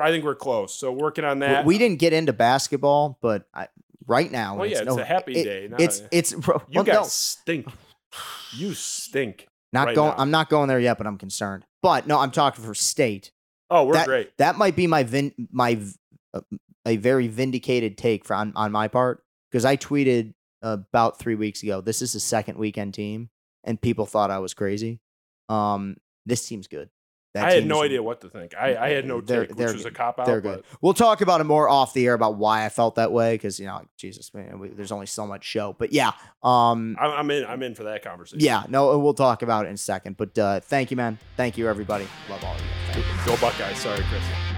I think we're close. So working on that. we didn't get into basketball, but I, right now, Well, yeah, it's no- a happy it- day, not It's it's bro, You well, guys no. stink. You stink. Not right going. now. I'm not going there yet, but I'm concerned. But no, I'm talking for state. Oh, we're that, great. That might be my vin, my uh, a very vindicated take for on, on my part because I tweeted about three weeks ago. This is the second weekend team, and people thought I was crazy. Um, this team's good. That I had no idea what to think. I, I had no They're- take, they're which was a cop out. They're but good. We'll talk about it more off the air about why I felt that way because you know, Jesus, man, we, there's only so much show. But yeah, um, I'm, I'm in. I'm in for that conversation. yeah, no, we'll talk about it in a second. But uh, thank you, man. Thank you, everybody. Love all of you. Go Buckeyes. Sorry, Chris.